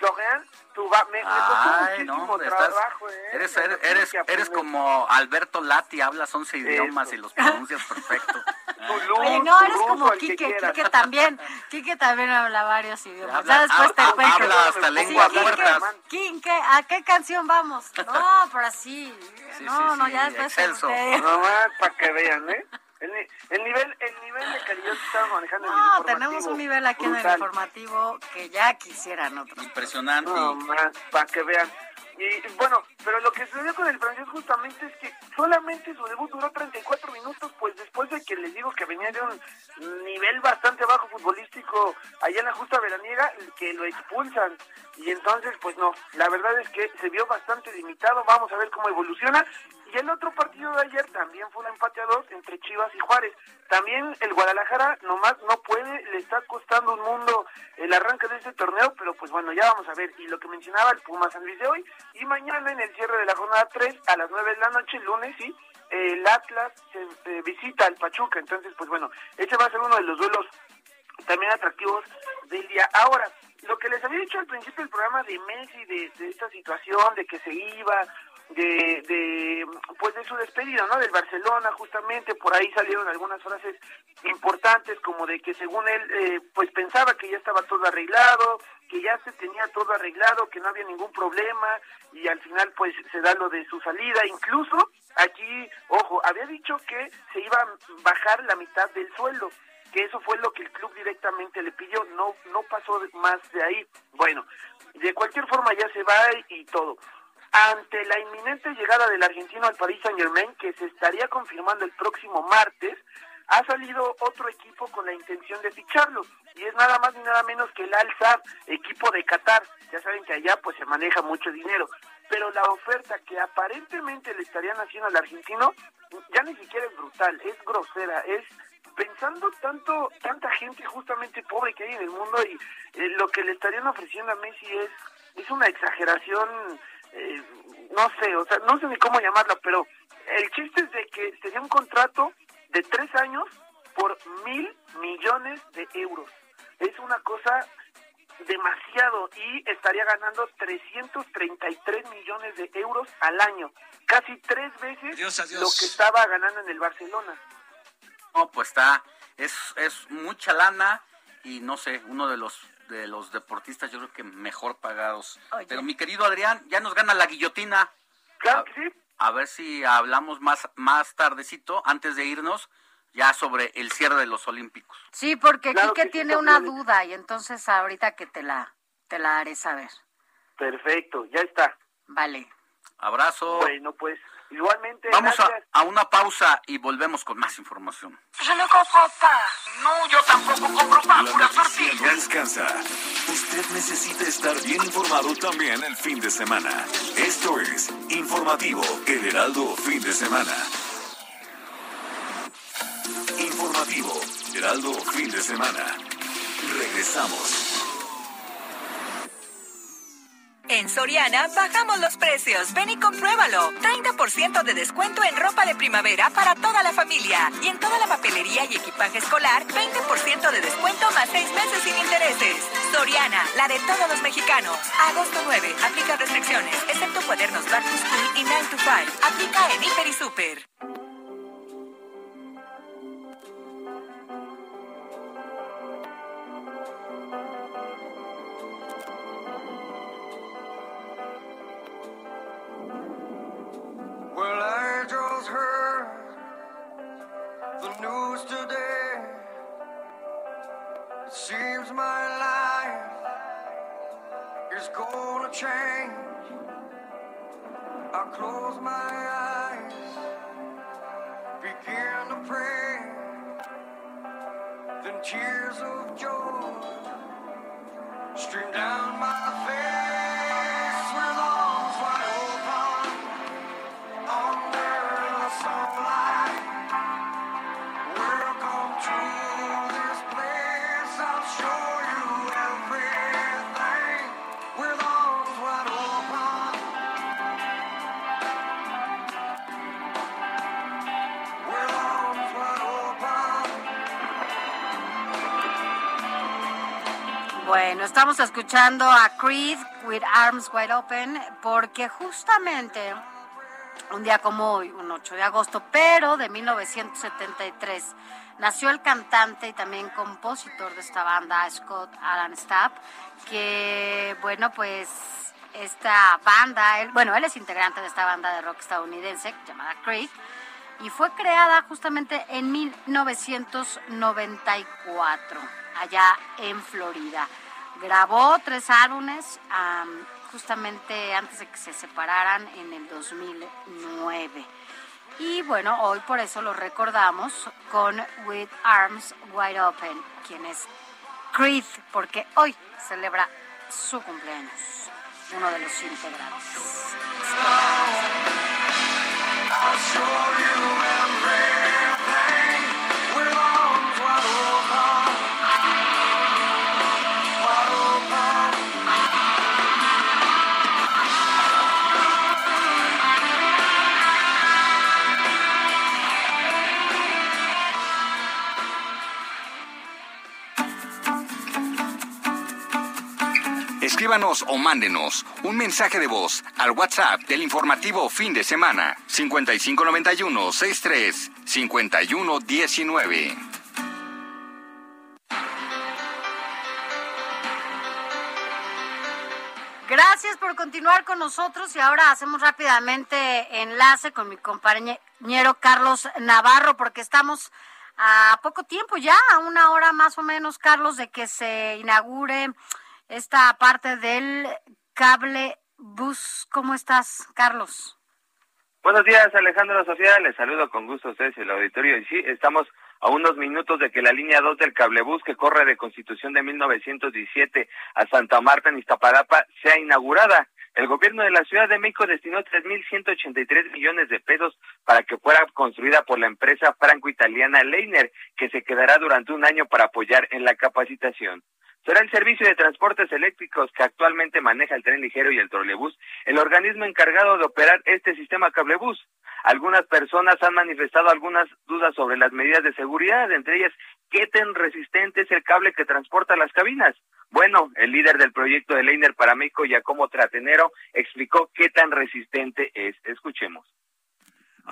Florian Thauvin, me, me costó Ay, no, muchísimo hombre, estás- trabajo, eh, eres, eres, eres, eres como Alberto Lati, hablas 11 idiomas y los pronuncias perfecto. Oye, no, eres como Quique, Quique también, Quique también habla varios idiomas. ya después te cuento. Habla hasta lengua sí, muertas. Quique, ¿a qué canción vamos? No, pero así. Sí, no, sí, no, sí, ya después te- excelso. te- Nomás para que vean, ¿eh? El, ni- el nivel el nivel de calidad que estamos manejando en el No, tenemos un nivel aquí en el informativo que ya quisieran otros. Impresionante. No, más, para que vean. Y bueno, pero lo que sucedió con el francés justamente es que solamente su debut duró 34 minutos, pues después de que les digo que venía de un nivel bastante bajo futbolístico allá en la justa veraniega, que lo expulsan. Y entonces, pues no, la verdad es que se vio bastante limitado, vamos a ver cómo evoluciona. Y el otro partido de ayer también fue un empate a dos entre Chivas y Juárez. También el Guadalajara nomás no puede, le está costando un mundo el arranque de este torneo, pero pues bueno, ya vamos a ver. Y lo que mencionaba el Puma San Luis de hoy, y mañana en el cierre de la jornada 3 a las 9 de la noche, lunes, sí, el Atlas se, eh, visita al Pachuca. Entonces, pues bueno, ese va a ser uno de los duelos también atractivos del día. Ahora, lo que les había dicho al principio del programa de Messi, de, de esta situación, de que se iba, de, pues de su despedida, ¿no? Del Barcelona, justamente, por ahí salieron algunas frases importantes, como de que según él, eh, pues pensaba que ya estaba todo arreglado, que ya se tenía todo arreglado, que no había ningún problema, y al final, pues, se da lo de su salida. Incluso, aquí, ojo, había dicho que se iba a bajar la mitad del sueldo que eso fue lo que el club directamente le pidió, no no pasó más de ahí. Bueno, de cualquier forma ya se va y todo. Ante la inminente llegada del argentino al Paris Saint Germain, que se estaría confirmando el próximo martes, ha salido otro equipo con la intención de ficharlo, y es nada más ni nada menos que el Al Sadd, equipo de Qatar. Ya saben que allá pues se maneja mucho dinero, pero la oferta que aparentemente le estarían haciendo al argentino ya ni siquiera es brutal, es grosera, es pensando tanto tanta gente justamente pobre que hay en el mundo y eh, lo que le estarían ofreciendo a Messi es es una exageración eh, no sé o sea no sé ni cómo llamarla pero el chiste es de que sería un contrato de tres años por mil millones de euros. Es una cosa demasiado y estaría ganando 333 millones de euros al año. Casi tres veces Adiós, adiós. lo que estaba ganando en el Barcelona. No, pues está, es, es mucha lana y no sé, uno de los de los deportistas yo creo que mejor pagados. Oye. Pero mi querido Adrián, ya nos gana la guillotina. Claro que sí. A ver si hablamos más, más tardecito, antes de irnos, ya sobre el cierre de los Olímpicos. Sí, porque Claro Quique que tiene una duda y entonces ahorita que te la, te la haré saber. Perfecto, ya está. Vale. Abrazo. Bueno, pues igualmente. Vamos a, a una pausa y volvemos con más información. Je ne comprends pas. No, yo tampoco compro La noticia no descansa. Usted necesita estar bien informado también el fin de semana. Esto es Informativo El Heraldo Fin de Semana. Informativo Heraldo Fin de Semana. Regresamos. En Soriana bajamos los precios. Ven y compruébalo. 30% de descuento en ropa de primavera para toda la familia. Y en toda la papelería y equipaje escolar, 20% de descuento más 6 meses sin intereses. Soriana, la de todos los mexicanos. Agosto 9. Aplica restricciones, excepto cuadernos Back to School y 9 to 5. Aplica en Hiper y Super. Heard the news today. It seems my life is gonna change. I close my eyes, begin to pray. Then tears of joy stream down my face estamos escuchando a Creed with Arms Wide Open porque justamente un día como hoy, un 8 de agosto, pero de 1973 nació el cantante y también compositor de esta banda, Scott Alan Stapp, que, bueno, pues esta banda, bueno, él es integrante de esta banda de rock estadounidense llamada Creed, y fue creada justamente en 1994, allá en Florida. Grabó tres álbumes, justamente antes de que se separaran en el 2009. Y bueno, hoy por eso lo recordamos con With Arms Wide Open, quien es Creed, porque hoy celebra su cumpleaños, uno de los integrantes. Escríbanos o mándenos un mensaje de voz al WhatsApp del informativo fin de semana 5591 63 5119. Gracias por continuar con nosotros y ahora hacemos rápidamente enlace con mi compañero Carlos Navarro porque estamos a poco tiempo ya, a una hora más o menos, Carlos, de que se inaugure esta parte del cable bus. ¿Cómo estás, Carlos? Buenos días, Alejandro Sofía. Les saludo con gusto a ustedes el auditorio. Y sí, estamos a unos minutos de que la línea 2 del cablebús que corre de Constitución de 1917 a Santa Marta en Iztapalapa sea inaugurada. El gobierno de la Ciudad de México destinó 3.183 millones de pesos para que fuera construida por la empresa franco-italiana Leiner, que se quedará durante un año para apoyar en la capacitación. Será el servicio de transportes eléctricos que actualmente maneja el tren ligero y el trolebús el organismo encargado de operar este sistema cablebús. Algunas personas han manifestado algunas dudas sobre las medidas de seguridad, entre ellas, ¿qué tan resistente es el cable que transporta las cabinas? Bueno, el líder del proyecto de Leiner para México, Giacomo Tratenero, explicó qué tan resistente es. Escuchemos.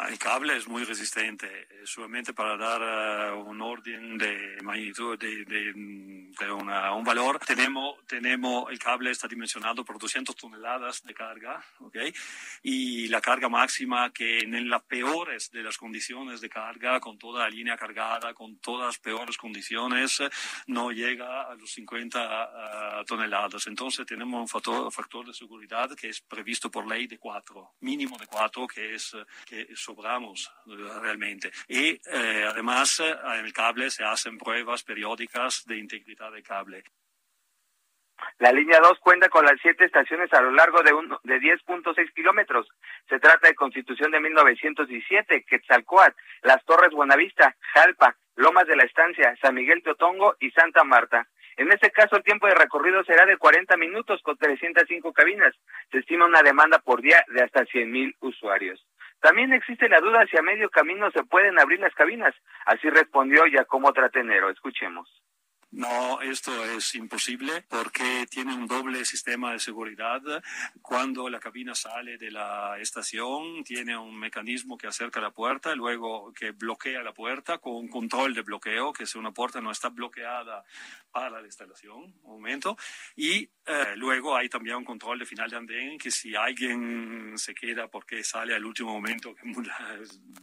El cable es muy resistente, eh, solamente para dar eh, un orden de magnitud, de, de, de una, un valor. Tenemos, tenemos, el cable está dimensionado por 200 toneladas de carga, ¿ok? Y la carga máxima que en las peores de las condiciones de carga, con toda la línea cargada, con todas las peores condiciones, no llega a los 50 uh, toneladas. Entonces tenemos un factor, factor de seguridad que es previsto por ley de 4, mínimo de 4, que es, que es sobramos realmente. Y eh, además en el cable se hacen pruebas periódicas de integridad del cable. La línea 2 cuenta con las siete estaciones a lo largo de, un, de 10.6 kilómetros. Se trata de Constitución de 1917, Quetzalcoatl, Las Torres Buenavista, Jalpa, Lomas de la Estancia, San Miguel Teotongo y Santa Marta. En este caso, el tiempo de recorrido será de 40 minutos con 305 cabinas. Se estima una demanda por día de hasta 100.000 usuarios. También existe la duda si a medio camino se pueden abrir las cabinas. Así respondió Giacomo Tratenero. Escuchemos. No, esto es imposible porque tiene un doble sistema de seguridad. Cuando la cabina sale de la estación, tiene un mecanismo que acerca la puerta, luego que bloquea la puerta con un control de bloqueo, que si una puerta no está bloqueada para la instalación, un momento. Y eh, luego hay también un control de final de andén, que si alguien se queda porque sale al último momento,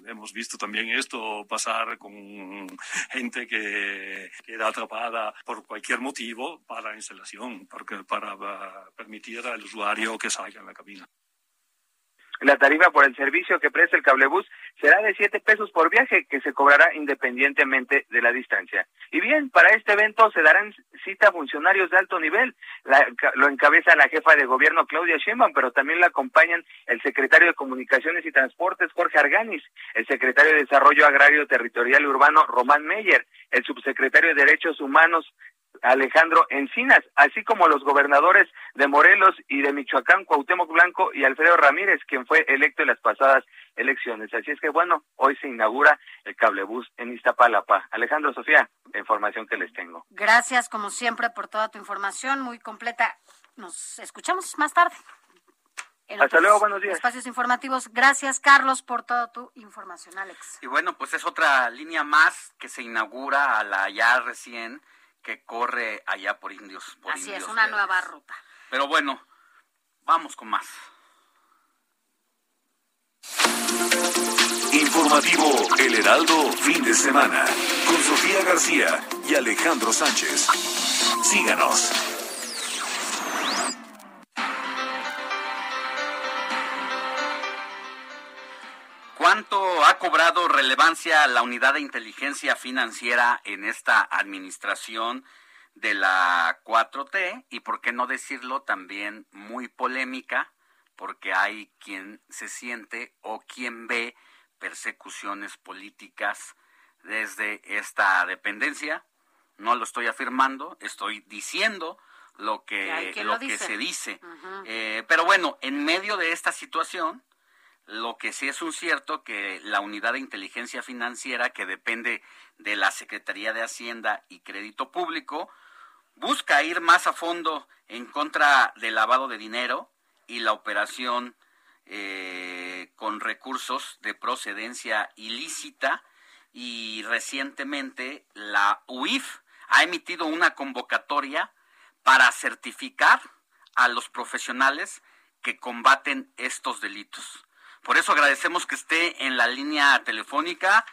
hemos visto también esto pasar con gente que queda atrapada por cualquier motivo para la instalación, porque, para permitir al usuario que salga en la cabina. La tarifa por el servicio que presta el cablebús será de 7 pesos por viaje, que se cobrará independientemente de la distancia. Y bien, para este evento se darán cita funcionarios de alto nivel. La, lo encabeza la jefa de gobierno Claudia Sheinbaum, pero también la acompañan el secretario de Comunicaciones y Transportes Jorge Arganis, el secretario de Desarrollo Agrario Territorial y Urbano Román Meyer, el subsecretario de Derechos Humanos Alejandro Encinas, así como los gobernadores de Morelos y de Michoacán, Cuauhtémoc Blanco y Alfredo Ramírez, quien fue electo en las pasadas elecciones. Así es que bueno, hoy se inaugura el cablebús en Iztapalapa. Alejandro Sofía, la información que les tengo. Gracias como siempre por toda tu información muy completa. Nos escuchamos más tarde. en Hasta luego, buenos días. espacios informativos. Gracias, Carlos, por toda tu información, Alex. Y bueno, pues es otra línea más que se inaugura a la ya recién que corre allá por Indios. Por Así es, una Verdes. nueva ruta. Pero bueno, vamos con más. Informativo El Heraldo, fin de semana, con Sofía García y Alejandro Sánchez. Síganos. Ha cobrado relevancia la unidad de inteligencia financiera en esta administración de la 4T? Y por qué no decirlo también muy polémica, porque hay quien se siente o quien ve persecuciones políticas desde esta dependencia. No lo estoy afirmando, estoy diciendo lo que, lo lo que se dice. Eh, pero bueno, en medio de esta situación, lo que sí es un cierto que la unidad de inteligencia financiera que depende de la Secretaría de Hacienda y Crédito Público busca ir más a fondo en contra del lavado de dinero y la operación eh, con recursos de procedencia ilícita y recientemente la UIF ha emitido una convocatoria para certificar a los profesionales que combaten estos delitos. Por eso agradecemos que esté en la línea telefónica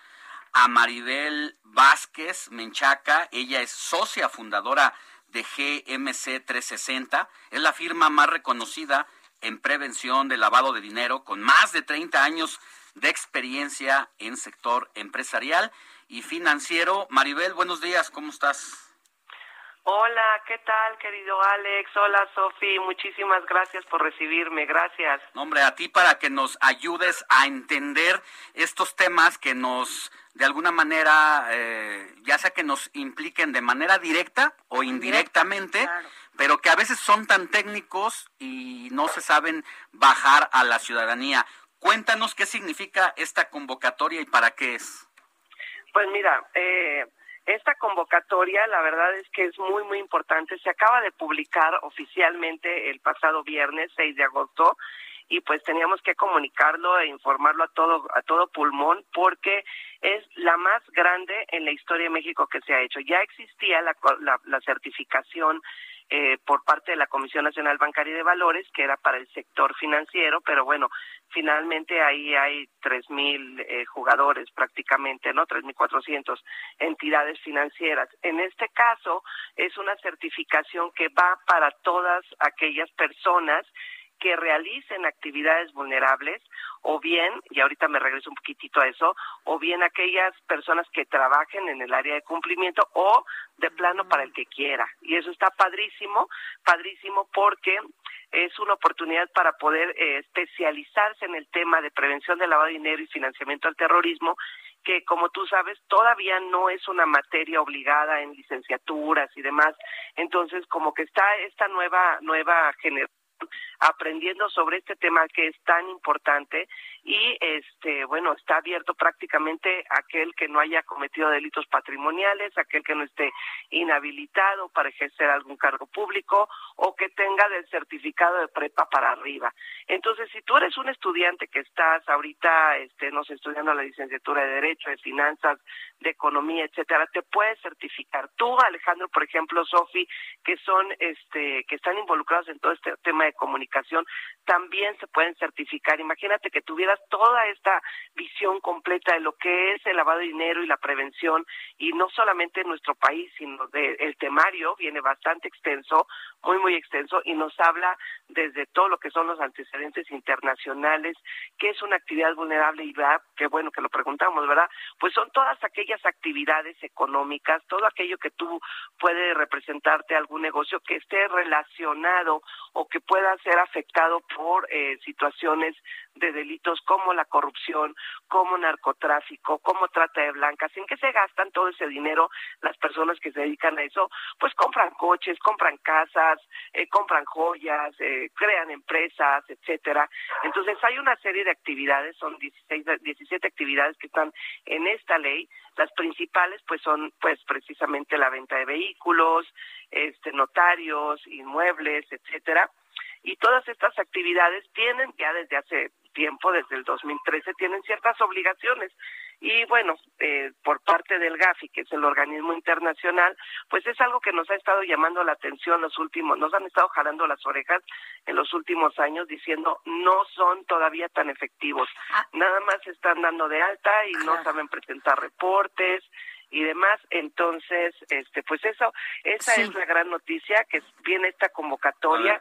a Maribel Vázquez Menchaca. Ella es socia fundadora de GMC 360. Es la firma más reconocida en prevención de lavado de dinero con más de 30 años de experiencia en sector empresarial y financiero. Maribel, buenos días, ¿cómo estás? Hola, ¿qué tal, querido Alex? Hola, Sofi. Muchísimas gracias por recibirme. Gracias. Hombre, a ti para que nos ayudes a entender estos temas que nos, de alguna manera, eh, ya sea que nos impliquen de manera directa o indirectamente, pero que a veces son tan técnicos y no se saben bajar a la ciudadanía. Cuéntanos qué significa esta convocatoria y para qué es. Pues mira, eh, esta convocatoria, la verdad es que es muy, muy importante. Se acaba de publicar oficialmente el pasado viernes, 6 de agosto, y pues teníamos que comunicarlo e informarlo a todo, a todo pulmón, porque es la más grande en la historia de México que se ha hecho. Ya existía la, la, la certificación eh, por parte de la Comisión Nacional Bancaria de Valores, que era para el sector financiero, pero bueno, finalmente ahí hay 3.000 eh, jugadores prácticamente, ¿no? 3.400 entidades financieras. En este caso, es una certificación que va para todas aquellas personas que realicen actividades vulnerables o bien, y ahorita me regreso un poquitito a eso, o bien aquellas personas que trabajen en el área de cumplimiento o de plano para el que quiera. Y eso está padrísimo, padrísimo porque es una oportunidad para poder eh, especializarse en el tema de prevención del lavado de dinero y financiamiento al terrorismo que como tú sabes todavía no es una materia obligada en licenciaturas y demás entonces como que está esta nueva nueva generación aprendiendo sobre este tema que es tan importante y este bueno está abierto prácticamente aquel que no haya cometido delitos patrimoniales, aquel que no esté inhabilitado para ejercer algún cargo público o que tenga del certificado de prepa para arriba. Entonces, si tú eres un estudiante que estás ahorita este no sé estudiando la licenciatura de derecho, de finanzas, de economía, etcétera, te puedes certificar. Tú, Alejandro, por ejemplo, Sofi, que son este que están involucrados en todo este tema de comunicación, también se pueden certificar. Imagínate que toda esta visión completa de lo que es el lavado de dinero y la prevención, y no solamente en nuestro país, sino de, el temario viene bastante extenso, muy, muy extenso, y nos habla desde todo lo que son los antecedentes internacionales, que es una actividad vulnerable, y va, qué bueno que lo preguntamos, ¿verdad? Pues son todas aquellas actividades económicas, todo aquello que tú puede representarte algún negocio que esté relacionado o que pueda ser afectado por eh, situaciones de delitos como la corrupción, como narcotráfico, como trata de blancas, en qué se gastan todo ese dinero las personas que se dedican a eso, pues compran coches, compran casas, eh, compran joyas, eh, crean empresas, etcétera. Entonces hay una serie de actividades, son 16, 17 actividades que están en esta ley. Las principales pues son pues precisamente la venta de vehículos, este notarios, inmuebles, etcétera Y todas estas actividades tienen ya desde hace tiempo, desde el 2013, tienen ciertas obligaciones. Y bueno, eh, por parte del GAFI, que es el organismo internacional, pues es algo que nos ha estado llamando la atención los últimos, nos han estado jalando las orejas en los últimos años diciendo no son todavía tan efectivos. Nada más están dando de alta y no saben presentar reportes y demás. Entonces, este, pues eso, esa es la gran noticia, que viene esta convocatoria.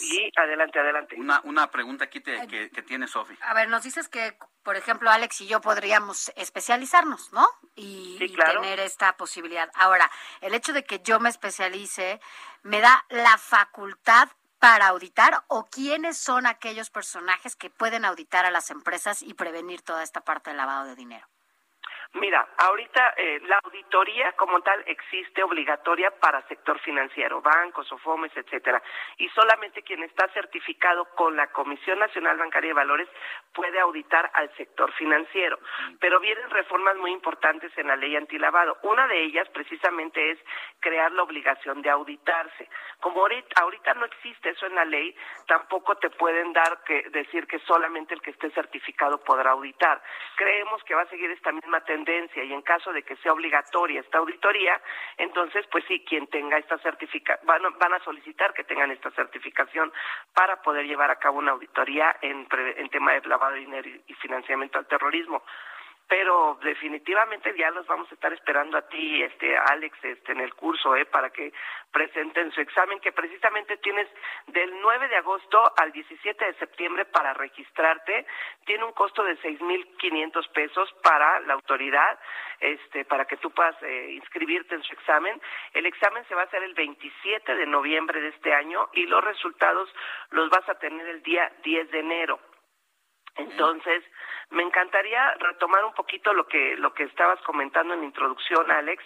Y adelante, adelante. Una, una pregunta aquí te- que, que tiene Sofi. A ver, nos dices que, por ejemplo, Alex y yo podríamos especializarnos, ¿no? Y, y claro. tener esta posibilidad. Ahora, el hecho de que yo me especialice me da la facultad para auditar o quiénes son aquellos personajes que pueden auditar a las empresas y prevenir toda esta parte del lavado de dinero. Mira, ahorita eh, la auditoría como tal existe obligatoria para sector financiero, bancos, OFOMES, etcétera, y solamente quien está certificado con la Comisión Nacional Bancaria de Valores puede auditar al sector financiero. Pero vienen reformas muy importantes en la ley antilavado. Una de ellas precisamente es crear la obligación de auditarse. Como ahorita, ahorita no existe eso en la ley, tampoco te pueden dar que decir que solamente el que esté certificado podrá auditar. Creemos que va a seguir esta misma tendencia y en caso de que sea obligatoria esta auditoría, entonces pues sí, quien tenga esta certificación, van, a- van a solicitar que tengan esta certificación para poder llevar a cabo una auditoría en, pre- en tema de lavado de dinero y- financiamiento al terrorismo pero definitivamente ya los vamos a estar esperando a ti, este Alex, este en el curso, eh, para que presenten su examen que precisamente tienes del 9 de agosto al 17 de septiembre para registrarte, tiene un costo de 6.500 pesos para la autoridad, este para que tú puedas eh, inscribirte en su examen. El examen se va a hacer el 27 de noviembre de este año y los resultados los vas a tener el día 10 de enero. Entonces, me encantaría retomar un poquito lo que lo que estabas comentando en la introducción, Alex,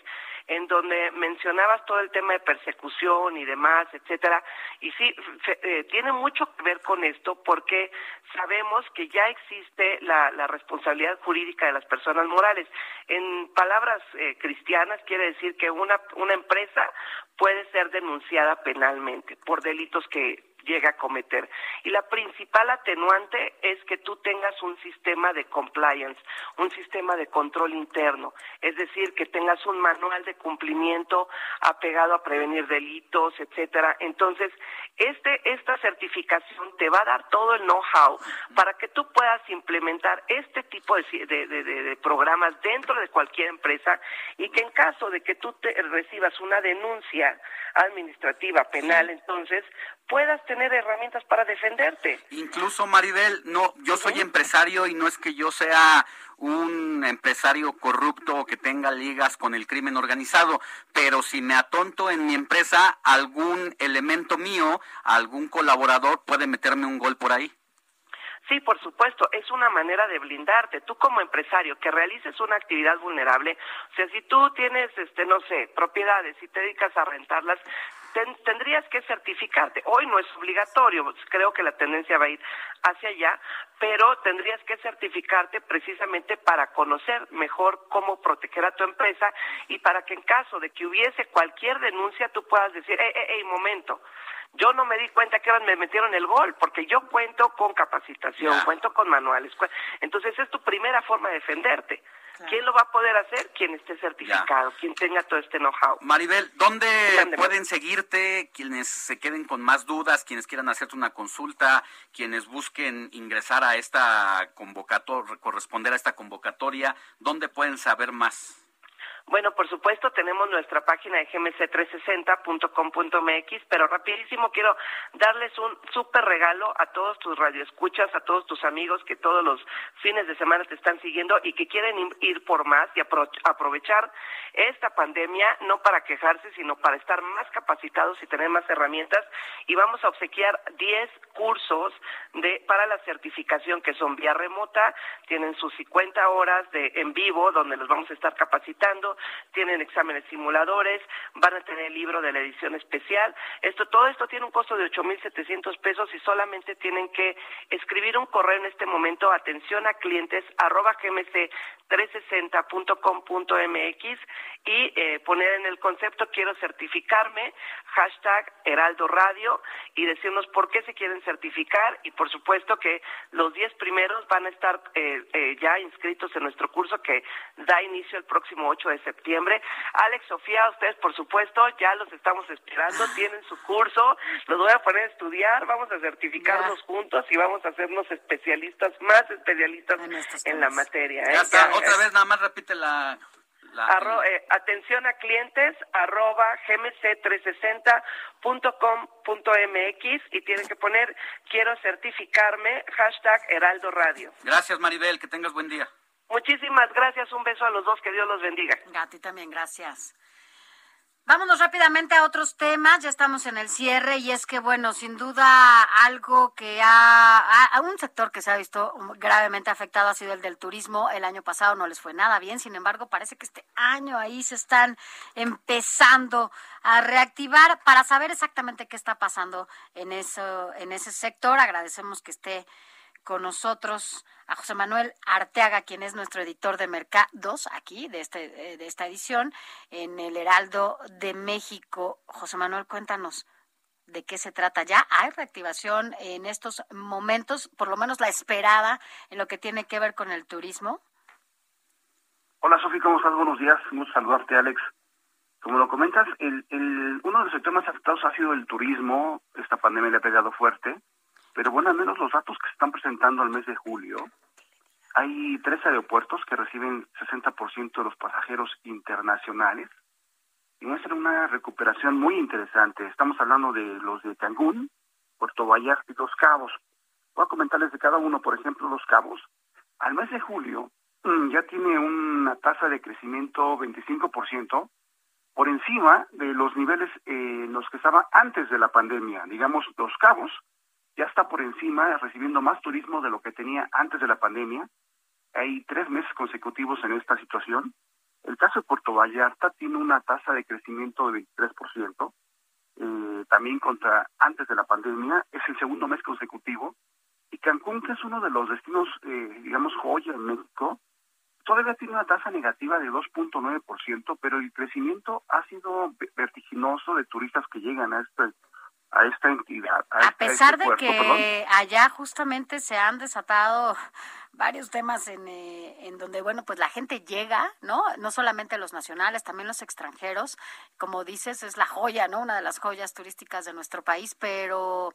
en donde mencionabas todo el tema de persecución y demás, etcétera. Y sí, fe- eh, tiene mucho que ver con esto porque sabemos que ya existe la, la responsabilidad jurídica de las personas morales. En palabras eh, cristianas quiere decir que una una empresa puede ser denunciada penalmente por delitos que llega a cometer. Y la principal atenuante es que tú tengas un sistema de compliance, un sistema de control interno, es decir, que tengas un manual de cumplimiento apegado a prevenir delitos, etcétera. Entonces, este esta certificación te va a dar todo el know-how para que tú puedas implementar este tipo de, si- de- de- de- de programas dentro de cualquier empresa y que en caso de que tú te recibas una denuncia administrativa penal, entonces puedas tener herramientas para defenderte. Incluso Maribel, no, yo soy empresario y no es que yo sea un empresario corrupto o que tenga ligas con el crimen organizado, pero si me atonto en mi empresa, algún elemento mío, algún colaborador puede meterme un gol por ahí. Sí, por supuesto, es una manera de blindarte. Tú como empresario que realices una actividad vulnerable, o sea, si tú tienes, este, no sé, propiedades y te dedicas a rentarlas, ten- tendrías que certificarte. Hoy no es obligatorio, pues, creo que la tendencia va a ir hacia allá, pero tendrías que certificarte precisamente para conocer mejor cómo proteger a tu empresa y para que en caso de que hubiese cualquier denuncia tú puedas decir, eh, eh, eh, momento, yo no me di cuenta que ahora me metieron el gol, porque yo cuento con capacitación, cuento con manuales. Entonces es tu primera forma de defenderte. ¿Quién lo va a poder hacer? Quien esté certificado, quien tenga todo este know-how. Maribel, ¿dónde Mándeme. pueden seguirte quienes se queden con más dudas, quienes quieran hacerte una consulta, quienes busquen ingresar a esta convocatoria, corresponder a esta convocatoria? ¿Dónde pueden saber más? Bueno, por supuesto, tenemos nuestra página de gmc360.com.mx, pero rapidísimo quiero darles un súper regalo a todos tus radioescuchas, a todos tus amigos que todos los fines de semana te están siguiendo y que quieren ir por más y apro- aprovechar esta pandemia, no para quejarse, sino para estar más capacitados y tener más herramientas. Y vamos a obsequiar 10 cursos de para la certificación que son vía remota, tienen sus 50 horas de en vivo donde los vamos a estar capacitando, tienen exámenes simuladores, van a tener el libro de la edición especial. Esto, todo esto tiene un costo de 8,700 pesos y solamente tienen que escribir un correo en este momento, atención a clientes, arroba gmc 360.com.mx y eh, poner en el concepto quiero certificarme, hashtag Heraldo Radio y decirnos por qué se quieren certificar y por supuesto que los 10 primeros van a estar eh, eh, ya inscritos en nuestro curso que da inicio el próximo 8 de septiembre. Alex, Sofía, ustedes por supuesto ya los estamos esperando, tienen su curso, los voy a poner a estudiar, vamos a certificarnos juntos y vamos a hacernos especialistas, más especialistas en, la materia. ¿eh? Ya está, otra vez nada más repite la... la- Arro- eh, atención a clientes arroba gmc360.com.mx y tienen que poner quiero certificarme hashtag Heraldo Radio. Gracias Maribel, que tengas buen día. Muchísimas gracias, un beso a los dos, que Dios los bendiga. A ti también, gracias. Vámonos rápidamente a otros temas, ya estamos en el cierre y es que, bueno, sin duda algo que ha, a, un sector que se ha visto gravemente afectado ha sido el del turismo. El año pasado no les fue nada bien, sin embargo, parece que este año ahí se están empezando a reactivar para saber exactamente qué está pasando en, eso, en ese sector. Agradecemos que esté con nosotros a José Manuel Arteaga, quien es nuestro editor de Mercados aquí, de, este, eh, de esta edición, en el Heraldo de México. José Manuel, cuéntanos de qué se trata. ¿Ya hay reactivación en estos momentos, por lo menos la esperada, en lo que tiene que ver con el turismo? Hola Sofi, ¿cómo estás? Buenos días, un saludarte Alex. Como lo comentas, el, el, uno de los sectores más afectados ha sido el turismo, esta pandemia le ha pegado fuerte, pero bueno, al menos los datos que se están presentando al mes de julio, hay tres aeropuertos que reciben 60% de los pasajeros internacionales y muestran una recuperación muy interesante. Estamos hablando de los de Cancún, Puerto Vallarta y Los Cabos. Voy a comentarles de cada uno, por ejemplo, Los Cabos. Al mes de julio mm, ya tiene una tasa de crecimiento 25% por encima de los niveles eh, en los que estaba antes de la pandemia. Digamos, Los Cabos ya está por encima, recibiendo más turismo de lo que tenía antes de la pandemia. Hay tres meses consecutivos en esta situación. El caso de Puerto Vallarta tiene una tasa de crecimiento de 23%, eh, también contra antes de la pandemia, es el segundo mes consecutivo. Y Cancún, que es uno de los destinos, eh, digamos, joya en México, todavía tiene una tasa negativa de 2.9%, pero el crecimiento ha sido vertiginoso de turistas que llegan a este a esta entidad. A, A este- a pesar este de que perdón. allá justamente se han desatado varios temas en, eh, en donde, bueno, pues la gente llega, ¿no? No solamente los nacionales, también los extranjeros. Como dices, es la joya, ¿no? Una de las joyas turísticas de nuestro país, pero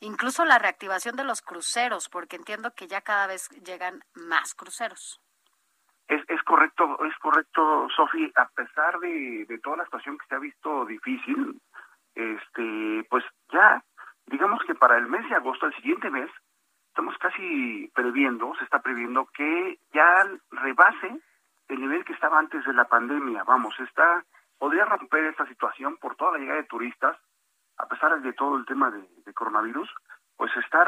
incluso la reactivación de los cruceros, porque entiendo que ya cada vez llegan más cruceros. Es, es correcto, es correcto, Sofi, a pesar de, de toda la situación que se ha visto difícil, este, pues ya, digamos que para el mes de agosto, el siguiente mes, estamos casi previendo, se está previendo que ya rebase el nivel que estaba antes de la pandemia. Vamos, está, podría romper esta situación por toda la llegada de turistas, a pesar de todo el tema de, coronavirus, pues está,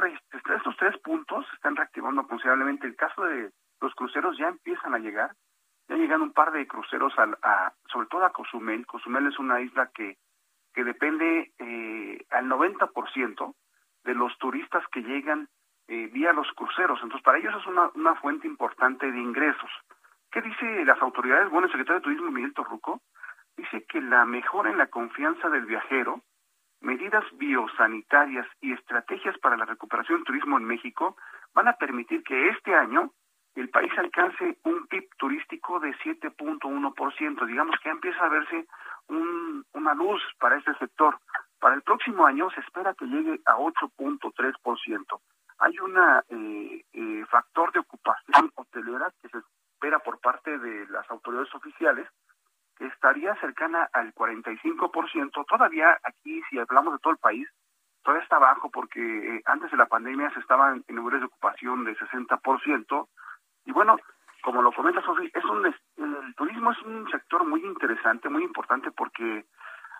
estos tres puntos se están reactivando considerablemente. El caso de los cruceros ya empiezan a llegar, ya llegan un par de cruceros a, sobre todo a Cozumel. Cozumel es una isla que, que depende eh, al 90% de los turistas que llegan eh, vía los cruceros. Entonces, para ellos es una, una fuente importante de ingresos. ¿Qué dice las autoridades? Bueno, el secretario de Turismo, Miguel Torruco, dice que la mejora en la confianza del viajero, medidas biosanitarias y estrategias para la recuperación del turismo en México van a permitir que este año el país alcance un PIB turístico de 7.1%. Digamos que ya empieza a verse un- una luz para este sector. Para el próximo año se espera que llegue a 8.3%. Hay un factor de ocupación hotelera que se espera por parte de las autoridades oficiales que estaría cercana al 45%. Todavía aquí, si hablamos de todo el país, todavía está bajo porque eh, antes de la pandemia se estaban en niveles de ocupación de 60%. Y bueno, como lo comenta Sofi, es un, el turismo es un sector muy interesante, muy importante porque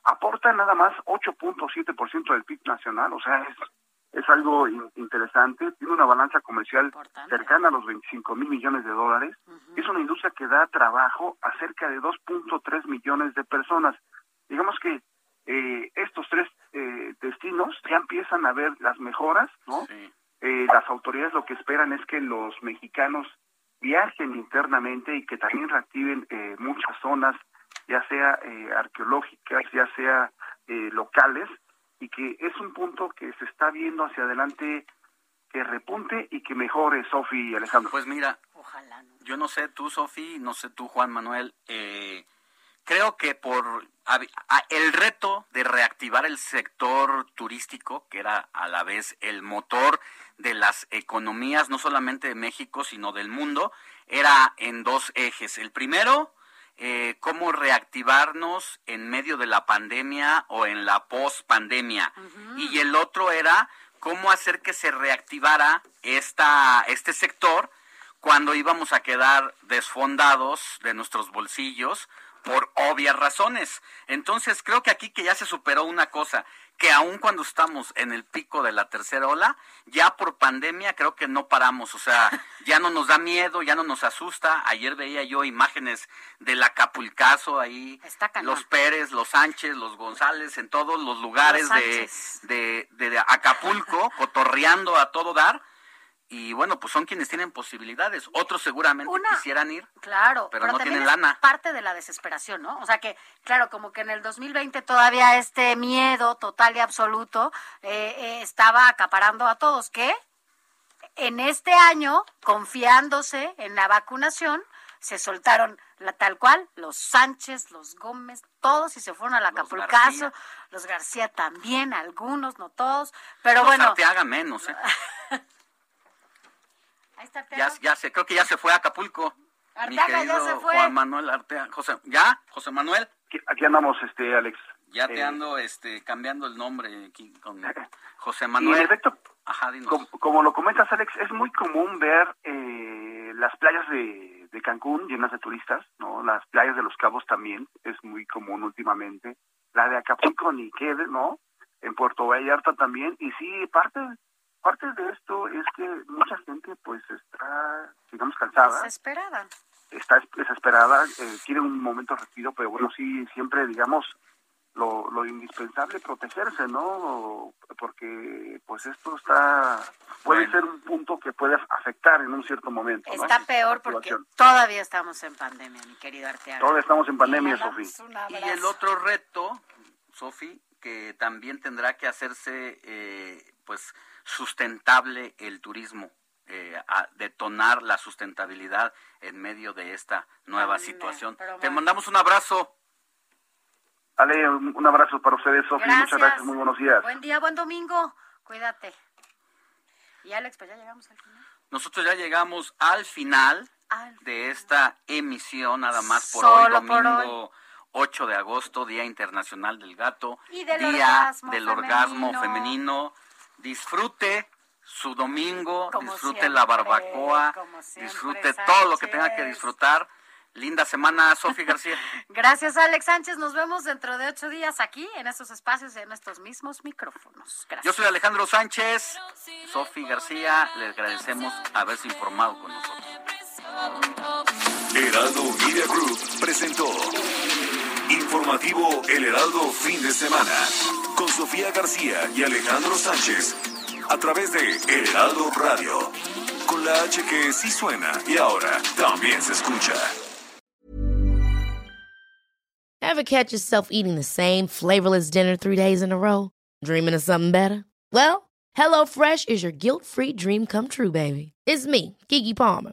aporta nada más 8.7% del PIB nacional, o sea, es, es algo interesante, tiene una balanza comercial cercana a los 25 mil millones de dólares, es una industria que da trabajo a cerca de 2.3 millones de personas. Digamos que eh, estos tres eh, destinos ya empiezan a ver las mejoras, ¿no? Eh, las autoridades lo que esperan es que los mexicanos viajen internamente y que también reactiven muchas zonas, ya sea arqueológicas, ya sea locales, y que es un punto que se está viendo hacia adelante que repunte y que mejore, Sofi y Alejandro. Pues mira, yo no sé tú, Sofi, no sé tú, Juan Manuel, eh, creo que por el reto de reactivar el sector turístico, que era a la vez el motor de las economías, no solamente de México, sino del mundo, era en dos ejes. El primero, eh, cómo reactivarnos en medio de la pandemia o en la post-pandemia. Y el otro era cómo hacer que se reactivara esta, este sector cuando íbamos a quedar desfondados de nuestros bolsillos por obvias razones. Entonces creo que aquí que ya se superó una cosa, que aun cuando estamos en el pico de la tercera ola, ya por pandemia creo que no paramos, o sea, ya no nos da miedo, ya no nos asusta. Ayer veía yo imágenes del Acapulcazo ahí, los Pérez, los Sánchez, los González, en todos los lugares de, de, de Acapulco, cotorreando a todo dar y bueno, pues son quienes tienen posibilidades. Otros seguramente quisieran ir, claro, pero, no tienen es lana. Parte de la desesperación, ¿no? O sea que, claro, como que en el 2020 todavía este miedo total y absoluto eh, eh, estaba acaparando a todos. Que en este año, confiándose en la vacunación, se soltaron la tal cual, los Sánchez, los Gómez, todos y se fueron al Acapulcazo, los García también, algunos, no todos, pero los bueno. haga menos, ¿eh? ya, ya se, creo que ya se fue a Acapulco. Arteaga ya se fue. Juan Manuel Arteaga. José, ¿Ya? José Manuel. Aquí, andamos, este, Alex. Ya te Eh, ando este, cambiando el nombre aquí con José Manuel. Y en efecto, Ajá, dinos. como, como lo comentas, Alex, es muy común ver eh, las playas de, de Cancún llenas de turistas, ¿no? Las playas de Los Cabos también es muy común últimamente. La de Acapulco ni quede, ¿no? En Puerto Vallarta también. Y sí, parte parte de esto es que mucha gente pues está, digamos, cansada. Desesperada. Está es- desesperada, eh, quiere un momento respiro, pero bueno, sí, siempre, digamos, lo, lo indispensable protegerse, ¿no? Porque pues esto está, puede ser un punto que puede afectar en un cierto momento. ¿no? Está peor porque todavía estamos en pandemia, mi querido Arteaga. Todavía estamos en pandemia, un Y el otro reto, Sofi, que también tendrá que hacerse, eh, pues, sustentable el turismo, eh, a detonar la sustentabilidad en medio de esta nueva situación. Te mandamos un abrazo. Ale, un, abrazo para ustedes, Sofi. Muchas Gracias. muy buenos días. Buen día, buen domingo. Cuídate. Y Alex, pues ya llegamos al final. Nosotros ya llegamos al final de esta emisión, nada más por Solo hoy, por domingo 8 de agosto, Día Internacional del Gato, Y del Día orgasmo del femenino. Orgasmo Femenino. Disfrute su domingo, Como disfrute la barbacoa, siempre, disfrute todo lo que tenga que disfrutar. Linda semana, Sofía García. Gracias, Alex Sánchez. Nos vemos dentro de ocho días aquí, en estos espacios, en estos mismos micrófonos. Gracias. Yo soy Alejandro Sánchez, Sofía García, le agradecemos haberse informado con nosotros. Heraldo Media Group presentó Informativo El Heraldo Fin de Semana con Sofía García y Alejandro Sánchez a través de El Heraldo Radio con la H que sí suena y ahora también se escucha. Ever catch yourself eating the same flavorless dinner three days in a row? Dreaming of something better? Well, HelloFresh is your guilt-free dream come true, baby. It's me, Kiki Palmer.